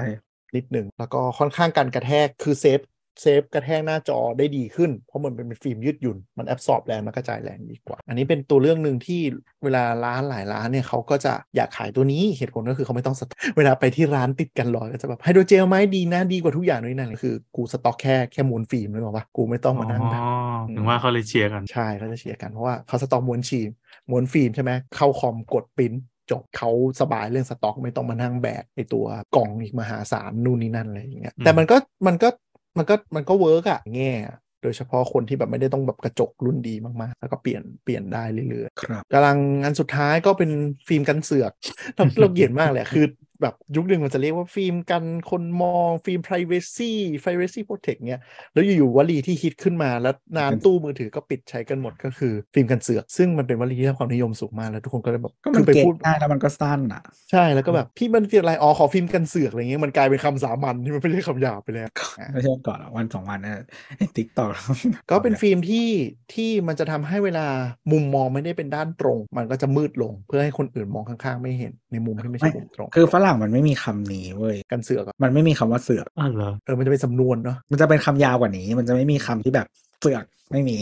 นิดหนึ่งแล้วก็ค่อนข้างการกระแทกคือ save save กระแทกหน้าจอได้ดีขึ้น เพราะมันเป็นฟิล์มยืดหยุ่น มัน absorb แรงมันกระจายแรงดีกว่า อันนี้เป็นตัวเรื่องหนึ่งที่เวลาร้านหลายร้านเนี่ยเขาก็จะอยากขายตัวนี้เหตุผลก็คือเขาไม่ต้องสต็อกเวลาไปที่ร้านติดกันรอยก็จะแบบ hydrogel ไหมดีนะดีกว่าทุกอย่างนี่นั่นคือ กูสต็อกแค่แค่ม้วนฟิล์มเลยบอกว่ากูไม่ต้องมานั่งแบบอ๋อถึงว่าเขาเลยเชียร์กันใช่เขาจะเชียร์กันเพราะว่าเขาสต็อกม้วนฟิล์มม้วนฟิล์มใช่ไหมเข้าคอมกดปริ้นจบเขาสบายเรื่องสต็อกไม่ต้องมานั่งแบกไอตัวกล่องอีกมหาศาลนู่นนี่นั่นอะไรอย่างเงี้ยอืมแต่มันก็มันก็ มันก็มันก็ work อะแหละโดยเฉพาะคนที่แบบไม่ได้ต้องแบบกระจกรุ่นดีมากๆ แล้วก็เปลี่ยนเปลี่ยนได้เรื่อยๆ ครับ กำลังอันสุดท้ายก็เป็นฟิล์มกันเสือกเราเราเกลียดมากเลยอะคือ แบบยุคหนึ่งมันจะเรียกว่าฟิล์มกันคนมองฟิล์ม privacy privacy protect เนี้ยแล้วอยู่ๆวลีที่ฮิตขึ้นมาแล้วนานตู้มือถือก็ปิดใช้กันหมดก็คือฟิล์มกันเสือก ซึ่งมันเป็นวลีที่ได้รับความนิยมสูงมากแล้วทุกคนก็เลยแบบก็มันไปเก็พูตดง่ายแล้วมันก็สั้นอะ ใช่แล้วก็แบบพี่มันเรียกอะไรอ๋อขอฟิล์มกันเสือกอะไรเงี้ยมันกลายเป็นคำสามัญที่มันไม่ใช่คำหยาบไปแล้วไม่ใช่วันก่อนอะวันสองวันนะติ๊กต่อก็เป็นฟิล์มที่ที่มันจะทำให้เวลามุมมองไม่ได้เป็นด้านตรง มันก็จะมืดลงเพื่อให้คนอื่นมองข้างๆ ไม่เห็นในมุมที่ไม่ใช่มุมตรงคือฝรั่งมันไม่มีคำนี้เว้ยกันเสือกอะมันไม่มีคำว่าเสือกอ้าวเหรอเออมันจะเป็นสำนวนเนาะมันจะเป็นคำยาวกว่านี้ มันจะไม่มีคำที่แบบเสือกไม่มี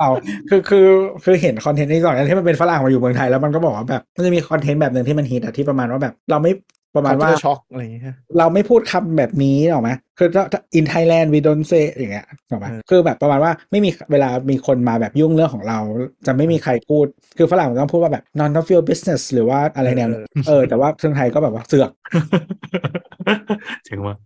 เอาคือคือคือเห็น content นี้ก่อนนะที่มันเป็นฝรั่งมาอยู่เมืองไทยแล้วมันก็บอกว่าแบบมันจะมี content แบบหนึ่งที่มันฮิตอะที่ประมาณว่าแบบ เราไม่ ประมาณว่าช็อกอะไรอย่างเงี้ยเราไม่พูดคำแบบนี้หรอกไหมคือถ้า in Thailand we don't say อย่างเงี้ยหรอกไหมเออคือแบบประมาณว่าไม่มีเวลามีคนมาแบบยุ่งเรื่องของเรา จะไม่มีใครพูด คือฝรั่งมันต้องพูดว่าแบบ none of your business หรือว่าอะไรแนวนั้นเออ แต่ว่าเครื่องไทยก็แบบว่าเสือกเจ๋งว่ะ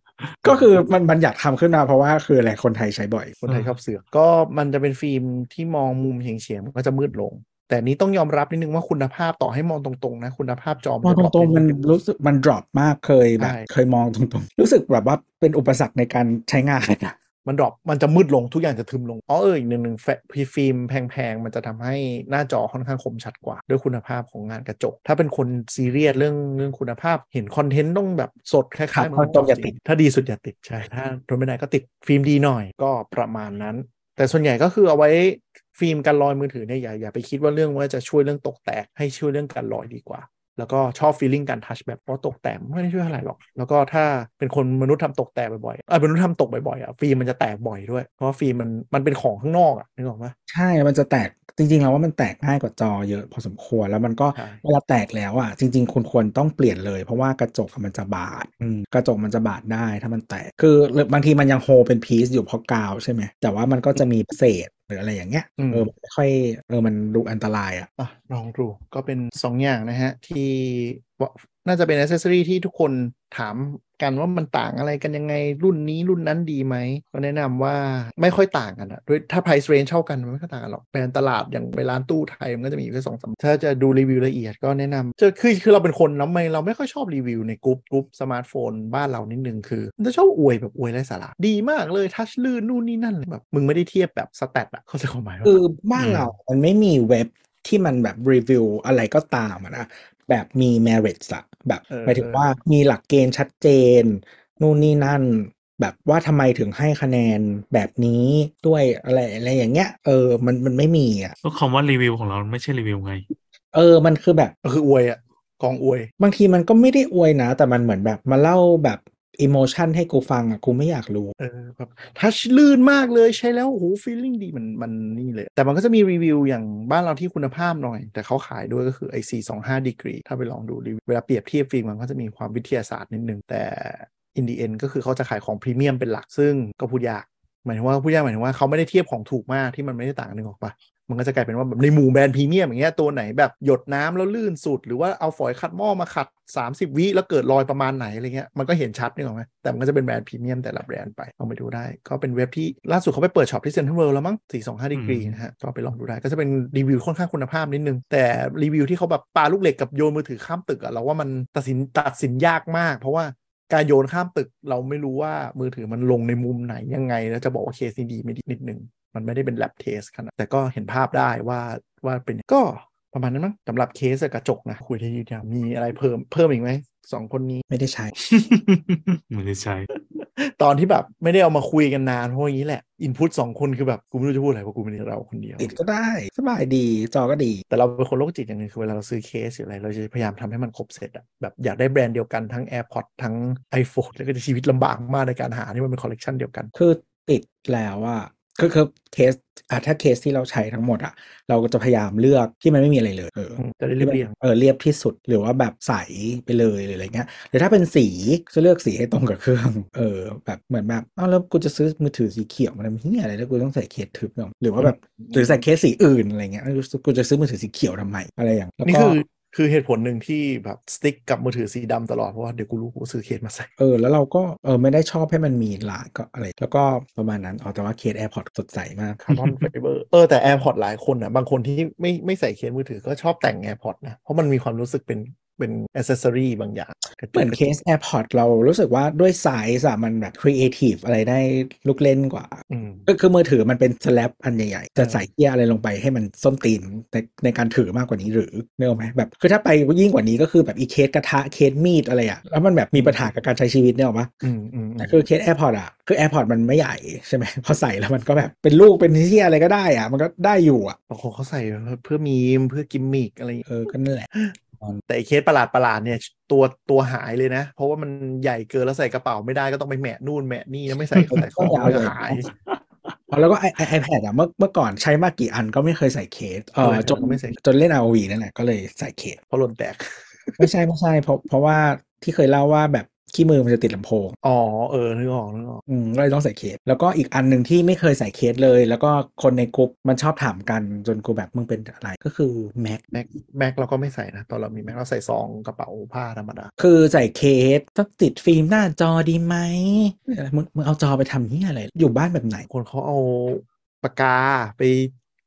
ก็คือมันมันอยากทำขึ้นมาเพราะว่าคืออะไรคนไทยใช้บ่อย คนไทยชอบเสือกก็มันจะเป็นฟิล์มที่มองมุมเฉียงๆมันก็จะมืดลง แต่นี้ต้องยอมรับนิดนึงว่าคุณภาพต่อให้มองตรงๆนะ คุณภาพจอมองตรงๆมันจะ drop รู้สึกมัน drop มากเคยแบบใช่เคยมองตรงๆ รู้สึกแบบว่าเป็นอุปสรรคในการใช้งานอะมัน drop มันจะมืดลงทุกอย่างจะทึมลงอ๋อเอออีกหนึ่งหนึ่งแฟคฟิล์มแพงๆ มันจะทำให้หน้าจอค่อนข้างคมชัดกว่า ด้วยคุณภาพของงานกระจก ถ้าเป็นคนซีเรียสเรื่องเรื่องคุณภาพเห็น content ต้องแบบสดคล้ายครับๆเหมืเพราะต้องอย่าติด ถ้าดีสุดอย่าติดใช่ถ้าทนไม่ได้ก็ติดฟิล์มดีหน่อยก็ประมาณนั้น แต่ส่วนใหญ่ก็คือเอาไว้ ฟิล์มกันรอยมือถือเนี่ยอย่าอย่าไปคิดว่าเรื่องว่าจะช่วยเรื่องตกแตกให้ช่วยเรื่องการรอยดีกว่า แล้วก็ชอบฟีลลิ่งการทัชแบบเพราะตกแตกไม่ได้ช่วยเท่าไหร่หรอก แล้วก็ถ้าเป็นคนมนุษย์ทำตกแตกบ่อยๆเออมนุษย์ทำตกบ่อยๆอะฟิล์มมันจะแตกบ่อยด้วย เพราะว่าฟิล์มมันมันเป็นของข้างนอกอะนึกออกไหมใช่มันจะแตกจริงๆแล้วว่ามันแตกง่ายกว่าจอเยอะพอสมควรแล้วมันก็ใช่เวลาแตกแล้วอะจริง ๆคุณควรต้องเปลี่ยนเลย เพราะว่ากระจกอะมันจะบาดอืมกระจกมันจะบาดได้ถ้ามันแตกคือบางทีมันยังโฮเป็นพีซอยู่เพราะกาวใช่ไหมแต่ว่ามันก็จะมีเศษ หรืออะไรอย่างเงี้ยเออไม่ค่อยเออมันดูอันตรายอะอะลองดูก็เป็น 2 อย่างนะฮะที่ว่า น่าจะเป็นอ c เซสซอรีที่ทุกคนถามกันว่ามันต่างอะไรกันยังไงรุ่นนี้รุ่นนั้นดีไหมก็แนะนำว่าไม่ค่อยต่างกันอะด้วยถ้า price range เท่ากันมันไม่ค่อยต่างกันหรอกแบรนด์ตลาดอย่างไปร้านตู้ไทยมันก็จะมีอยู่แค่สองสามถ้าจะดูรีวิวละเอียดก็แนะนำจะคือคือเราเป็นคนแล้วไม่เราไม่ค่อยชอบรีวิวใน group group สมาร์ทโฟนบ้านเรานิดนึงคือมันจะชอบอวยแบบอวยไร้สาระดีมากเลย touch ลื่นนู่นนี่นั่นเลยแบบมึงไม่ได้เทียบแบบ stat อะเข้าใจความหมายปะคืออบ้านเรามันไม่มีเว็บที่มันแบบรีวิวอะไรก็ตามอะนะ แบบมี merits อะแบบเออหมายถึงว่ามีหลักเกณฑ์ชัดเจน นู่นนี่นั่น แบบว่าทำไมถึงให้คะแนนแบบนี้ด้วยอะไรอะไรอย่างเงี้ย เออ มันมันไม่มีอะก็คำว่ารีวิวของเราไม่ใช่รีวิวไง เออ มันคือแบบก็คืออวยอะกองอวย บางทีมันก็ไม่ได้อวยนะ แต่มันเหมือนแบบมาเล่าแบบ อิโมชันให้กูฟังอะกูไม่อยากรู้เออแบบtouch ลื่นมากเลยใช้แล้วโอ้โห feeling ดีมันมันนี่เลย แต่มันก็จะมีรีวิวอย่างบ้านเราที่คุณภาพหน่อย แต่เขาขายด้วยก็คือ425 ดีกรีถ้าไปลองดูรีวิวเวลาเปรียบเทียบฟิล์มมันก็จะมีความวิทยาศาสตร์นิดนึงแต่ in the end ก็คือเขาจะขายของพรีเมียมเป็นหลักซึ่งก็พูดยาก หมายถึงว่าพูดยากหมายถึงว่าเขาไม่ได้เทียบของถูกมากที่มันไม่ได้ต่างนึงออกปะมันก็จะกลายเป็นว่าแบบในหมู่แบรนด์พรีเมียมอย่างเงี้ยตัวไหนแบบหยดน้ำแล้วลื่นสุด หรือว่าเอาฝอยขัดหม้อมาขัด 30 วิแล้วเกิดรอยประมาณไหนอะไรเงี้ยมันก็เห็นชัดนึกออกไหมแต่มันก็จะเป็นแบรนด์พรีเมียมแต่ละแบรนด์ไปลองไปดูได้ ก็เป็นเว็บที่ล่าสุดเขาไปเปิด shop ที่เซ็นทรัลเวิลด์แล้วมั้ง425ดีกรีอืมนะฮะก็ไปลองดูได้ก็จะเป็นรีวิวค่อนข้างคุณภาพนิดนึง แต่รีวิวที่เขาแบบปาลูกเหล็กกับโยนมือถือข้ามตึกอะเราว่ามันตัดสินตัดสินยากมาก เพราะว่า การโยนข้ามตึกเราไม่รู้ว่ามือถือมันลงในมุมไหนยังไง แล้วจะบอกว่าเคสนี้ดีไม่ดีนิดนึง มันไม่ได้เป็น lab test ขนาดแต่ก็เห็นภาพได้ว่าว่าเป็นก็ประมาณนั้นมั้งสำหรับเคสกระจกนะ คุยที่ยืนยาวมีอะไรเพิ่มเพิ่มอีกไหมสองคนนี้ไม่ได้ใช้ ไม่ได้ใช้ ตอนที่แบบไม่ได้เอามาคุยกันนานเพราะอย่างนี้แหละ input สองคนคือแบบกูไม่รู้จะพูดอะไรเพราะกูเป็นเราคนเดียวติดก็ได้สบายดีจอก็ดี แต่เราเป็นคนโรคจิตอย่างหนึ่งคือเวลาเราซื้อเคสหรืออะไร เราจะพยายามทำให้มันครบเซตอะแบบอยากได้แบรนด์เดียวกันทั้ง AirPods ทั้ง iPhone แล้วก็จะชีวิตลำบากมากในการหาที่มันเป็นคอลเลกชันเดียวกัน คือติดแล้วอะ คือคือเคสอะถ้าเคสที่เราใช้ทั้งหมดอะเราก็จะพยายามเลือกที่มันไม่มีอะไรเลย เอออืมจะได้เรียบเรียงเออเรียบที่สุดหรือว่าแบบใสไปเลยหรืออะไรเงี้ยหรือถ้าเป็นสีจะเลือกสีให้ตรงกับเครื่องเออแบบเหมือนแบบอ้าวแล้วกูจะซื้อมือถือสีเขียวมาทำเฮียอะไรแล้วกูต้องใส่เคสทึบเนาะหรือว่าแบบหรือใส่เคสสีอื่นอะไรเงี้ยแล้วกูจะซื้อมือถือสีเขียวทำไมอะไรอย่างแล้วนี่ก็คือ คือเหตุผลหนึ่งที่แบบ stick กับมือถือสีดำตลอด เพราะว่าเดี๋ยวกูรู้กูซื้อเคสมาใส่ เออ แล้วเราก็เออไม่ได้ชอบให้มันมีลายก็อะไร แล้วก็ประมาณนั้นอ๋อแต่ว่าเคส AirPods สดใสมากคาร์บอนไฟเบอร์เออแต่ AirPods หลายคนอะบางคนที่ไม่ไม่ใส่เคสมือถือก็ชอบแต่ง AirPods นะ เพราะมันมีความรู้สึกเป็น เป็นอ c เซสซอรีบางอย่างกระจุกเหมือนเคส AirPods เรารู้สึกว่าด้วยไซส์อะมันแบบครีเอทีฟอะไรได้ลูกเล่นกว่าอืมก็คือมือถือมันเป็นสแลปอันใหญ่ๆ จะใส่เกียร์อะไรลงไปให้มันส้นตีนในในการถือมากกว่านี้หรือเนกอะไหมแบบคือถ้าไปยิ่งกว่านี้ก็คือแบบอีเคสกระทะเคสมีดอะไรอะแล้วมันแบบมีปัญหากับการใช้ชีวิตเนี่ยหรอปะอืมอืมอืแต่มคือเคส AirPods อะคือ AirPods มันไม่ใหญ่ใช่ไหมพอใส่แล้วมันก็แบบเป็นลูกเป็นเที่ยอะไรก็ได้อะมันก็ได้อยู่อะบางคนเขาใส่เพื่อมีมเพื่อกิมมิกอะไรอย่างเงี้ยเออก็นั่นแหละ แต่ไอ้เคสประหลาดประหลาดๆเนี่ยตัวตัวหายเลยนะ เพราะว่ามันใหญ่เกินแล้วใส่กระเป๋าไม่ได้ก็ต้องไปแหมะนู่นแหมะนี่แล้วไม่ใส่ใส่ของมันก็หายอ๋อแล้วก็ไอ iPad อะเมื่อเมื่อก่อนใช้มากี่อันก็ไม่เคยใส่เคสเออจนไม่ใส่จนเล่น ROV นั่นแหละก็เลยใส่เคสเพราะหล่นแตก ไม่ใช่ไม่ใช่เพราะเพราะว่าที่เคยเล่าว่าแบบ ขี้มือมันจะติดลำโพง อ๋อ เออนึกออกนึกออกอืมก็เลยต้องใส่เคส แล้วก็อีกอันหนึ่งที่ไม่เคยใส่เคสเลย แล้วก็คนในกลุ่มมันชอบถามกันจนกูแบบมึงเป็นอะไรก็คือแม็กแม็กแม็กเราก็ไม่ใส่นะ ตอนเรามีแม็กเราใส่ซองกระเป๋าผ้าธรรมดา คือใส่เคสต้องติดฟิล์มหน้าจอดีไหมมึงมึงเอาจอไปทำนี่อะไร อยู่บ้านแบบไหน คนเขาเอาปากกาไป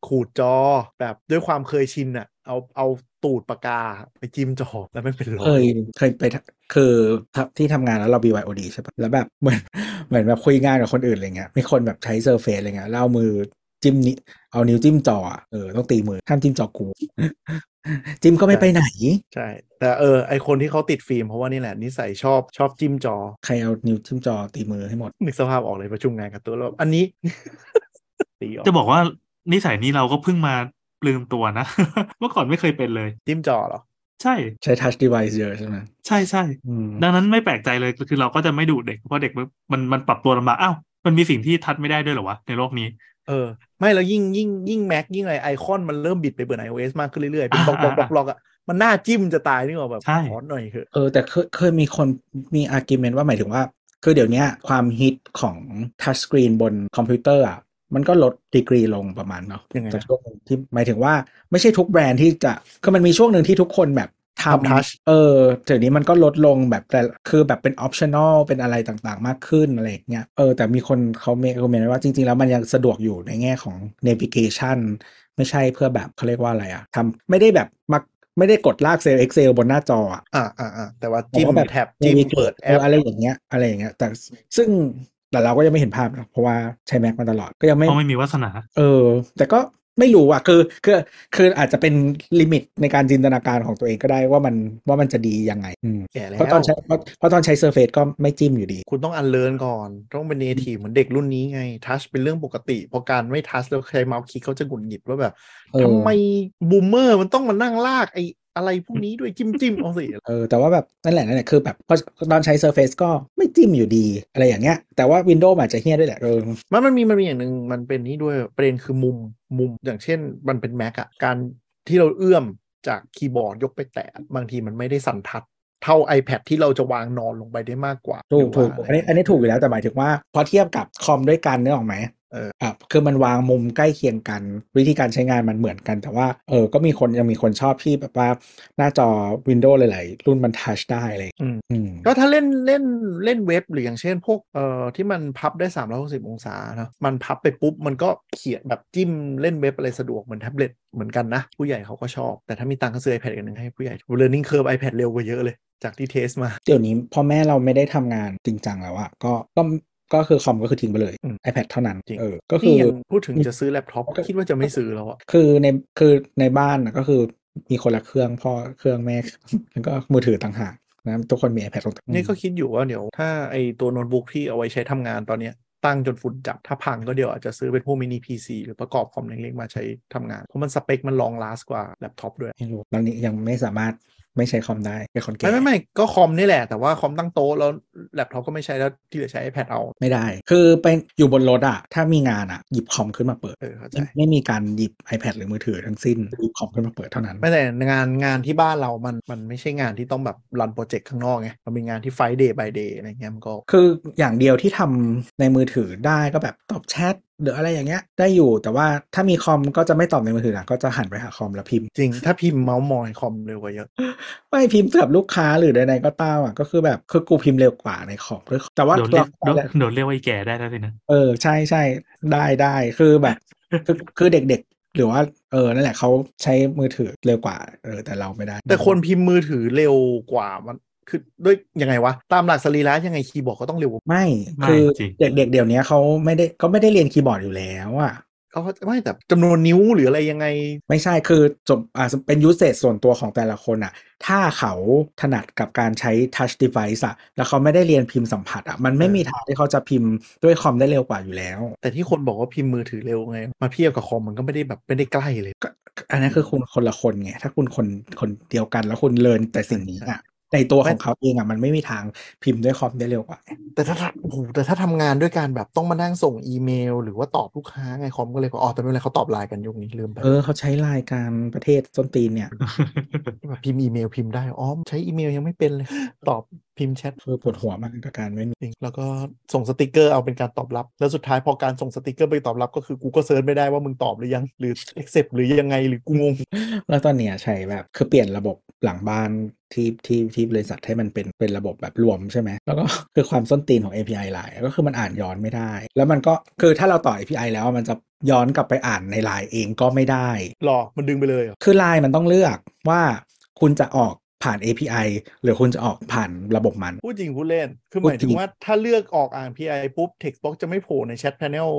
ขูดจอแบบด้วยความเคยชินอะเอาเอา ตูดปากกาไปจิ้มจอแล้วไม่เป็นรอเคยยเคยไปทำคือที่ทำงานแล้วเรา BYOD ใช่ปะแล้วแบบเหมือนเหมือนแบบคุยงานกับคนอื่นอะไรเงี้ยมีคนแบบใช้เซอร์เฟซอะไรเงี้ยแล้วเอามือจิ้มนิ้วเอานิ้วจิ้มจออะเออต้องตีมือห้ามจิ้มจอกูจิ้มก็ไม่ไปไหน ใช่ แต่เออไอคนที่เขาติดฟิล์มเพราะว่านี่แหละนิสัยชอบชอบจิ้มจอ ใครเอานิ้วจิ้มจอตีมือให้หมดนึกสภาพออกเลยประชุมงานกับตัวแล้วอันนี้ตีออกจะบอกว่านิสัยนี้เราก็เพิ่งมา ลืมตัวนะ เมื่อก่อนไม่เคยเป็นเลยจิ้มจอเหรอใช่ใช้ touch device เยอะใช่ไหมใช่ใช่อืมดังนั้นไม่แปลกใจเลยคือเราก็จะไม่ดุเด็กเพราะเด็กมันมันมันปรับตัวลำบากอ้าวมันมีสิ่งที่ touch ไม่ได้ด้วยเหรอวะในโลกนี้เออไม่แล้วยิ่งยิ่งยิ่งแม็กยิ่งอะไรไอคอนมันเริ่มบิดไปเบอร์ iOS มากขึ้นเรื่อยๆ เป็น block block block block อะมันน่าจิ้มจะตายนี่หว่าแบบใช่ขอหน่อยเถอะเออแต่เคยเคยมีคนมี argument ว่าหมายถึงว่า คือเดี๋ยวเนี้ยความฮิตของ touch screen บนคอมพิวเตอร์อะ มันก็ลดดีกรีลงประมาณเนาะยังไงนะแต่ช่วงหนึ่งที่หมายถึงว่าไม่ใช่ทุกแบรนด์ที่จะคือมันมีช่วงหนึ่งที่ทุกคนแบบททำ touch ำเออเดี๋ยวนี้มันก็ลดลงแบบแต่คือแบบเป็น optional เป็นอะไรต่างๆ มากขึ้นอะไรอย่างเงี้ยเออแต่มีคนเขาเมคคอมเมนต์ว่าจริง ๆ แล้วมันยังสะดวกอยู่ในแง่ของ navigation ไม่ใช่เพื่อแบบเขาเรียกว่าอะไรอะทำไม่ได้แบบมักไม่ได้กดลากเซลล์ Excel บนหน้าจออะอ่าอ่าอ่าแต่ว่าจิ้มแต่ว่าแบบแท็บจิ้ม navigate เปิดแอเออปอะไรอย่างเงี้ยอะไรอย่างเงี้ยแต่ซึ่ง แต่เราก็ยังไม่เห็นภาพนะเพราะว่าใช้ Mac มาตลอดก็ยังไม่เพราะไม่มีวาสนา เออ แต่ก็ไม่รู้อะคือคือคืออาจจะเป็น limit ในการจินตนาการของตัวเองก็ได้ว่ามันว่ามันจะดียังไงอืมแก่แล้วเพราะตอนใช้เพราะเพราะตอนใช้ Surface ก็ไม่จิ้มอยู่ดี คุณต้อง unlearn ก่อน ต้องเป็น native เหมือนเด็กรุ่นนี้ไง touch เป็นเรื่องปกติ พอการไม่ touch แล้วใช้เมาส์คลิกเขาจะหงุดหงิดว่าแบบเออทำไม boomer มันต้องมานั่งลากไอ้ อะไรพวกนี้ด้วยจิ้มจิ้มเอาสิเออแต่ว่าแบบนั่นแหละนั่นแหละคือแบบพอตอนใช้ Surface ก็ไม่จิ้มอยู่ดี อะไรอย่างเงี้ย แต่ว่า Windows อาจจะเฮี้ยด้วยแหละเออมันมันมีมันมีอย่างหนึ่งมันเป็นนี่ด้วยประเด็นคือมุมมุมอย่างเช่นมันเป็น Mac อะการที่เราเอื้อมจากคีย์บอร์ดยกไปแตะบางทีมันไม่ได้สั่นทัดเท่า iPad ที่เราจะวางนอนลงไปได้มากกว่า ถูกหรือถูว่ากอันนี้อันนี้ถูกอยู่แล้วแต่หมายถึงว่า พอเทียบกับคอมด้วยกันเนื้อออกไหม เอออะคือมันวางมุมใกล้เคียงกัน วิธีการใช้งานมันเหมือนกัน แต่ว่าเออก็มีคนยังมีคนชอบที่แบบว่าหน้าจอ Windows หลายๆรุ่นมันทัชได้เลยอืมอืมก็ถ้าเล่นเล่นเล่นเว็บหรืออย่างเช่นพวกเอ่อที่มันพับได้ 360 องศาเนอะมันพับไปปุ๊บ มันก็เขียนแบบจิ้มเล่นเว็บอะไรสะดวกเหมือนแท็บเล็ตเหมือนกันนะ ผู้ใหญ่เขาก็ชอบ แต่ถ้ามีตังค์ก็ซื้อ iPad กันหนึ่งให้ผู้ใหญ่ learning curve iPad เร็วกว่าเยอะเลยจากที่เทสมา เดี๋ยวนี้พอแม่เราไม่ได้ทำงานจริงจังแล้วอะก็ก็ ก็คือคอมก็คือทิ้งไปเลยอืม iPad เท่านั้นจริงเออก็คืนี่อยังพูดถึงจะซื้อแล็ปท็อปคิดว่าจะไม่ซื้อแล้วอะคือในคือในบ้านนะก็คือมีคนละเครื่องพ่อเครื่องแม่แล้วก็มือถือต่างหากนะทุกคนมี iPad ตรงนี่ก็คิดอยู่ว่าเดี๋ยวถ้าไอตัวโน้ตบุ๊กที่เอาไว้ใช้ทำงานตอนเนี้ยตั้งจนฝุ่นจับ ถ้าพังก็เดี๋ยวอาจจะซื้อเป็นพวก mini PC หรือประกอบคอมเล็กๆมาใช้ทำงาน เพราะมันสเปคมัน long last กว่าแล็ปท็อปด้วยไม่รู้ตอนนี้ยังไม่สามารถ ไม่ใช้คอมได้เป็นคนแก่ไม่ไม่ไม่ก็คอมนี่แหละ แต่ว่าคอมตั้งโต๊ะแล้วแล็ปท็อปก็ไม่ใช้แล้วที่เหลือใช้ iPad เอาไม่ได้ คือไปอยู่บนรถอะถ้ามีงานอะหยิบคอมขึ้นมาเปิดเออเข้าใจไม่ไม่มีการหยิบ iPad หรือมือถือทั้งสิ้นหยิบคอมขึ้นมาเปิดเท่านั้น ไม่แต่งานงานที่บ้านเรามันมันไม่ใช่งานที่ต้องแบบ run project ข้างนอกไงมันเป็นงานที่ไฟเดย์ by เดย์อะไรเงี้ยมันก็คืออย่างเดียวที่ทำในมือถือได้ก็แบบตอบแชทหรืออะไรอย่างเงี้ย ได้อยู่แต่ว่าถ้ามีคอมก็จะไม่ตอบในมือถือนะก็จะหันไปหาคอมแล้วพิมพ์ จริง ถ้าพิมพ์เมาส์มอยคอมเร็วกว่าเยอะ ไม่พิมพ์กับลูกค้าหรือใดๆก็ตามอะก็คือแบบคือกูพิมพ์เร็วกว่าในคอมด้วยแต่ว่าโดนเรียกเราโดนโดนเรียกว่าไอ้แก่ได้แล้วสินะเออใช่ใช่ได้ได้คือแบบคือคือเด็กๆ หรือว่าเออนั่นแหละเขาใช้มือถือเร็วกว่าเออแต่เราไม่ได้ แต่คนพิมพ์มือถือเร็วกว่ามัน คือด้วยยังไงวะ ตามหลักสรีระยังไงคีย์บอร์ดก็ต้องเร็วกว่าไม่ไม่คือจริงเด็กๆเดี๋ยวนี้เขาไม่ได้ก็ไม่ได้เรียนคีย์บอร์ดอยู่แล้วอะเขาไม่แต่จำนวนนิ้วหรืออะไรยังไง ไม่ใช่คือจบอ่าเป็นยูเซ e ส่วนตัวของแต่ละคนอะถ้าเขาถนัดกับการใช้ touch device อะแล้วเขาไม่ได้เรียนพิมพ์สัมผัสอะมันไม่มีทางที่เขาจะพิมพ์ด้วยคอมได้เร็วกว่าอยู่แล้ว แต่ที่คนบอกว่าพิมพ์มือถือเร็วไง มาเทียบกับคอมมันก็ไม่ได้แบบไม่ได้ใกล้เลยอันนั้นคือคุณคนละคนไงถ้าคุณคนคนเดียวกันแล้วคุณเรียนแต่สิ่งนี้อะ ในตัวของเขาเองอะมันไม่มีทางพิมพ์ด้วยคอมได้เร็วกว่า แต่ถ้าโอ้โหแต่ถ้าทำงานด้วยการแบบต้องมานั่งส่งอีเมล หรือว่าตอบลูกค้าไงคอมก็เลยก็อ๋อแต่ไม่เป็นไรเขาตอบไลน์กันยุคนี้ลืมไปเออเขาใช้รายการประเทศส้นตีนเนี่ยแบบพิมพ์อีเมลพิมพ์ได้อ๋อใช้อีเมลยังไม่เป็นเลยตอบพิมพ์แชทคือปวดหัวมากกับการไม่มีจริงแล้วก็ส่งสติกเกอร์เอาเป็นการตอบรับ แล้วสุดท้ายพอการส่งสติกเกอร์ไปตอบรับก็คือกูก็ search ไม่ได้ว่ามึงตอบหรือยังหรือ accept หรือยังไงหรือกูงง แล้วตอนเนี้ยใช้แบบคือเปลี่ยนระบบหลังบ้านที่ที่ที่บริษัทให้มันเป็นเป็นระบบแบบรวมใช่ไหมแล้วก็คือความส้นตีนของ API ไลน์ก็คือมันอ่านย้อนไม่ได้ แล้วมันก็คือถ้าเราต่อ API แล้วมันจะย้อนกลับไปอ่านในไลน์เองก็ไม่ได้หรอมันดึงไปเลยเหรอคือไลน์มันต้องเลือกว่าคุณจะออก ผ่าน API หรือคุณจะออกผ่านระบบมัน พูดจริงพูดเล่น คือหพูดมายจริถึงงว่าถ้าเลือกออกอ่าน PI ปุ๊บ Textbox จะไม่โผล่ในแชท panel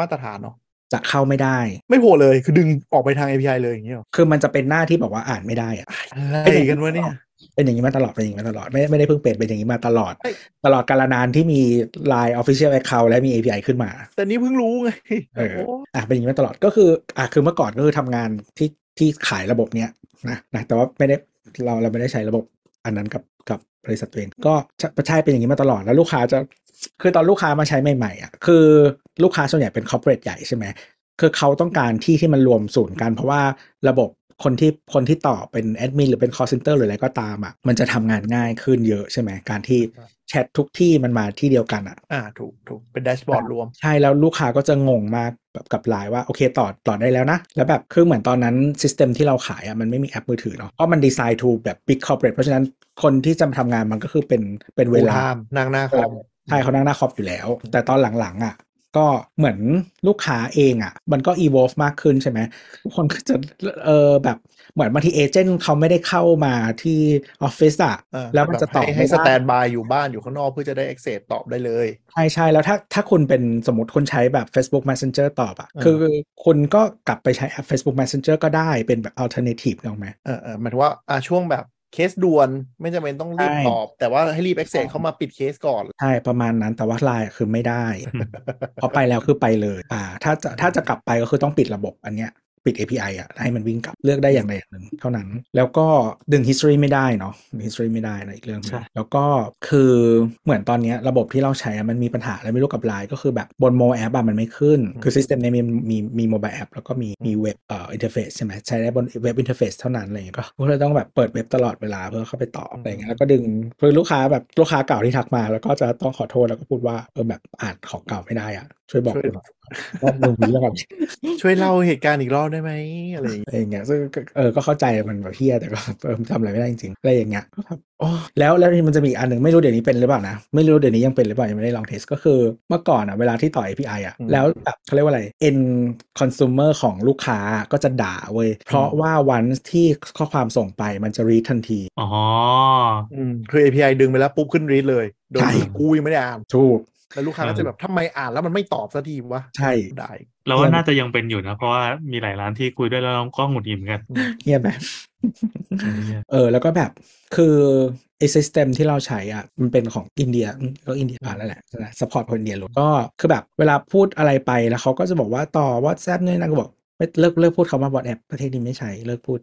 มาตรฐานเนาะจะเข้าไม่ได้ ไม่โผล่เลยคือดึงออกไปทาง API เลยอย่างเงี้ยหรอคือมันจะเป็นหน้าที่บอกว่าอ่านไม่ได้อะอะไรกันวะเนี่ยเป็นอย่างนี้มาตลอดเป็นอย่างนี้มาตลอดไม่ไม่ได้เพิ่งเป็นเป็นอย่างนี้มาตลอดเอ้ยตลอดกาลนานที่มี Line Official Account และมี API ขึ้นมา แต่นี่เพิ่งรู้ไงเออโอ้อะเป็นอย่างนี้มาตลอดก็คืออะคือเมื่อก่อนก็คือทำงานที่ที่ขายระบบเนี้ยนะนะแต่ว่าไม่ได้ เราเราไม่ได้ใช้ระบบอันนั้นกับกับบริษัทตัวเองก็ใช่เป็นอย่างนี้มาตลอดแล้วลูกค้าจะคือตอนลูกค้ามาใช้ใหม่ๆอะคือลูกค้าส่วนใหญ่เป็นคอร์เปอเรทใหญ่ใช่ไหมคือเขาต้องการที่ที่มันรวมศูนย์กันเพราะว่าระบบ คนที่คนที่ต่อเป็นแอดมินหรือเป็น call center หรืออะไรก็ตามอะมันจะทำงานง่ายขึ้นเยอะใช่ไหมการที่แชททุกที่มันมาที่เดียวกันอะอ่าถูกถูกเป็น dashboard รวม ใช่แล้วลูกค้าก็จะงงมากแบบกับไลน์ว่าโอเคต่อต่อได้แล้วนะ แล้วแบบคือเหมือนตอนนั้น system ที่เราขายอะมันไม่มีแอปมือถือเนาะเพราะมัน design to แบบ big corporate เพราะฉะนั้นคนที่จะมาทำงานมันก็คือเป็นเป็นเว full ลา time นั่งหน้าคอมใช่เขานั่งหน้าคอมอยู่แล้ว แต่ตอนหลังๆอะ ก็เหมือนลูกค้าเองอะ มันก็ evolve มากขึ้นใช่ไหมทุกคนก็จะเออแบบเหมือนบางที agent เขาไม่ได้เข้ามาที่ออฟฟิศอะเออแล้วมันจะตอบให้ไม่ให้สได้แตนบายอยู่บ้านอยู่ข้างนอกเพื่อจะได้ access ตอบได้เลย ใช่ใช่แล้วถ้าถ้าคุณเป็นสมมติคุณใช้แบบ Facebook Messenger ตอบอะอ่าคือคุณก็กลับไปใช้แอป Facebook Messenger ก็ได้เป็นแบบ alternative ถูกไหมเออเออหมายถึงว่าอ่าช่วงแบบ เคสด่วนไม่จำเป็นต้องรีบใช่ตอบ แต่ว่าให้รีบ access เข้ามาปิดเคสก่อน ใช่ ประมาณนั้นแต่ว่าไลน์คือไม่ได้พอไปแล้วคือไปเลย อ่า ถ้าจะถ้าจะกลับไปก็คือต้องปิดระบบอันเนี้ย ปิด API อะให้มันวิ่งกลับเลือกได้อย่างใดอย่างหนึ่งเท่านั้น แล้วก็ดึง history ไม่ได้เนาะ history ไม่ได้นะอีกเรื่องหนึใช่แล้วก็คือเหมือนตอนเนี้ยระบบที่เราใช้อะมันมีปัญหาอะไรไม่รู้กับไลน์ก็คือแบบบน mobile app อะมันไม่ขึ้น คือ system เนี้ยมีมีมี mobile app แล้วก็มีมีเว็บเอ่อ interface ใช่ไหมใช้ได้บน web interface เท่านั้นอะไรอย่างเงี้ยก็ก็เลยต้องแบบเปิดเว็บตลอดเวลาเพื่อเข้าไปตอบอะไรอย่างเงี้ยแล้วก็ดึงคือลูกค้าแบบลูกค้าเก่าที่ทักมา แล้วก็จะต้องขอโทษแล้วก็พูดว่าเออแบบอ่านของเก่าไม่ได้อะช่วยบอกช่วยหน่อยว่ามึงมีเรื่องอะไรช่วยเล่าเหตุการณ์อีกรอบได้ไหมอะไรอย่างเงี้ยอะไรอย่างเงี้ยซึ่งก็เออก็เข้าใจมันแบบเฮียแต่ก็เออทำอะไรไม่ได้จริงๆอะไรอย่างเงี้ยก็แบบโอ้แล้วแล้วมันจะมีอีกอันหนึ่งไม่รู้เดี๋ยวนี้เป็นหรือเปล่านะ ไม่รู้เดี๋ยวนี้ยังเป็นหรือเปล่ายังไม่ได้ลองเทสก็คือเมื่อก่อนอะเวลาที่ต่อ API อะแล้วแบบเขาเรียกว่าอะไร end consumer ของลูกค้าก็จะด่าเว้ยเพราะว่าวันที่ข้อความส่งไปมันจะ read ทันทีอ๋ออืมคือ API ดึงไปแล้วปุ๊บขึ้นรีดเลยโดยใช่ที่กูยังไม่ได้อ่านถูก แล้วลูกค้าก็จะแบบทำไมอ่านแล้วมันไม่ตอบสักทีวะใช่ได้เราว่าน่าจะยังเป็นอยู่นะ เพราะว่ามีหลายร้านที่คุยด้วยแล้วเราก็หงุดหงิดเหมือนกันเงียบแบบเนี่ยเออ แล้วก็แบบคือไอ system ที่เราใช้อะมันเป็นของอินเดียอืมก็อินเดียผ่านแล้วแหละนะ support คนอินเดียล้วนก็คือแบบเวลาพูดอะไรไปแล้วเขาก็จะบอกว่าต่อ WhatsApp เนี่ยนะก็บอก ไม่เลิกเลิกพูดคำว่า WhatsApp ประเทศนี้ไม่ใช้เลิกพูด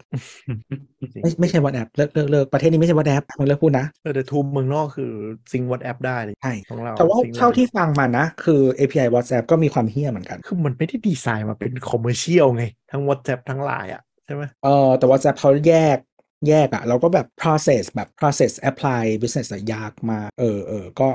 ไม่ไม่ใช่ WhatsApp เลิกเลิกเลิกประเทศนี้ไม่ใช่ WhatsApp มึงเลิกพูดนะเออแต่ทูมเมืองนอกคือซิงวอทแอปได้เลยใช่ของเราแต่ว่าซิงค์เท่าที่ฟังมานะ คือ API WhatsApp ก็มีความเฮี้ยเหมือนกัน คือมันไม่ได้ดีไซน์มาเป็นคอมเมอร์เชียลไง ทั้ง WhatsApp ทั้งไลน์อะใช่ไหมเออแต่ WhatsApp เขาแยกแยกอะเราก็แบบ process แบบ process apply business อะยากมากเออเออก็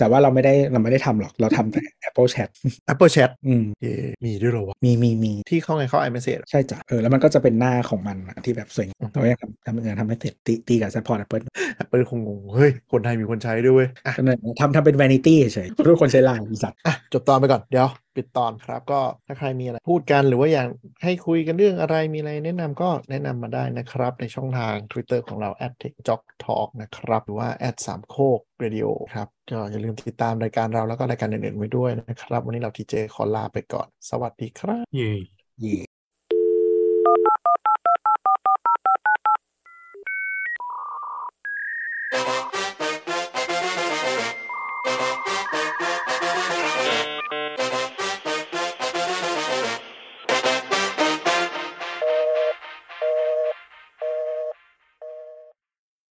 แต่ว่าเราไม่ได้เราไม่ได้ทำหรอกเราทำแต่ Apple Chat Apple Chat อืมเย่มีด้วยเหรอวะมีมีมีที่เข้าไงเข้า iMessage ใช่จ้ะเออแล้วมันก็จะเป็นหน้าของมันอะที่แบบสวยงามเรายังทำทำยังทำไม่เสร็จตีตีกับ support Apple Apple คงงงเฮ้ย คนไทยมีคนใช้ด้วยเว้ยอะก็เลยทำทำเป็น vanity เฉยๆทุกคนใช้ไลน์บริษัทอะจบตอนไปก่อนเดี๋ยวปิดตอนครับ ก็ถ้าใครมีอะไรพูดกันหรือว่าอยากให้คุยกันเรื่องอะไรมีอะไรแนะนำก็แนะนำมาได้นะครับ ในช่องทาง Twitter ของเรา t e c h j o c k t a l k นะครับ หรือว่าแสามโคกเรดิโอครับก็อย่าลืมติดตามรายการเราแล้วก็รายการอื่นๆไว้ด้วยนะครับ วันนี้เราทีเจขอลาไปก่อน สวัสดีครับ เย่เย่